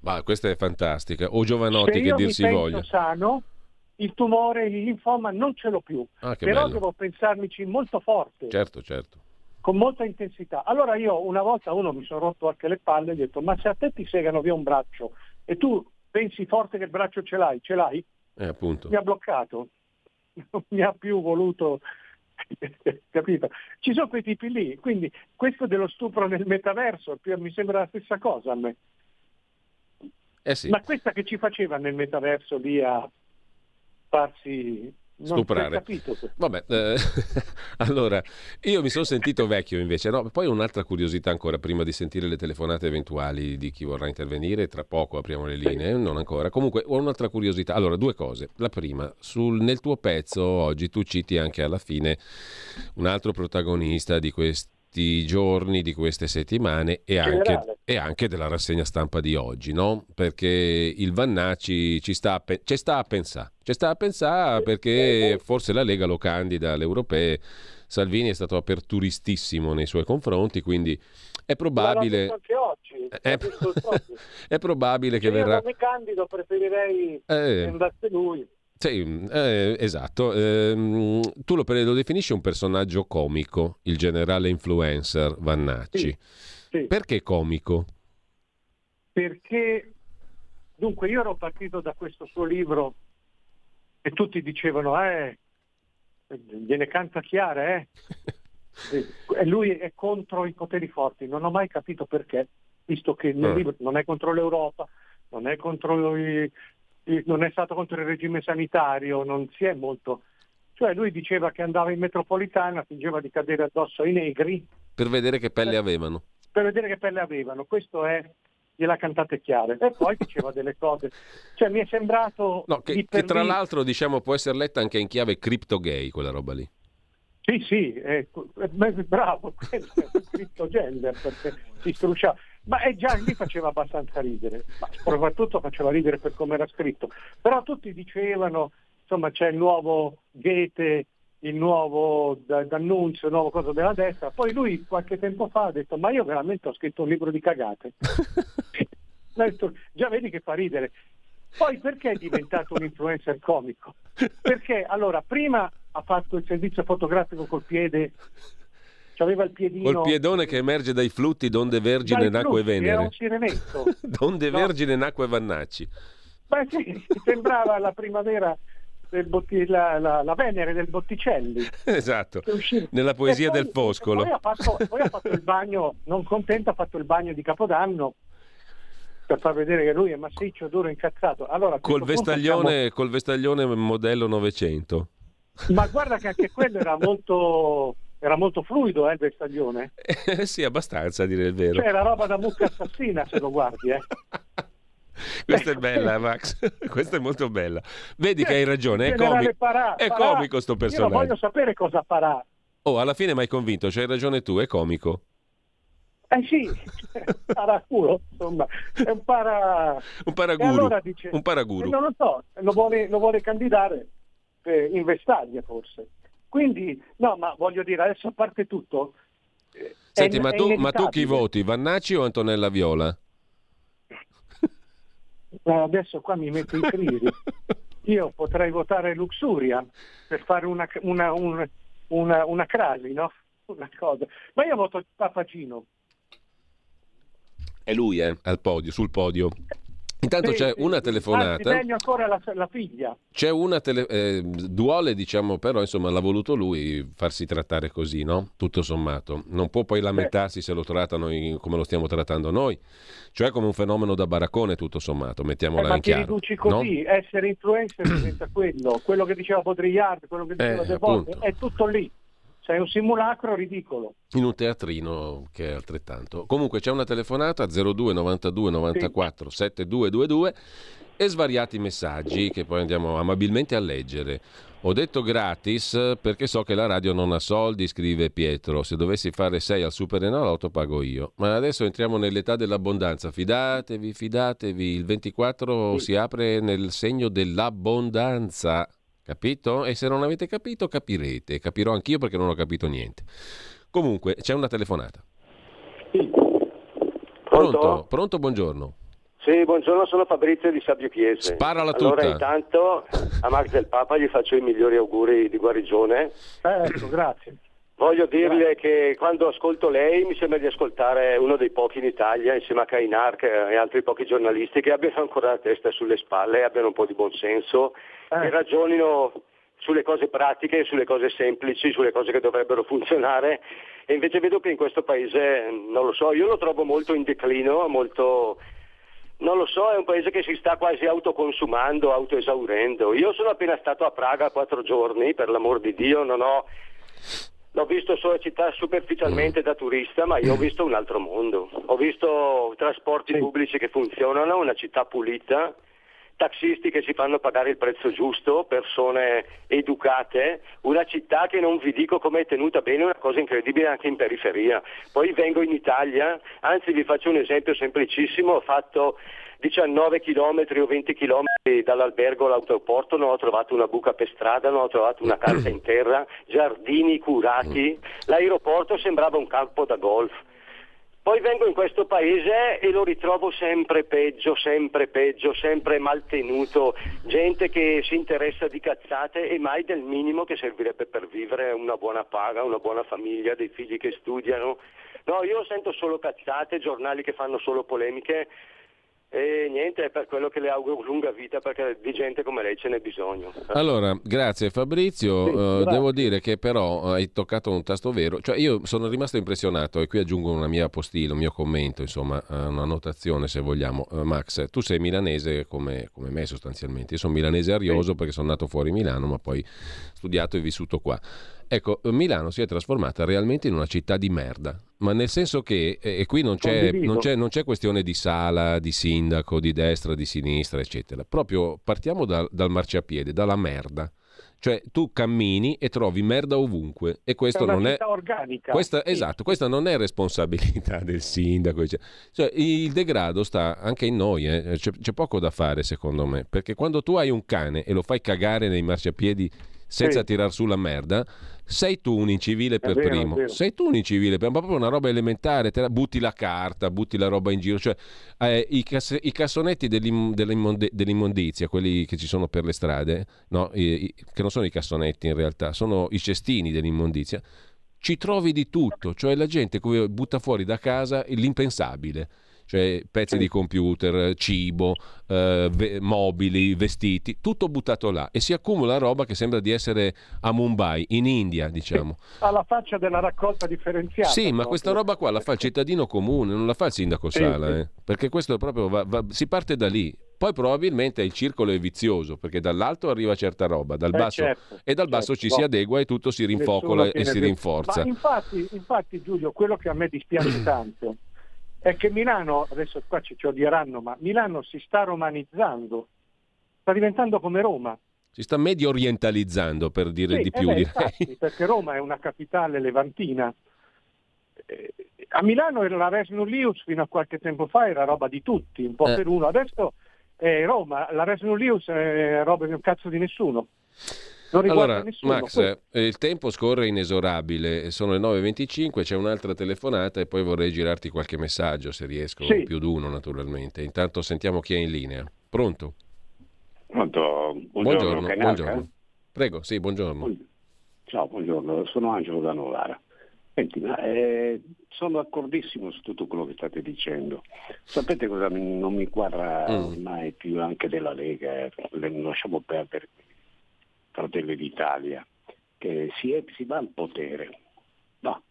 Ma questa è fantastica. O Giovanotti che dir si voglia. sano, il tumore, il linfoma non ce l'ho più, Ah, però bello. devo pensarmici molto forte, Certo, certo. Con molta intensità. Allora io una volta uno mi sono rotto anche le palle e ho detto ma se a te ti segano via un braccio e tu pensi forte che il braccio ce l'hai, ce l'hai? Eh, appunto. Mi ha bloccato, non mi ha più voluto, *laughs* capito? Ci sono quei tipi lì, quindi questo dello stupro nel metaverso mi sembra la stessa cosa a me. Eh sì. Ma questa che ci faceva nel metaverso lì a farsi Stuprare. Vabbè, eh, *laughs* allora, io mi sono sentito vecchio invece, no? Poi un'altra curiosità ancora, prima di sentire le telefonate eventuali di chi vorrà intervenire, tra poco apriamo le linee, non ancora. Comunque, ho un'altra curiosità. Allora, due cose. La prima, sul- nel tuo pezzo oggi tu citi anche alla fine un altro protagonista di questi giorni, di queste settimane e anche, e anche della rassegna stampa di oggi, no? Perché il Vannacci ci sta a, pe- ci sta a pensare, ci sta a pensare perché forse la Lega lo candida alle europee. Salvini è stato aperturistissimo nei suoi confronti, quindi è probabile, anche oggi. è, detto proprio. *laughs* è probabile che Se io verrà... non mi candido preferirei Eh. lui. Sì, eh, esatto. Ehm, tu lo, lo, definisci un personaggio comico, il generale influencer Vannacci. Sì, sì. Perché comico? Perché, dunque, io ero partito da questo suo libro e tutti dicevano, eh, gliene canta chiara, eh. *laughs* e lui è contro i poteri forti. Non ho mai capito perché, visto che nel mm. libro non è contro l'Europa, non è contro i, non è stato contro il regime sanitario, non si è molto... Cioè lui diceva che andava in metropolitana, fingeva di cadere addosso ai negri. Per vedere che pelle avevano. Per vedere che pelle avevano, questo è gliela cantate chiare. E poi *laughs* diceva delle cose. Cioè mi è sembrato... No, che, che tra l'altro diciamo può essere letta anche in chiave crypto gay quella roba lì. Sì, sì, è, è, bravo, *laughs* è crypto gender perché si strusciava. Ma eh, già lì faceva abbastanza ridere, ma soprattutto faceva ridere per come era scritto. Però tutti dicevano, insomma, c'è il nuovo Goethe, il nuovo D'Annunzio, il nuovo cosa della destra. Poi lui qualche tempo fa ha detto, ma io veramente ho scritto un libro di cagate. *laughs* già vedi che fa ridere. Poi perché è diventato un influencer comico? Perché allora prima ha fatto il servizio fotografico col piede aveva il piedino... Col piedone che emerge dai flutti donde vergine nacque Venere. Era un sirenetto. *laughs* donde no. vergine nacque Vannacci. Beh sì, sembrava la primavera Botti, la, la, la, Venere del Botticelli. Esatto, nella poesia poi, del Foscolo. Poi ha, fatto, poi ha fatto il bagno, non contento, ha fatto il bagno di Capodanno per far vedere che lui è massiccio, duro, incazzato. Allora, col, vestaglione, siamo... col vestaglione modello 900. Ma guarda che anche quello era molto era molto fluido eh, il vestaglione. Eh, sì, abbastanza a dire il vero. Cioè, era roba da mucca assassina se lo guardi. Eh. *laughs* Questa è bella, Max. *laughs* Questa è molto bella. Vedi che hai ragione, è, comico. Parà, è parà. comico sto personaggio. Io voglio sapere cosa farà. Oh, alla fine mi hai convinto, c'hai ragione tu, è comico. Eh sì, *laughs* paraculo, insomma, è un para... Un paraguru, allora dice, un paraguru. Eh, non lo so, lo vuole, lo vuole candidare in Vestaglia forse. Quindi, no, ma voglio dire, adesso a parte tutto... Eh, Senti, è, ma, tu, ma, tu, chi voti, Vannacci o Antonella Viola? adesso qua mi metto in crisi. Io potrei votare Luxuria per fare una, una, una, una, una crasi, no? Una cosa. Ma io voto Papagino. È lui, eh, al podio, sul podio. Intanto sì, c'è sì, una telefonata. Anzi, ancora la, la, figlia. C'è una tele, eh, duole, diciamo, però insomma l'ha voluto lui farsi trattare così, no? Tutto sommato. Non può poi lamentarsi se lo trattano in, come lo stiamo trattando noi, cioè come un fenomeno da baraccone, tutto sommato, mettiamola eh, in chiaro. Ma riduci così, no? essere influencer diventa quello, quello che diceva Podriard, quello che diceva eh, De Volte, è tutto lì. Sei un simulacro ridicolo. In un teatrino che è altrettanto. Comunque c'è una telefonata 02 92 94 sì. 7222 e svariati messaggi che poi andiamo amabilmente a leggere. Ho detto gratis perché so che la radio non ha soldi, scrive Pietro. Se dovessi fare 6 al Super Enalotto pago io. Ma adesso entriamo nell'età dell'abbondanza. Fidatevi, fidatevi. Il 24 sì. si apre nel segno dell'abbondanza. Capito? E se non avete capito, capirete. Capirò anch'io perché non ho capito niente. Comunque, c'è una telefonata. Sì. Pronto? Pronto? Pronto, buongiorno. Sì, buongiorno, sono Fabrizio di Sabio Chiese. Sparala tutta. Allora, intanto a Max del Papa gli faccio i migliori auguri di guarigione. Eh, ecco, grazie. Voglio dirle che quando ascolto lei mi sembra di ascoltare uno dei pochi in Italia, insieme a Kainark e altri pochi giornalisti, che abbiano ancora la testa sulle spalle, abbiano un po' di buonsenso eh. e ragionino sulle cose pratiche, sulle cose semplici, sulle cose che dovrebbero *laughs* funzionare. E invece vedo che in questo paese, non lo so, io lo trovo molto in declino, molto non lo so, è un paese che si sta quasi autoconsumando, autoesaurendo. Io sono appena stato a Praga quattro giorni, per l'amor di Dio, non ho L'ho visto solo città superficialmente da turista, ma io ho visto un altro mondo. Ho visto trasporti pubblici che funzionano, una città pulita, taxisti che si fanno pagare il prezzo giusto, persone educate, una città che non vi dico come è tenuta bene, una cosa incredibile anche in periferia. Poi vengo in Italia, anzi vi faccio un esempio semplicissimo, ho fatto 19 km o 20 km dall'albergo all'aeroporto non ho trovato una buca per strada, non ho trovato una casa in terra, giardini curati, l'aeroporto sembrava un campo da golf. Poi vengo in questo paese e lo ritrovo sempre peggio, sempre peggio, sempre maltenuto, gente che si interessa di cazzate e mai del minimo che servirebbe per vivere una buona paga, una buona famiglia, dei figli che studiano. No, io sento solo cazzate, giornali che fanno solo polemiche e niente, è per quello che le auguro lunga vita perché di gente come lei ce n'è bisogno. Allora, grazie Fabrizio. Sì, Eh, grazie. devo dire che però hai toccato un tasto vero. Cioè, io sono rimasto impressionato e qui aggiungo una mia postilla, un mio commento, insomma, eh, una notazione se vogliamo. Eh, Max, tu sei milanese come, come me sostanzialmente. Io sono milanese arioso perché sono nato fuori Milano, ma poi studiato e vissuto qua. Ecco, Milano si è trasformata realmente in una città di merda, ma nel senso che, e qui non c'è, non, c'è, non c'è questione di sala, di sindaco, di destra, di sinistra, eccetera. Proprio partiamo dal- dal marciapiede, dalla merda. Cioè tu cammini e trovi merda ovunque e questo è non è... organica. Questa, Sì. Esatto, questa non è responsabilità *laughs* del sindaco. Cioè, il degrado sta anche in noi, eh. c'è, c'è poco da fare secondo me, perché quando tu hai un cane e lo fai cagare nei marciapiedi senza Sì. tirar su la merda, sei tu un incivile per vero, primo. Sei tu un incivile, per- ma proprio una roba elementare, te la- butti la carta, butti la roba in giro, cioè eh, i, cass- i cassonetti dell'im- dell'immonde- dell'immondizia, quelli che ci sono per le strade, no, i- i- che non sono i cassonetti in realtà, sono i cestini dell'immondizia, ci trovi di tutto, cioè la gente che butta fuori da casa l'impensabile. Cioè pezzi di computer, cibo, eh, ve- mobili, vestiti, tutto buttato là e si accumula roba che sembra di essere a Mumbai, in India, diciamo. Alla faccia della raccolta differenziata. Sì, ma questa roba qua la fa il cittadino comune, non la fa il sindaco Sì, Sala, sì. eh. perché questo è proprio va- va- si parte da lì. Poi probabilmente il circolo è vizioso, perché dall'alto arriva certa roba, dal Eh, basso, certo, e dal basso certo, ci si adegua e tutto si rinfocola e si rinforza. Infatti, infatti, Giulio, quello che a me dispiace *clears throat* tanto è che Milano, adesso qua ci, ci odieranno, ma Milano si sta romanizzando, sta diventando come Roma. Si sta medio orientalizzando, per dire Sì, di eh più, beh, direi. infatti, perché Roma è una capitale levantina. Eh, A Milano la Res Nullius fino a qualche tempo fa era roba di tutti, un po' Eh. per uno. Adesso è Roma, la Res Nullius è roba di un cazzo di nessuno. Non riguarda Allora, nessuno. Max, Questo- eh, il tempo scorre inesorabile, sono le 9.25, c'è un'altra telefonata e poi vorrei girarti qualche messaggio, se riesco, Sì. più di uno naturalmente. Intanto sentiamo chi è in linea. Pronto? Pronto? Buongiorno, Canarca? buongiorno. Prego, sì, buongiorno. Ciao, buongiorno, sono Angelo da Novara. Senti, ma, eh, sono d'accordissimo su tutto quello che state dicendo. Sapete cosa mi- non mi quadra Mm. mai più anche della Lega? eh, lasciamo perdere Fratelli d'Italia, che si, è- si va al potere. No,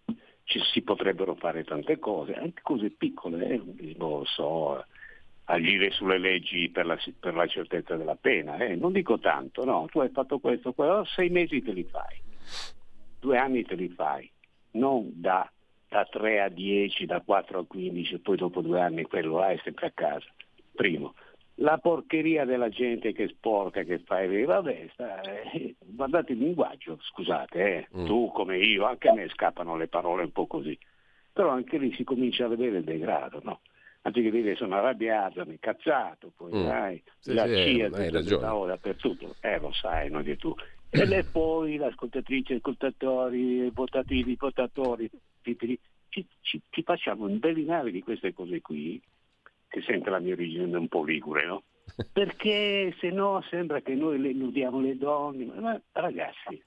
ci si potrebbero fare tante cose, anche cose piccole, eh, non so, agire sulle leggi per la, per la certezza della pena. eh. Non dico tanto, no, tu hai fatto questo, quello, sei mesi te li fai, due anni te li fai, non da, da 3 a 10, da 4 a 15 e poi dopo due anni quello là è sempre a casa. Primo. La porcheria della gente che sporca, che fa e vabbè, sta- eh, guardate il linguaggio, scusate, eh, Mm. tu come io, anche a me scappano le parole un po' così, però anche lì si comincia a vedere il degrado, no? Anziché dire sono arrabbiato, mi incazzato, poi Mm. dai, Sì, la sì, CIA hai ragione. dappertutto, eh lo sai, non di tu. E le *clears throat* poi l'ascoltatrice, ascoltatori, votatori, votatori, ci, ci- ci- ci facciamo imbellinare di queste cose qui, che sente la mia origine un po' ligure, no? *laughs* Perché se no sembra che noi le nudiamo le donne, ma, ragazzi,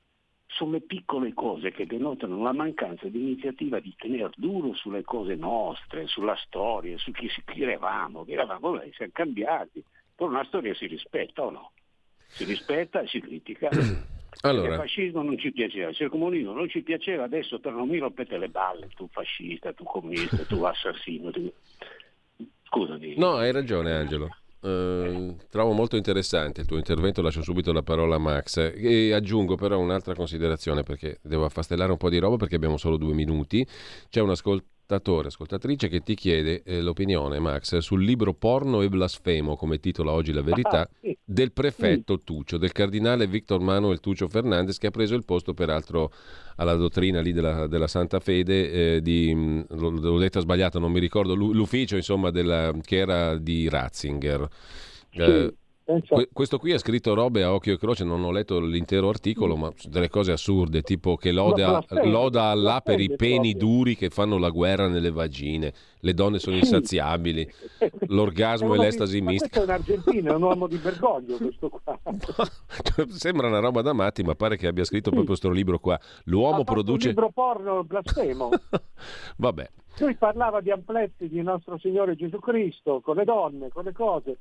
sono le piccole cose che denotano la mancanza di iniziativa di tenere duro sulle cose nostre, sulla storia, su chi, chi eravamo, chi eravamo, beh, siamo cambiati, però una storia si rispetta o no? Si rispetta e si critica. *clears throat* Allora. Il fascismo non ci piaceva, il comunismo non ci piaceva, adesso però non mi rompete le balle, tu fascista, tu comunista, tu *laughs* assassino. tu- Scusami. No, hai ragione Angelo. Eh, trovo molto interessante il tuo intervento, lascio subito la parola a Max e aggiungo però un'altra considerazione perché devo affastellare un po' di roba perché abbiamo solo due minuti. C'è un ascoltatore, ascoltatrice che ti chiede eh, l'opinione, Max, sul libro Porno e blasfemo, come titola oggi la verità, Ah, sì. del prefetto Tuccio, del cardinale Victor Manuel Tuccio Fernandez che ha preso il posto peraltro alla dottrina lì della, della Santa Fede eh, di, mh, l'ho, detta sbagliata, non mi ricordo, l'u- l'ufficio insomma della, che era di Ratzinger. Eh, Que- questo qui ha scritto robe a occhio e croce, non ho letto l'intero articolo, ma delle cose assurde, tipo che loda, blasfeme, loda Allah per i peni proprio. duri che fanno la guerra nelle vagine, le donne sono Sì. insaziabili, l'orgasmo È e l'estasi di- ma mistica. Questo è un argentino, è un uomo di *laughs* Bergoglio questo qua. *laughs* Sembra una roba da matti, ma pare che abbia scritto proprio questo libro qua. L'uomo produce... un libro porno blasfemo. *laughs* Vabbè, Lui parlava di ampletti di nostro Signore Gesù Cristo, con le donne, con le cose.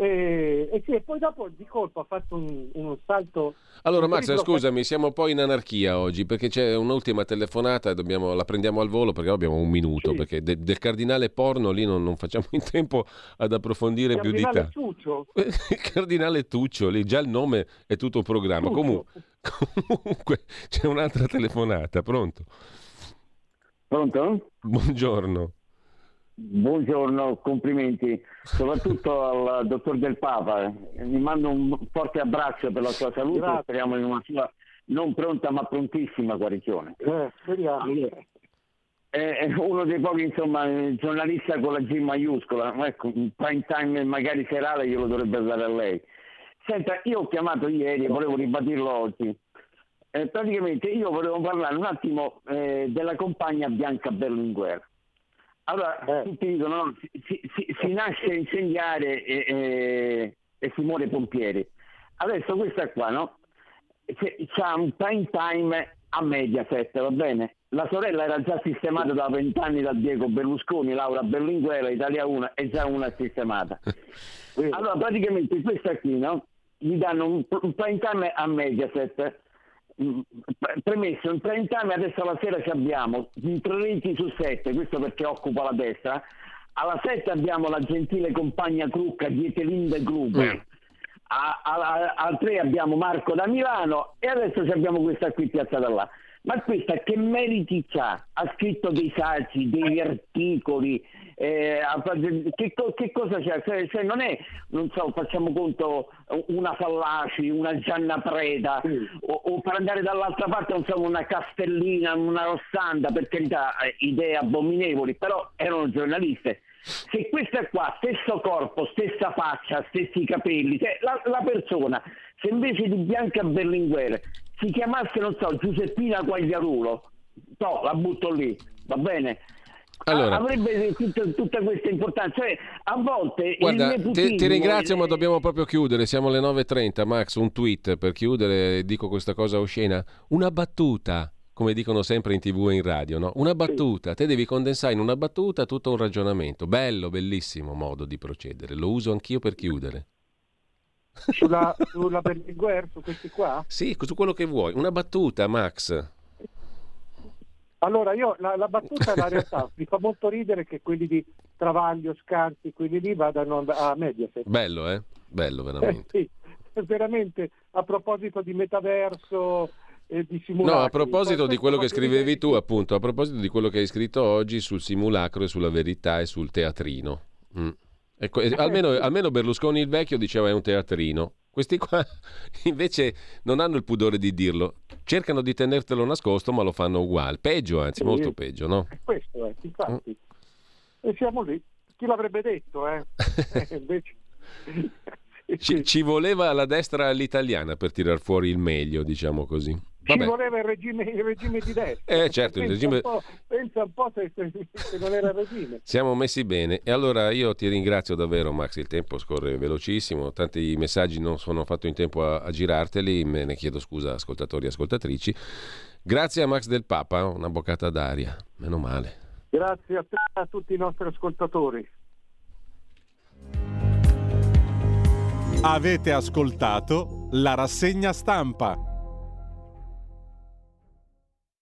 E, e sì, e poi dopo di colpo ha fatto un, uno salto. Allora Max, scusami, siamo un po' in anarchia oggi perché c'è un'ultima telefonata e dobbiamo- la prendiamo al volo perché abbiamo un minuto, perché de- del cardinale porno lì non, non facciamo *laughs* in tempo ad approfondire più di Cardinale tanto. Il *laughs* cardinale Tuccio, lì già il nome è tutto un programma. Tuccio. Comu- *laughs* comunque c'è un'altra telefonata, pronto? Pronto? Buongiorno. Buongiorno, complimenti, soprattutto *laughs* al dottor Del Papa. Mi mando un forte abbraccio per la sua salute Grazie. e speriamo in una sua non pronta ma prontissima guarigione. Eh, speriamo. Allora, è uno dei pochi insomma, giornalista con la G maiuscola, ma ecco, un prime time magari serale glielo dovrebbe dare a lei. Senta, io ho chiamato ieri e volevo ribadirlo oggi. Eh, praticamente io volevo parlare un attimo eh, della compagna Bianca Berlinguer. Allora, tutti dicono, no, si, si- si- nasce insegnare e, e- e si muore pompieri. Adesso questa qua, no? C'ha un prime time a Mediaset, va bene? La sorella era già sistemata da vent'anni da Diego Berlusconi, Laura Berlinguer, Italia 1, e già una sistemata. *laughs* Allora, praticamente questa qui, no? Gli danno un, un prime time a Mediaset. Mm, pre- Premesso, in prime time adesso alla sera ci abbiamo in tre reti su sette, questo perché occupa la destra. Alla 7 abbiamo la gentile compagna Crucca Dietelinde Gruber. A- al 3 abbiamo Marco da Milano e adesso abbiamo questa qui piazzata là. Ma questa che meriti c'ha? Ha scritto dei saggi, degli articoli, eh, che, che cosa c'è? Cioè, cioè non è, non so, facciamo conto, una Fallaci, una Gianna Preda, o, o per andare dall'altra parte, non so, una Castellina, una Rossanda, per carità, eh, idee abominevoli, però erano giornaliste. Se questa qua, stesso corpo, stessa faccia, stessi capelli, cioè la, la persona, se invece di Bianca Berlinguer si chiamasse, non so, Giuseppina Quagliarulo, no, la butto lì, va bene? Allora. Avrebbe tutta, tutta questa importanza, cioè a volte Guarda, il ti, nepotismo- ti ringrazio, ma dobbiamo proprio chiudere. Siamo alle 9.30. Max, un tweet per chiudere, dico questa cosa oscena. Una battuta, come dicono sempre in tv e in radio, no? Una battuta. Te devi condensare in una battuta tutto un ragionamento. Bello, bellissimo modo di procedere. Lo uso anch'io per chiudere. Sulla, *laughs* sulla Berlinguer, su questi qua? Sì, su quello che vuoi. Una battuta, Max. Allora, io la, la battuta la *laughs* realtà mi fa molto ridere che quelli di Travaglio, Scanzi, quelli lì vadano a Mediaset. Bello, eh? Bello, veramente. Eh, sì, *laughs* veramente a proposito di metaverso e di simulacri. No, a proposito di quello che scrivevi tu, appunto, a proposito di quello che hai scritto oggi sul simulacro e sulla verità e sul teatrino. Mm. Ecco, eh, almeno, almeno Berlusconi il vecchio diceva è un teatrino. Questi qua *laughs* invece non hanno il pudore di dirlo. Cercano di tenertelo nascosto, ma lo fanno uguale. Peggio, anzi, Sì. molto peggio, no? Questo è, infatti. E siamo lì. Chi l'avrebbe detto, eh? *laughs* Eh, invece... Ci, ci voleva la destra all'italiana per tirar fuori il meglio, diciamo così. Ci Vabbè. voleva il regime, il regime di destra. Eh, certo, il Pensa regime- un po', pensa un po' se, se- non era il regime. Siamo messi bene e allora io ti ringrazio davvero Max, il tempo scorre velocissimo, tanti messaggi non sono fatto in tempo a, a girarteli, me ne chiedo scusa ascoltatori e ascoltatrici. Grazie a Max del Papa, una boccata d'aria, meno male. Grazie a te a tutti i nostri ascoltatori. Avete ascoltato la rassegna stampa.